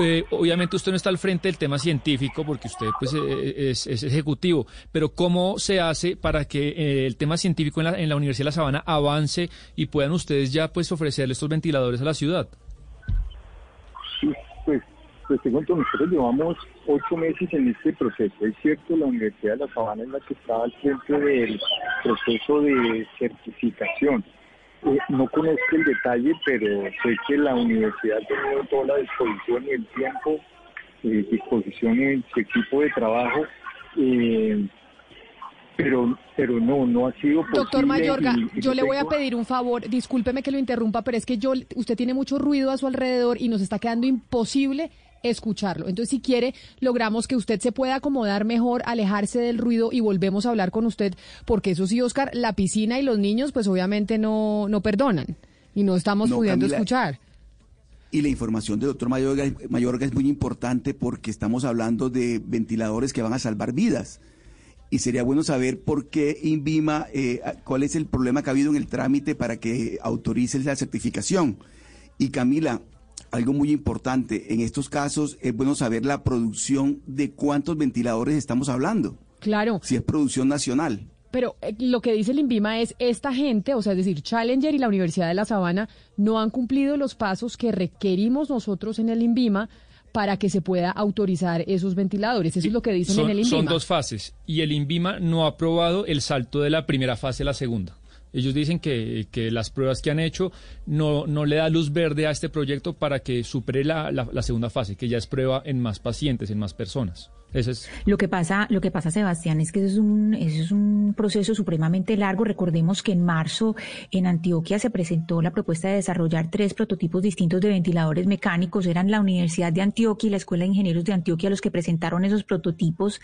Speaker 85: Eh, obviamente usted no está al frente del tema científico porque usted pues eh, es, es ejecutivo, pero ¿cómo se hace para que eh, el tema científico en la, Universidad de La Sabana avance y puedan ustedes ya pues ofrecerle estos ventiladores a la ciudad?
Speaker 86: Sí, pues, pues te cuento, nosotros llevamos ocho meses en este proceso. Es cierto, la Universidad de La Sabana es la que está al frente del proceso de certificación. Eh, no conozco el detalle, pero sé que la universidad ha tenido toda la disposición y el tiempo, eh, disposición en su equipo de trabajo, eh, pero pero no, no ha sido posible.
Speaker 79: Doctor Mayorga,
Speaker 86: y- y
Speaker 79: yo le voy a pedir un favor, discúlpeme que lo interrumpa, pero es que yo, usted tiene mucho ruido a su alrededor y nos está quedando imposible escucharlo. Entonces, si quiere, logramos que usted se pueda acomodar mejor, alejarse del ruido y volvemos a hablar con usted, porque eso sí, Oscar, la piscina y los niños, pues obviamente no, no perdonan y no estamos
Speaker 81: No,
Speaker 79: pudiendo
Speaker 81: Camila.
Speaker 79: escuchar.
Speaker 81: Y la información del doctor Mayorga, Mayorga es muy importante porque estamos hablando de ventiladores que van a salvar vidas. Y sería bueno saber por qué INVIMA, eh, cuál es el problema que ha habido en el trámite para que autorice la certificación. Y Camila, algo muy importante, en estos casos es bueno saber la producción de cuántos ventiladores estamos hablando.
Speaker 79: Claro.
Speaker 81: Si es producción nacional.
Speaker 79: Pero eh, lo que dice el INVIMA es, esta gente, o sea, es decir, Challenger y la Universidad de La Sabana, no han cumplido los pasos que requerimos nosotros en el INVIMA para que se pueda autorizar esos ventiladores. Eso es lo que dicen en el INVIMA.
Speaker 85: Son dos fases y el INVIMA no ha aprobado el salto de la primera fase a la segunda. Ellos dicen que, que, las pruebas que han hecho no, no le da luz verde a este proyecto para que supere la, la segunda fase, que ya es prueba en más pacientes, en más personas.
Speaker 82: Lo que pasa, lo que pasa, Sebastián, es que eso es un, eso es un proceso supremamente largo. Recordemos que en marzo en Antioquia se presentó la propuesta de desarrollar tres prototipos distintos de ventiladores mecánicos. Eran la Universidad de Antioquia y la Escuela de Ingenieros de Antioquia los que presentaron esos prototipos.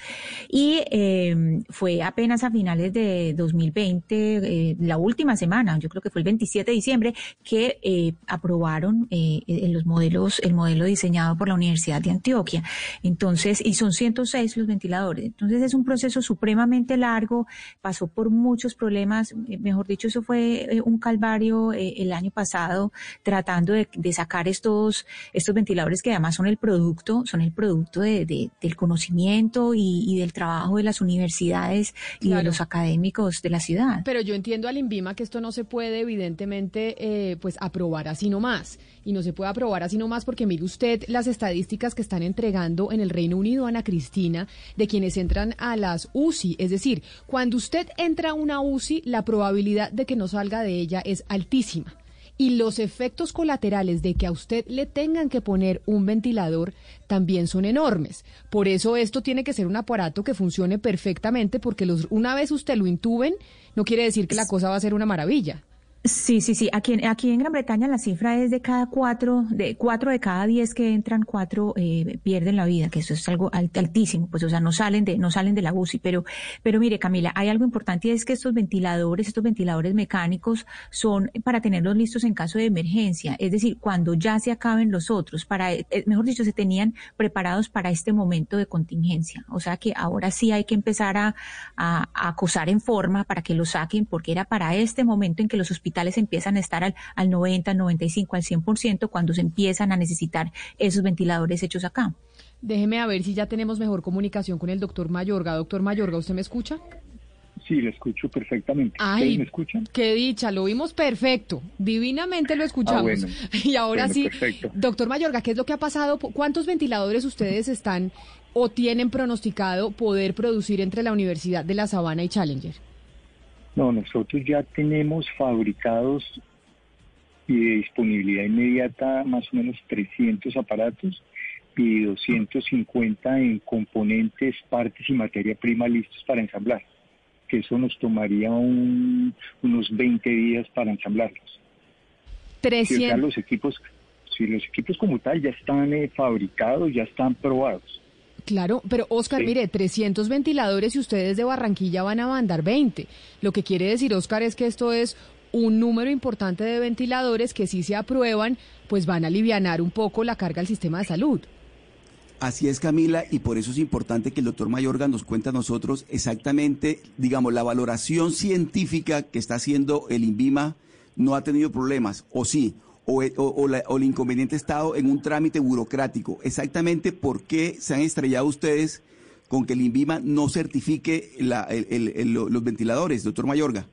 Speaker 82: Y eh, fue apenas a finales de 2020, eh, la última semana, yo creo que fue el 27 de diciembre, que eh, aprobaron los modelos, el modelo diseñado por la Universidad de Antioquia. Entonces, y son ciento seis los ventiladores. Entonces es un proceso supremamente largo, pasó por muchos problemas, eh, mejor dicho, eso fue eh, un calvario eh, el año pasado tratando de, sacar estos, estos ventiladores que además son el producto, son el producto de, del conocimiento y, del trabajo de las universidades y de los académicos de la ciudad.
Speaker 79: Pero yo entiendo al INVIMA que esto no se puede evidentemente pues aprobar así nomás y no se puede aprobar así nomás porque mire usted las estadísticas que están entregando en el Reino Unido, Ana Cristina, de quienes entran a las UCI. Es decir, cuando usted entra a una UCI, la probabilidad de que no salga de ella es altísima. Y los efectos colaterales de que a usted le tengan que poner un ventilador también son enormes. Por eso esto tiene que ser un aparato que funcione perfectamente porque los, una vez usted lo intuben, no quiere decir que la cosa va a ser una maravilla.
Speaker 82: Sí, sí, sí. Aquí en, aquí en Gran Bretaña la cifra es de cada cuatro, de cuatro de cada diez que entran, cuatro eh, pierden la vida, que eso es algo altísimo, pues o sea, no salen de, no salen de la UCI. Pero, pero mire, Camila, hay algo importante y es que estos ventiladores, estos ventiladores mecánicos son para tenerlos listos en caso de emergencia. Es decir, cuando ya se acaben los otros, para, eh, mejor dicho, se tenían preparados para este momento de contingencia. O sea que ahora sí hay que empezar a, a, a acosar en forma para que lo saquen, porque era para este momento en que los hospitales hospitales empiezan a estar al, al 90, al 95, al 100% cuando se empiezan a necesitar esos ventiladores hechos acá.
Speaker 79: Déjeme a ver si ya tenemos mejor comunicación con el doctor Mayorga. Doctor Mayorga, ¿usted me escucha?
Speaker 86: Sí, lo escucho perfectamente.
Speaker 79: Ay,
Speaker 86: me escuchan?
Speaker 79: Qué dicha, lo vimos perfecto. Divinamente lo escuchamos. Ah, y ahora sí, doctor Mayorga, ¿qué es lo que ha pasado? ¿Cuántos ventiladores ustedes están o tienen pronosticado poder producir entre la Universidad de La Sabana y Challenger?
Speaker 86: No, nosotros ya tenemos fabricados y de disponibilidad inmediata más o menos 300 aparatos y 250 en componentes, partes y materia prima listos para ensamblar, que eso nos tomaría unos 20 días para ensamblarlos.
Speaker 79: 300.
Speaker 86: los equipos, si los equipos como tal ya están eh, fabricados, ya están probados.
Speaker 79: Claro, pero Oscar, mire, 300 ventiladores y ustedes de Barranquilla van a mandar 20. Lo que quiere decir, Oscar, es que esto es un número importante de ventiladores que si se aprueban, pues van a aliviar un poco la carga al sistema de salud.
Speaker 81: Así es, Camila, y por eso es importante que el doctor Mayorga nos cuente a nosotros exactamente, digamos, la valoración científica que está haciendo el INVIMA no ha tenido problemas, o sí, o, el inconveniente estado en un trámite burocrático. Exactamente por qué se han estrellado ustedes con que el INVIMA no certifique los ventiladores, doctor Mayorga.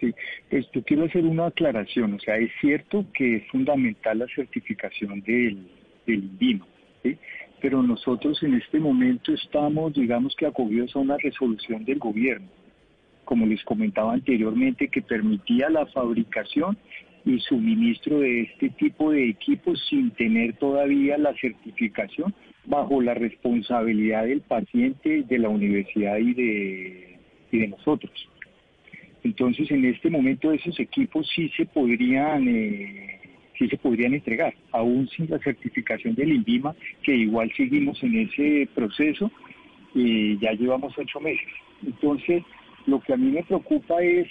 Speaker 86: Sí, pues yo quiero hacer una aclaración. O sea, es cierto que es fundamental la certificación del, del INVIMA, ¿sí? pero nosotros en este momento estamos, digamos que acogidos a una resolución del gobierno, como les comentaba anteriormente, que permitía la fabricación y suministro de este tipo de equipos sin tener todavía la certificación bajo la responsabilidad del paciente, de la universidad y de, y de nosotros. Entonces, en este momento esos equipos sí se podrían eh, sí se podrían entregar, aún sin la certificación del INVIMA, que igual seguimos en ese proceso y ya llevamos ocho meses. Entonces, lo que a mí me preocupa es,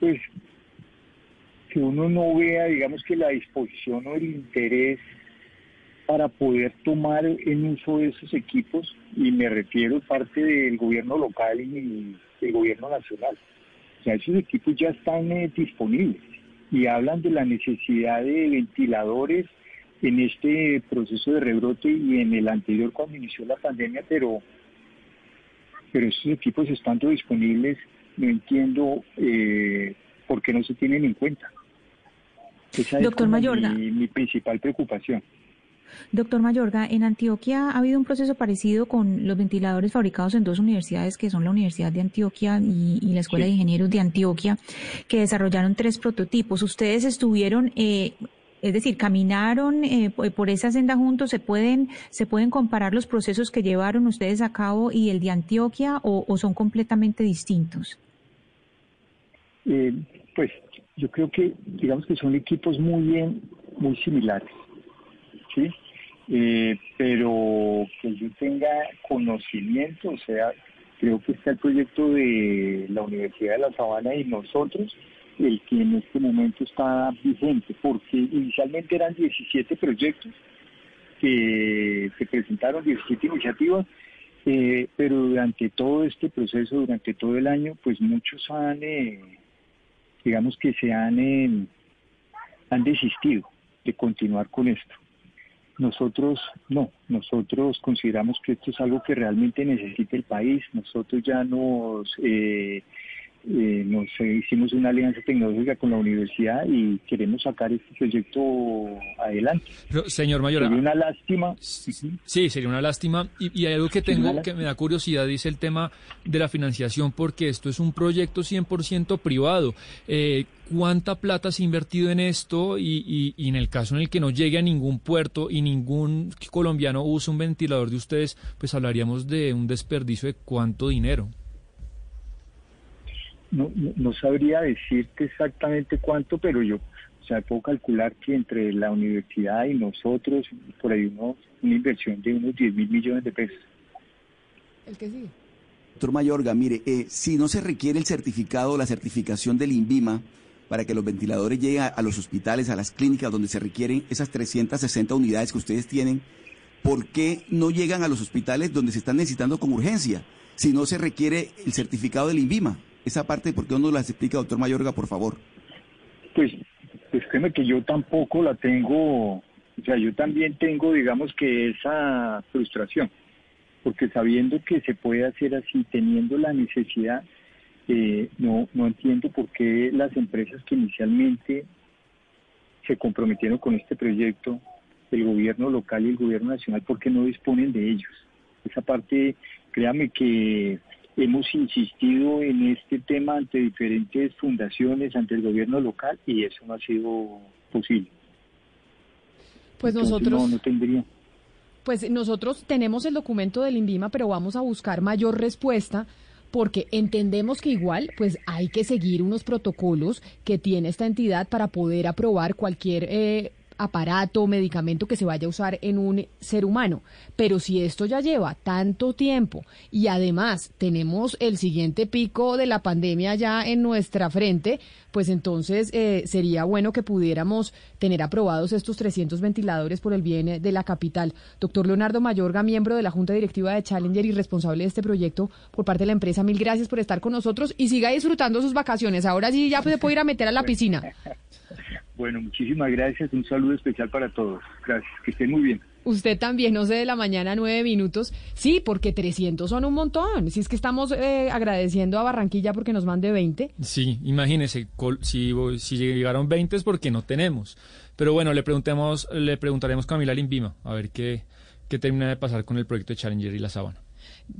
Speaker 86: pues, que uno no vea, digamos que la disposición o el interés para poder tomar en uso esos equipos, y me refiero parte del gobierno local y del gobierno nacional. O sea, esos equipos ya están eh, disponibles y hablan de la necesidad de ventiladores en este proceso de rebrote y en el anterior cuando inició la pandemia, pero, pero esos equipos estando disponibles, no entiendo eh, por qué no se tienen en cuenta. Esa
Speaker 82: Doctor
Speaker 86: es
Speaker 82: Mayorga.
Speaker 86: Mi, mi principal preocupación.
Speaker 82: Doctor Mayorga, en Antioquia ha habido un proceso parecido con los ventiladores fabricados en dos universidades, que son la Universidad de Antioquia y, y la Escuela de Ingenieros de Antioquia, que desarrollaron tres prototipos. Ustedes estuvieron, eh, es decir, caminaron eh, por por esa senda juntos. ¿Se pueden, se pueden comparar los procesos que llevaron ustedes a cabo y el de Antioquia o, o son completamente distintos?
Speaker 86: Eh, pues yo creo que, digamos que son equipos muy bien, muy similares, ¿sí? Eh, pero que yo tenga conocimiento, o sea, creo que está el proyecto de la Universidad de La Sabana y nosotros, el que en este momento está vigente, porque inicialmente eran 17 proyectos que se presentaron, 17 iniciativas, eh, pero durante todo este proceso, durante todo el año, pues muchos han, eh, digamos que se han, eh, han desistido de continuar con esto. Nosotros no, nosotros consideramos que esto es algo que realmente necesita el país. Nosotros ya nos, eh, eh, nos hicimos una alianza tecnológica con la universidad y queremos sacar este proyecto adelante.
Speaker 85: Pero, señor Mayor,
Speaker 86: Sería una lástima.
Speaker 85: Sí, sería una lástima. Y, y hay algo que tengo que me da curiosidad, dice el tema de la financiación, porque esto es un proyecto 100% privado. Eh, ¿Cuánta plata se ha invertido en esto? Y, y- y en el caso en el que no llegue a ningún puerto y ningún colombiano use un ventilador de ustedes, pues hablaríamos de un desperdicio de cuánto dinero.
Speaker 86: No, no, no sabría decirte exactamente cuánto, pero yo, o sea, puedo calcular que entre la universidad y nosotros, por ahí unos, una inversión de unos 10 mil millones de pesos.
Speaker 79: El que sigue.
Speaker 81: Doctor Mayorga, mire, eh, si no se requiere el certificado o la certificación del INVIMA para que los ventiladores lleguen a, a los hospitales, a las clínicas donde se requieren esas 360 unidades que ustedes tienen, ¿por qué no llegan a los hospitales donde se están necesitando con urgencia? Si no se requiere el certificado del INVIMA. Esa parte, ¿por qué no nos las explica, doctor Mayorga, por favor?
Speaker 86: Pues, pues créeme que yo tampoco la tengo, o sea, yo también tengo, digamos que esa frustración, porque sabiendo que se puede hacer así, teniendo la necesidad, eh, no, no entiendo por qué las empresas que inicialmente se comprometieron con este proyecto, el gobierno local y el gobierno nacional, ¿por qué no disponen de ellos? Esa parte, créame que hemos insistido en este tema ante diferentes fundaciones, ante el gobierno local, y eso no ha sido posible.
Speaker 79: Pues
Speaker 86: Entonces,
Speaker 79: nosotros...
Speaker 86: No, no tendría.
Speaker 79: Pues nosotros tenemos el documento del INVIMA, pero vamos a buscar mayor respuesta porque entendemos que igual pues hay que seguir unos protocolos que tiene esta entidad para poder aprobar cualquier eh, aparato o medicamento que se vaya a usar en un ser humano. Pero si esto ya lleva tanto tiempo y además tenemos el siguiente pico de la pandemia ya en nuestra frente, pues entonces eh, sería bueno que pudiéramos tener aprobados estos 300 ventiladores por el bien de la capital. Doctor Leonardo Mayorga, miembro de la Junta Directiva de Challenger y responsable de este proyecto por parte de la empresa, mil gracias por estar con nosotros y siga disfrutando sus vacaciones. Ahora sí ya se puede ir a meter a la piscina.
Speaker 86: Bueno, muchísimas gracias. Un saludo especial para todos. Gracias. Que estén muy bien.
Speaker 79: Usted también, no sé, de la mañana, nueve minutos. Sí, porque 300 son un montón. Si es que estamos eh, agradeciendo a Barranquilla porque nos mande 20.
Speaker 85: Sí, imagínese, col- si, si llegaron 20 es porque no tenemos. Pero bueno, le preguntemos, le preguntaremos a Camila Limbima a ver qué, qué termina de pasar con el proyecto de Challenger y la Sabana.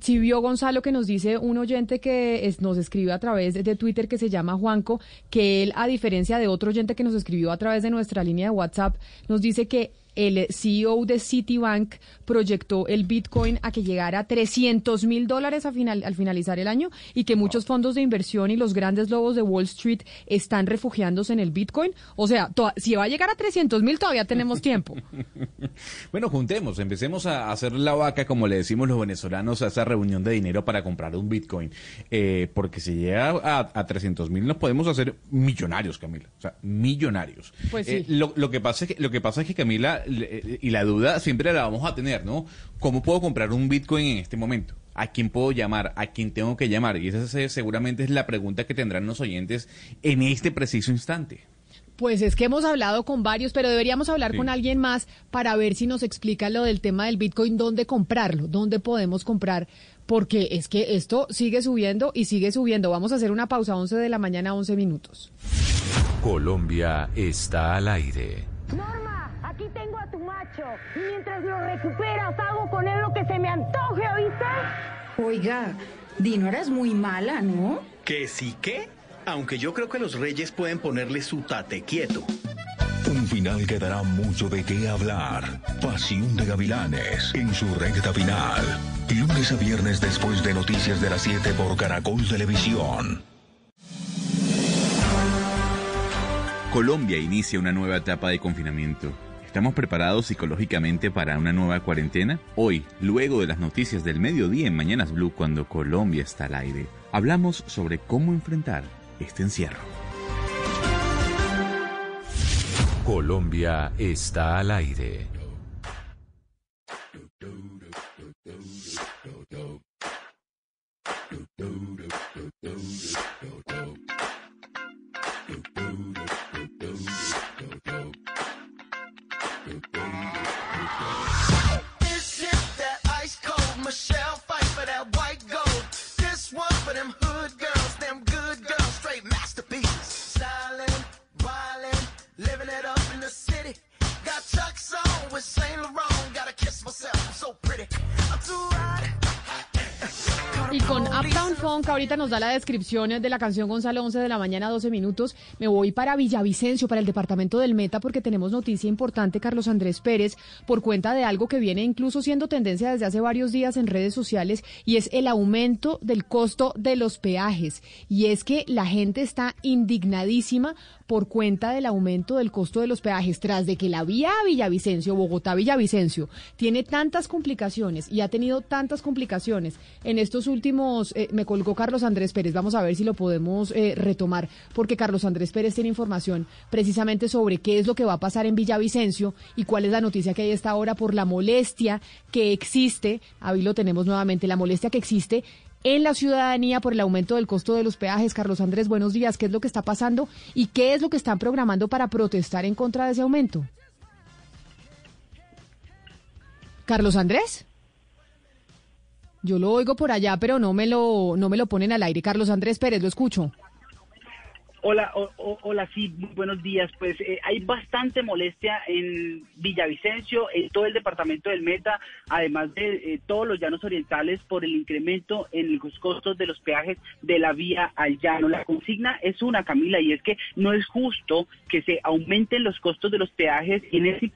Speaker 79: Si vio Gonzalo que nos dice un oyente que nos escribe a través de Twitter que se llama Juanco, que él, a diferencia de otro oyente que nos escribió a través de nuestra línea de WhatsApp, nos dice que el CEO de Citibank proyectó el Bitcoin a que llegara a 300 mil dólares final- al finalizar el año y que muchos fondos de inversión y los grandes lobos de Wall Street están refugiándose en el Bitcoin. O sea, si va a llegar a 300 mil todavía tenemos tiempo.
Speaker 80: Bueno, juntemos, empecemos a hacer la vaca, como le decimos los venezolanos, a esa reunión de dinero para comprar un Bitcoin. Eh, porque si llega a, a 300 mil nos podemos hacer millonarios, Camila. O sea, millonarios.
Speaker 79: Pues
Speaker 80: Eh,
Speaker 79: sí.
Speaker 80: lo, lo que pasa es que, lo que pasa es que Camila, y la duda siempre la vamos a tener, ¿no? ¿Cómo puedo comprar un Bitcoin en este momento? ¿A quién puedo llamar? ¿A quién tengo que llamar? Y esa es- seguramente es la pregunta que tendrán los oyentes en este preciso instante.
Speaker 79: Pues es que hemos hablado con varios, pero deberíamos hablar
Speaker 80: Sí.
Speaker 79: con alguien más para ver si nos explica lo del tema del Bitcoin, dónde comprarlo, dónde podemos comprar, porque es que esto sigue subiendo y sigue subiendo. Vamos a hacer una pausa, 11 de la mañana, 11 minutos.
Speaker 14: Colombia está al aire.
Speaker 87: Norma, macho. Y mientras lo recuperas, hago con él lo que se me antoje, ¿oíste?
Speaker 88: Oiga, Dinora es muy mala, ¿no?
Speaker 89: ¿Que sí qué? Aunque yo creo que los reyes pueden ponerle su tate quieto.
Speaker 90: Un final que dará mucho de qué hablar. Pasión de Gavilanes en su recta final. Lunes a viernes después de Noticias de las 7 por Caracol Televisión.
Speaker 80: Colombia inicia una nueva etapa de confinamiento. ¿Estamos preparados psicológicamente para una nueva cuarentena? Hoy, luego de las noticias del mediodía en Mañanas Blue, cuando Colombia está al aire, hablamos sobre cómo enfrentar este encierro.
Speaker 14: Colombia está al aire.
Speaker 79: Y con Uptown Funk, ahorita nos da la descripción de la canción Gonzalo 11 de la mañana, 12 minutos. Me voy para Villavicencio, para el departamento del Meta, porque tenemos noticia importante, Carlos Andrés Pérez, por cuenta de algo que viene incluso siendo tendencia desde hace varios días en redes sociales, y es el aumento del costo de los peajes. Y es que la gente está indignadísima por cuenta del aumento del costo de los peajes, tras de que la vía Villavicencio, Bogotá-Villavicencio, tiene tantas complicaciones y ha tenido tantas complicaciones en estos últimos, eh, me colgó Carlos Andrés Pérez, vamos a ver si lo podemos eh, retomar, porque Carlos Andrés Pérez tiene información precisamente sobre qué es lo que va a pasar en Villavicencio y cuál es la noticia que hay esta hora por la molestia que existe, ahí lo tenemos nuevamente, la molestia que existe en la ciudadanía por el aumento del costo de los peajes. Carlos Andrés, buenos días. ¿Qué es lo que está pasando y qué es lo que están programando para protestar en contra de ese aumento? Carlos Andrés. Yo lo oigo por allá, pero no me lo, no me lo ponen al aire. Carlos Andrés Pérez, lo escucho.
Speaker 91: Hola, o- hola, sí, muy buenos días. Pues eh, hay bastante molestia en Villavicencio, en todo el departamento del Meta, además de eh, todos los llanos orientales por el incremento en los costos de los peajes de la vía al llano. La consigna es una, Camila, y es que no es justo que se aumenten los costos de los peajes en ese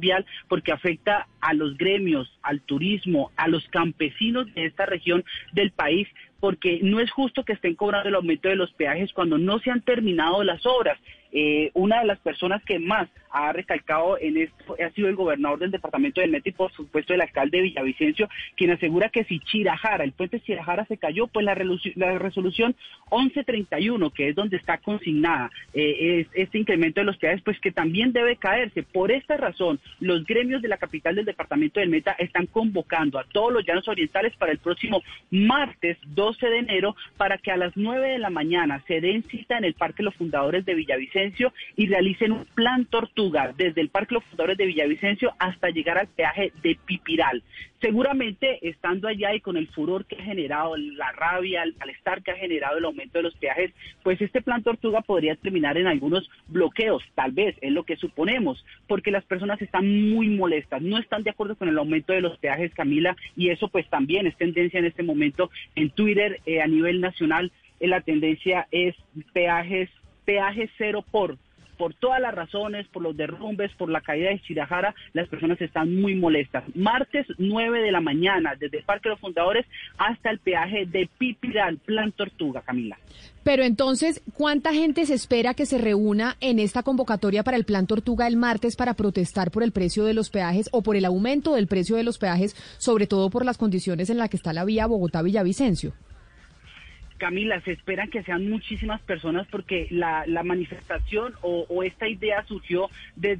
Speaker 91: vial porque afecta a los gremios, al turismo, a los campesinos de esta región del país porque no es justo que estén cobrando el aumento de los peajes cuando no se han terminado las obras. Eh, una de las personas que más ha recalcado en esto ha sido el gobernador del departamento del Meta y por supuesto el alcalde de Villavicencio, quien asegura que si Chirajara, el puente Chirajara se cayó, pues la, la resolución 1131, que es donde está consignada eh, es- este incremento de los peajes, pues que también debe caerse. Por esta razón, los gremios de la capital del departamento del Meta están convocando a todos los llanos orientales para el próximo martes 12 de enero para que a las 9 de la mañana se den cita en el Parque Los Fundadores de Villavicencio y realicen un plan tortuga desde el Parque Los Fundadores de Villavicencio hasta llegar al peaje de Pipiral. Seguramente estando allá y con el furor que ha generado, la rabia, el malestar que ha generado el aumento de los peajes, pues este plan tortuga podría terminar en algunos bloqueos, tal vez, es lo que suponemos, porque las personas están muy molestas, no están de acuerdo con el aumento de los peajes, Camila, y eso pues también es tendencia en este momento en Twitter eh, a nivel nacional. eh, la tendencia es peajes, peajes cero por por todas las razones, por los derrumbes, por la caída de Chirajara, las personas están muy molestas. Martes 9 de la mañana, desde el Parque de los Fundadores hasta el peaje de Pipiral, Plan Tortuga, Camila.
Speaker 79: Pero entonces, ¿cuánta gente se espera que se reúna en esta convocatoria para el Plan Tortuga el martes para protestar por el precio de los peajes o por el aumento del precio de los peajes, sobre todo por las condiciones en las que está la vía Bogotá-Villavicencio?
Speaker 91: Camila, se esperan que sean muchísimas personas porque la, la manifestación o, o esta idea surgió desde